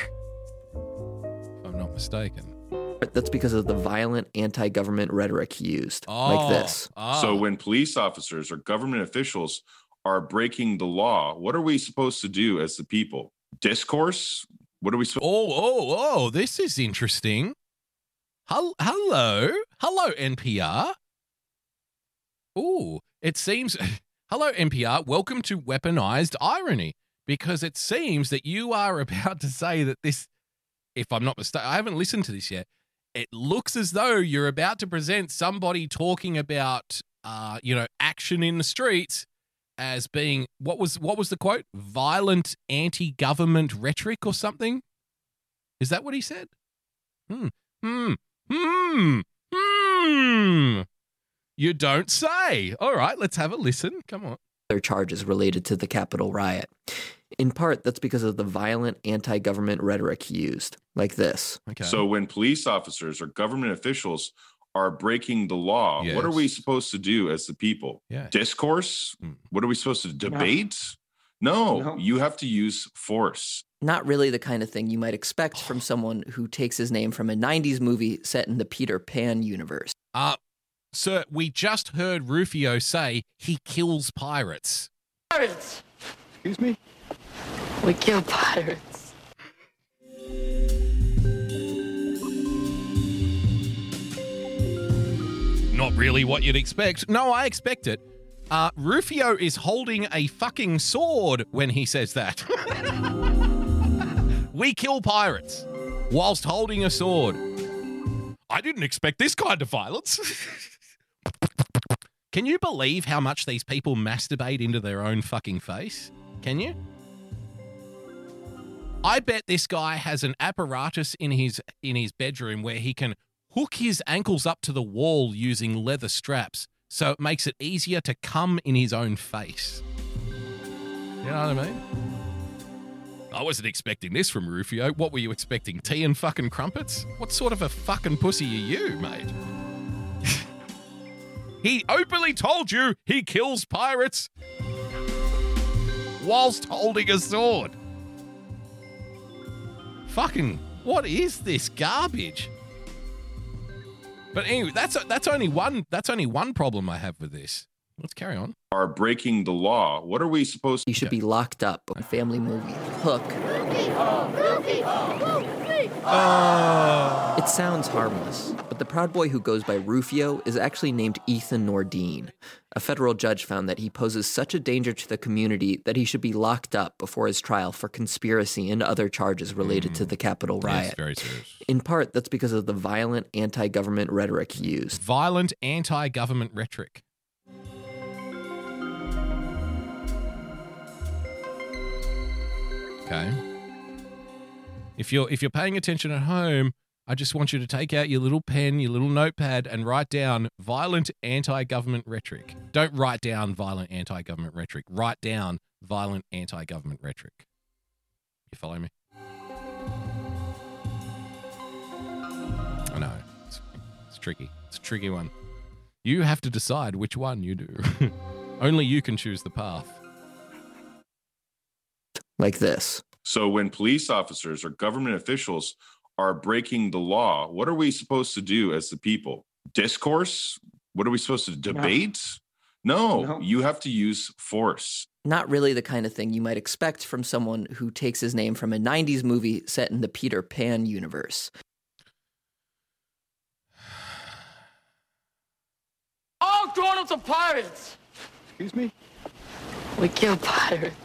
if I'm not mistaken. But that's because of the violent anti government rhetoric he used, Oh, like ah, this. Ah. So when police officers or government officials are breaking the law, what are we supposed to do as the people? Discourse? What are we supposed Oh, oh, oh, this is interesting. Hel- Hello. Hello, NPR. Oh, it seems. Hello, NPR. Welcome to weaponized irony because it seems that you are about to say that this, if I'm not mistaken, I haven't listened to this yet. It looks as though you're about to present somebody talking about, uh, you know, action in the streets as being what was what was the quote? Violent anti-government rhetoric or something? Is that what he said? Hmm. Hmm. Hmm. Hmm. You don't say. All right, let's have a listen. Come on. Other charges related to the Capitol riot. In part, that's because of the violent anti government rhetoric he used, like this. Okay. So when police officers or government officials are breaking the law, what are we supposed to do as the people? Yeah. Discourse? What are we supposed to debate? No, you have to use force. Not really the kind of thing you might expect from someone who takes his name from a 90s movie set in the Peter Pan universe. Uh, sir, we just heard Rufio say he kills pirates. Pirates! Excuse me? We kill pirates. Not really what you'd expect. No, I expect it. Uh, Rufio is holding a fucking sword when he says that. we kill pirates whilst holding a sword. I didn't expect this kind of violence. Can you believe how much these people masturbate into their own fucking face? Can you? I bet this guy has an apparatus in his in his bedroom where he can hook his ankles up to the wall using leather straps so it makes it easier to come in his own face. You know what I mean? I wasn't expecting this from Rufio. What were you expecting? Tea and fucking crumpets? What sort of a fucking pussy are you, mate? He openly told you he kills pirates whilst holding a sword. Fucking, what is this garbage? But anyway, that's that's only one that's only one problem I have with this. Let's carry on. Are breaking the law. What are we supposed to You should be locked up. A family movie. Hook. Oh. It sounds harmless, but the Proud Boy who goes by Rufio is actually named Ethan Nordean. A federal judge found that he poses such a danger to the community that he should be locked up before his trial for conspiracy and other charges related to hmm. the Capitol Yes, riot. very serious. In part, that's because of the violent anti government rhetoric he used. Violent anti-government rhetoric. Okay. If you're if you're paying attention at home, I just want you to take out your little pen, your little notepad, and write down violent anti-government rhetoric. Don't write down violent anti-government rhetoric. Write down violent anti-government rhetoric. You follow me? I know. It's, it's tricky. It's a tricky one. You have to decide which one you do. Only you can choose the path. Like this. So when police officers or government officials are breaking the law, what are we supposed to do as the people? Discourse? What are we supposed to debate? No, No. you have to use force. Not really the kind of thing you might expect from someone who takes his name from a 90s movie set in the Peter Pan universe. All grown-ups are pirates. Excuse me? We kill pirates.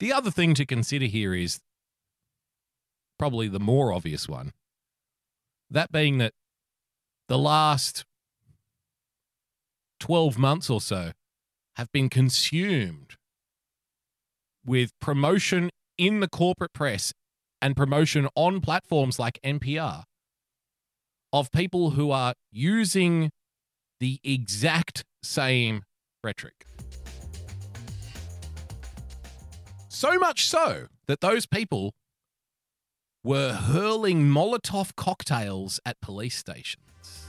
The other thing to consider here is probably the more obvious one. That being that the last 12 months or so have been consumed with promotion in the corporate press and promotion on platforms like NPR of people who are using the exact same rhetoric. So much so that those people were hurling Molotov cocktails at police stations.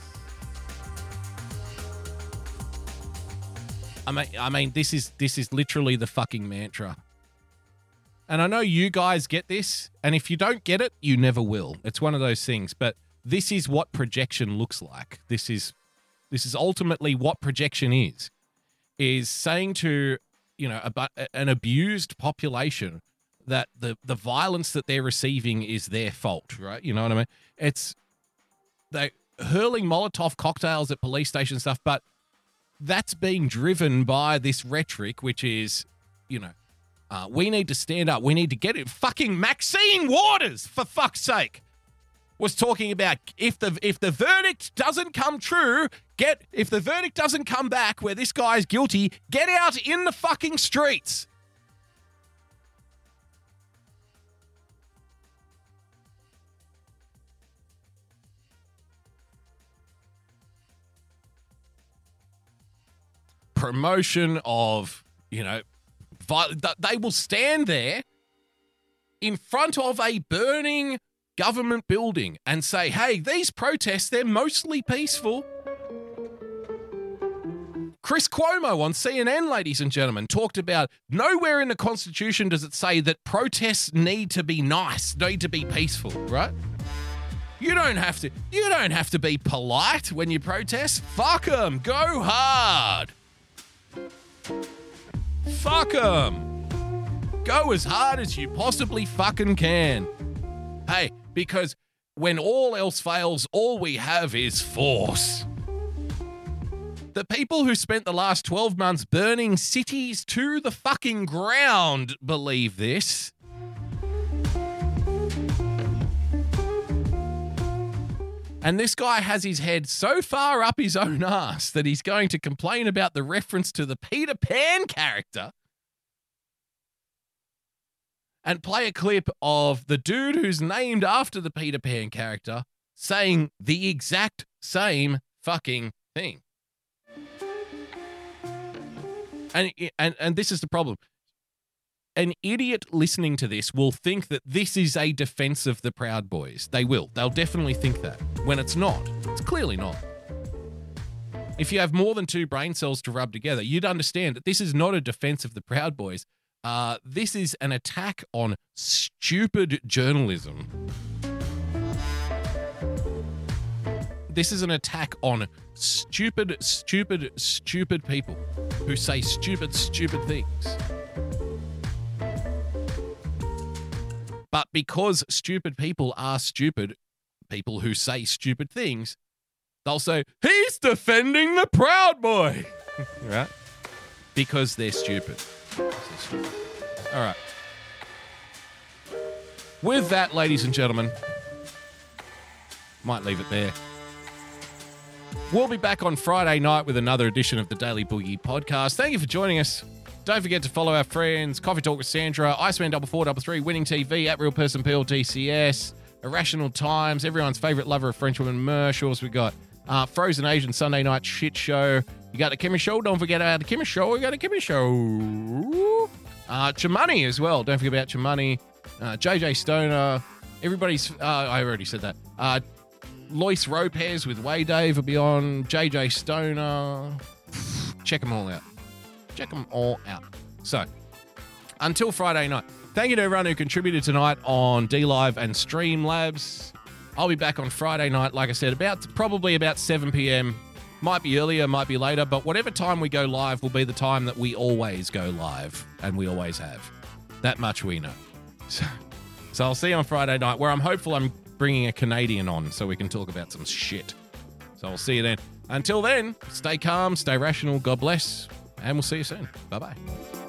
I mean, I mean, this is this is literally the fucking mantra. And I know you guys get this, and if you don't get it, you never will. It's one of those things. But this is what projection looks like. This is this is ultimately what projection is. Is saying to you know about an abused population that the the violence that they're receiving is their fault, right? You know what I mean? It's they hurling Molotov cocktails at police station stuff, but that's being driven by this rhetoric, which is, you know, uh, we need to stand up. We need to get it. Fucking Maxine Waters, for fuck's sake, was talking about if the if the verdict doesn't come true, get if the verdict doesn't come back where this guy is guilty, get out in the fucking streets. promotion of, you know, they will stand there in front of a burning government building and say, hey, these protests, they're mostly peaceful. Chris Cuomo on CNN, ladies and gentlemen, talked about nowhere in the Constitution does it say that protests need to be nice, need to be peaceful, right? You don't have to. You don't have to be polite when you protest. Fuck them. Go hard. Fuck them. Go as hard as you possibly fucking can. Hey, because when all else fails, all we have is force. The people who spent the last 12 months burning cities to the fucking ground believe this. And this guy has his head so far up his own ass that he's going to complain about the reference to the Peter Pan character and play a clip of the dude who's named after the Peter Pan character saying the exact same fucking thing. And and and this is the problem. An idiot listening to this will think that this is a defense of the Proud Boys. They will. They'll definitely think that. When it's not. It's clearly not. If you have more than two brain cells to rub together, you'd understand that this is not a defense of the Proud Boys. Uh, this is an attack on stupid journalism. This is an attack on stupid, stupid, stupid people who say stupid, stupid things. But because stupid people are stupid, people who say stupid things, they'll say, he's defending the Proud Boy. right? Because they're stupid. All right. With that, ladies and gentlemen, might leave it there. We'll be back on Friday night with another edition of the Daily Boogie podcast. Thank you for joining us. Don't forget to follow our friends Coffee Talk with Sandra, Iceman double four double three, Winning TV at Real Person PLTCS, Irrational Times, everyone's favorite lover of French women, Mershals. We got uh, Frozen Asian Sunday Night Shit Show. You got the Kimmy Show. Don't forget about the Kimmy Show. We got the Kimmy Show. Uh, Chimani as well. Don't forget about Chimani. Uh, JJ Stoner. Everybody's. Uh, I already said that. Uh, Lois Lopez with Way Dave will be on. JJ Stoner. Check them all out. Check them all out. So, until Friday night, thank you to everyone who contributed tonight on D Live and Streamlabs. I'll be back on Friday night, like I said, about probably about 7 p.m. Might be earlier, might be later, but whatever time we go live will be the time that we always go live, and we always have. That much we know. So, so I'll see you on Friday night, where I'm hopeful I'm bringing a Canadian on so we can talk about some shit. So I'll see you then. Until then, stay calm, stay rational, God bless, and we'll see you soon. Bye bye.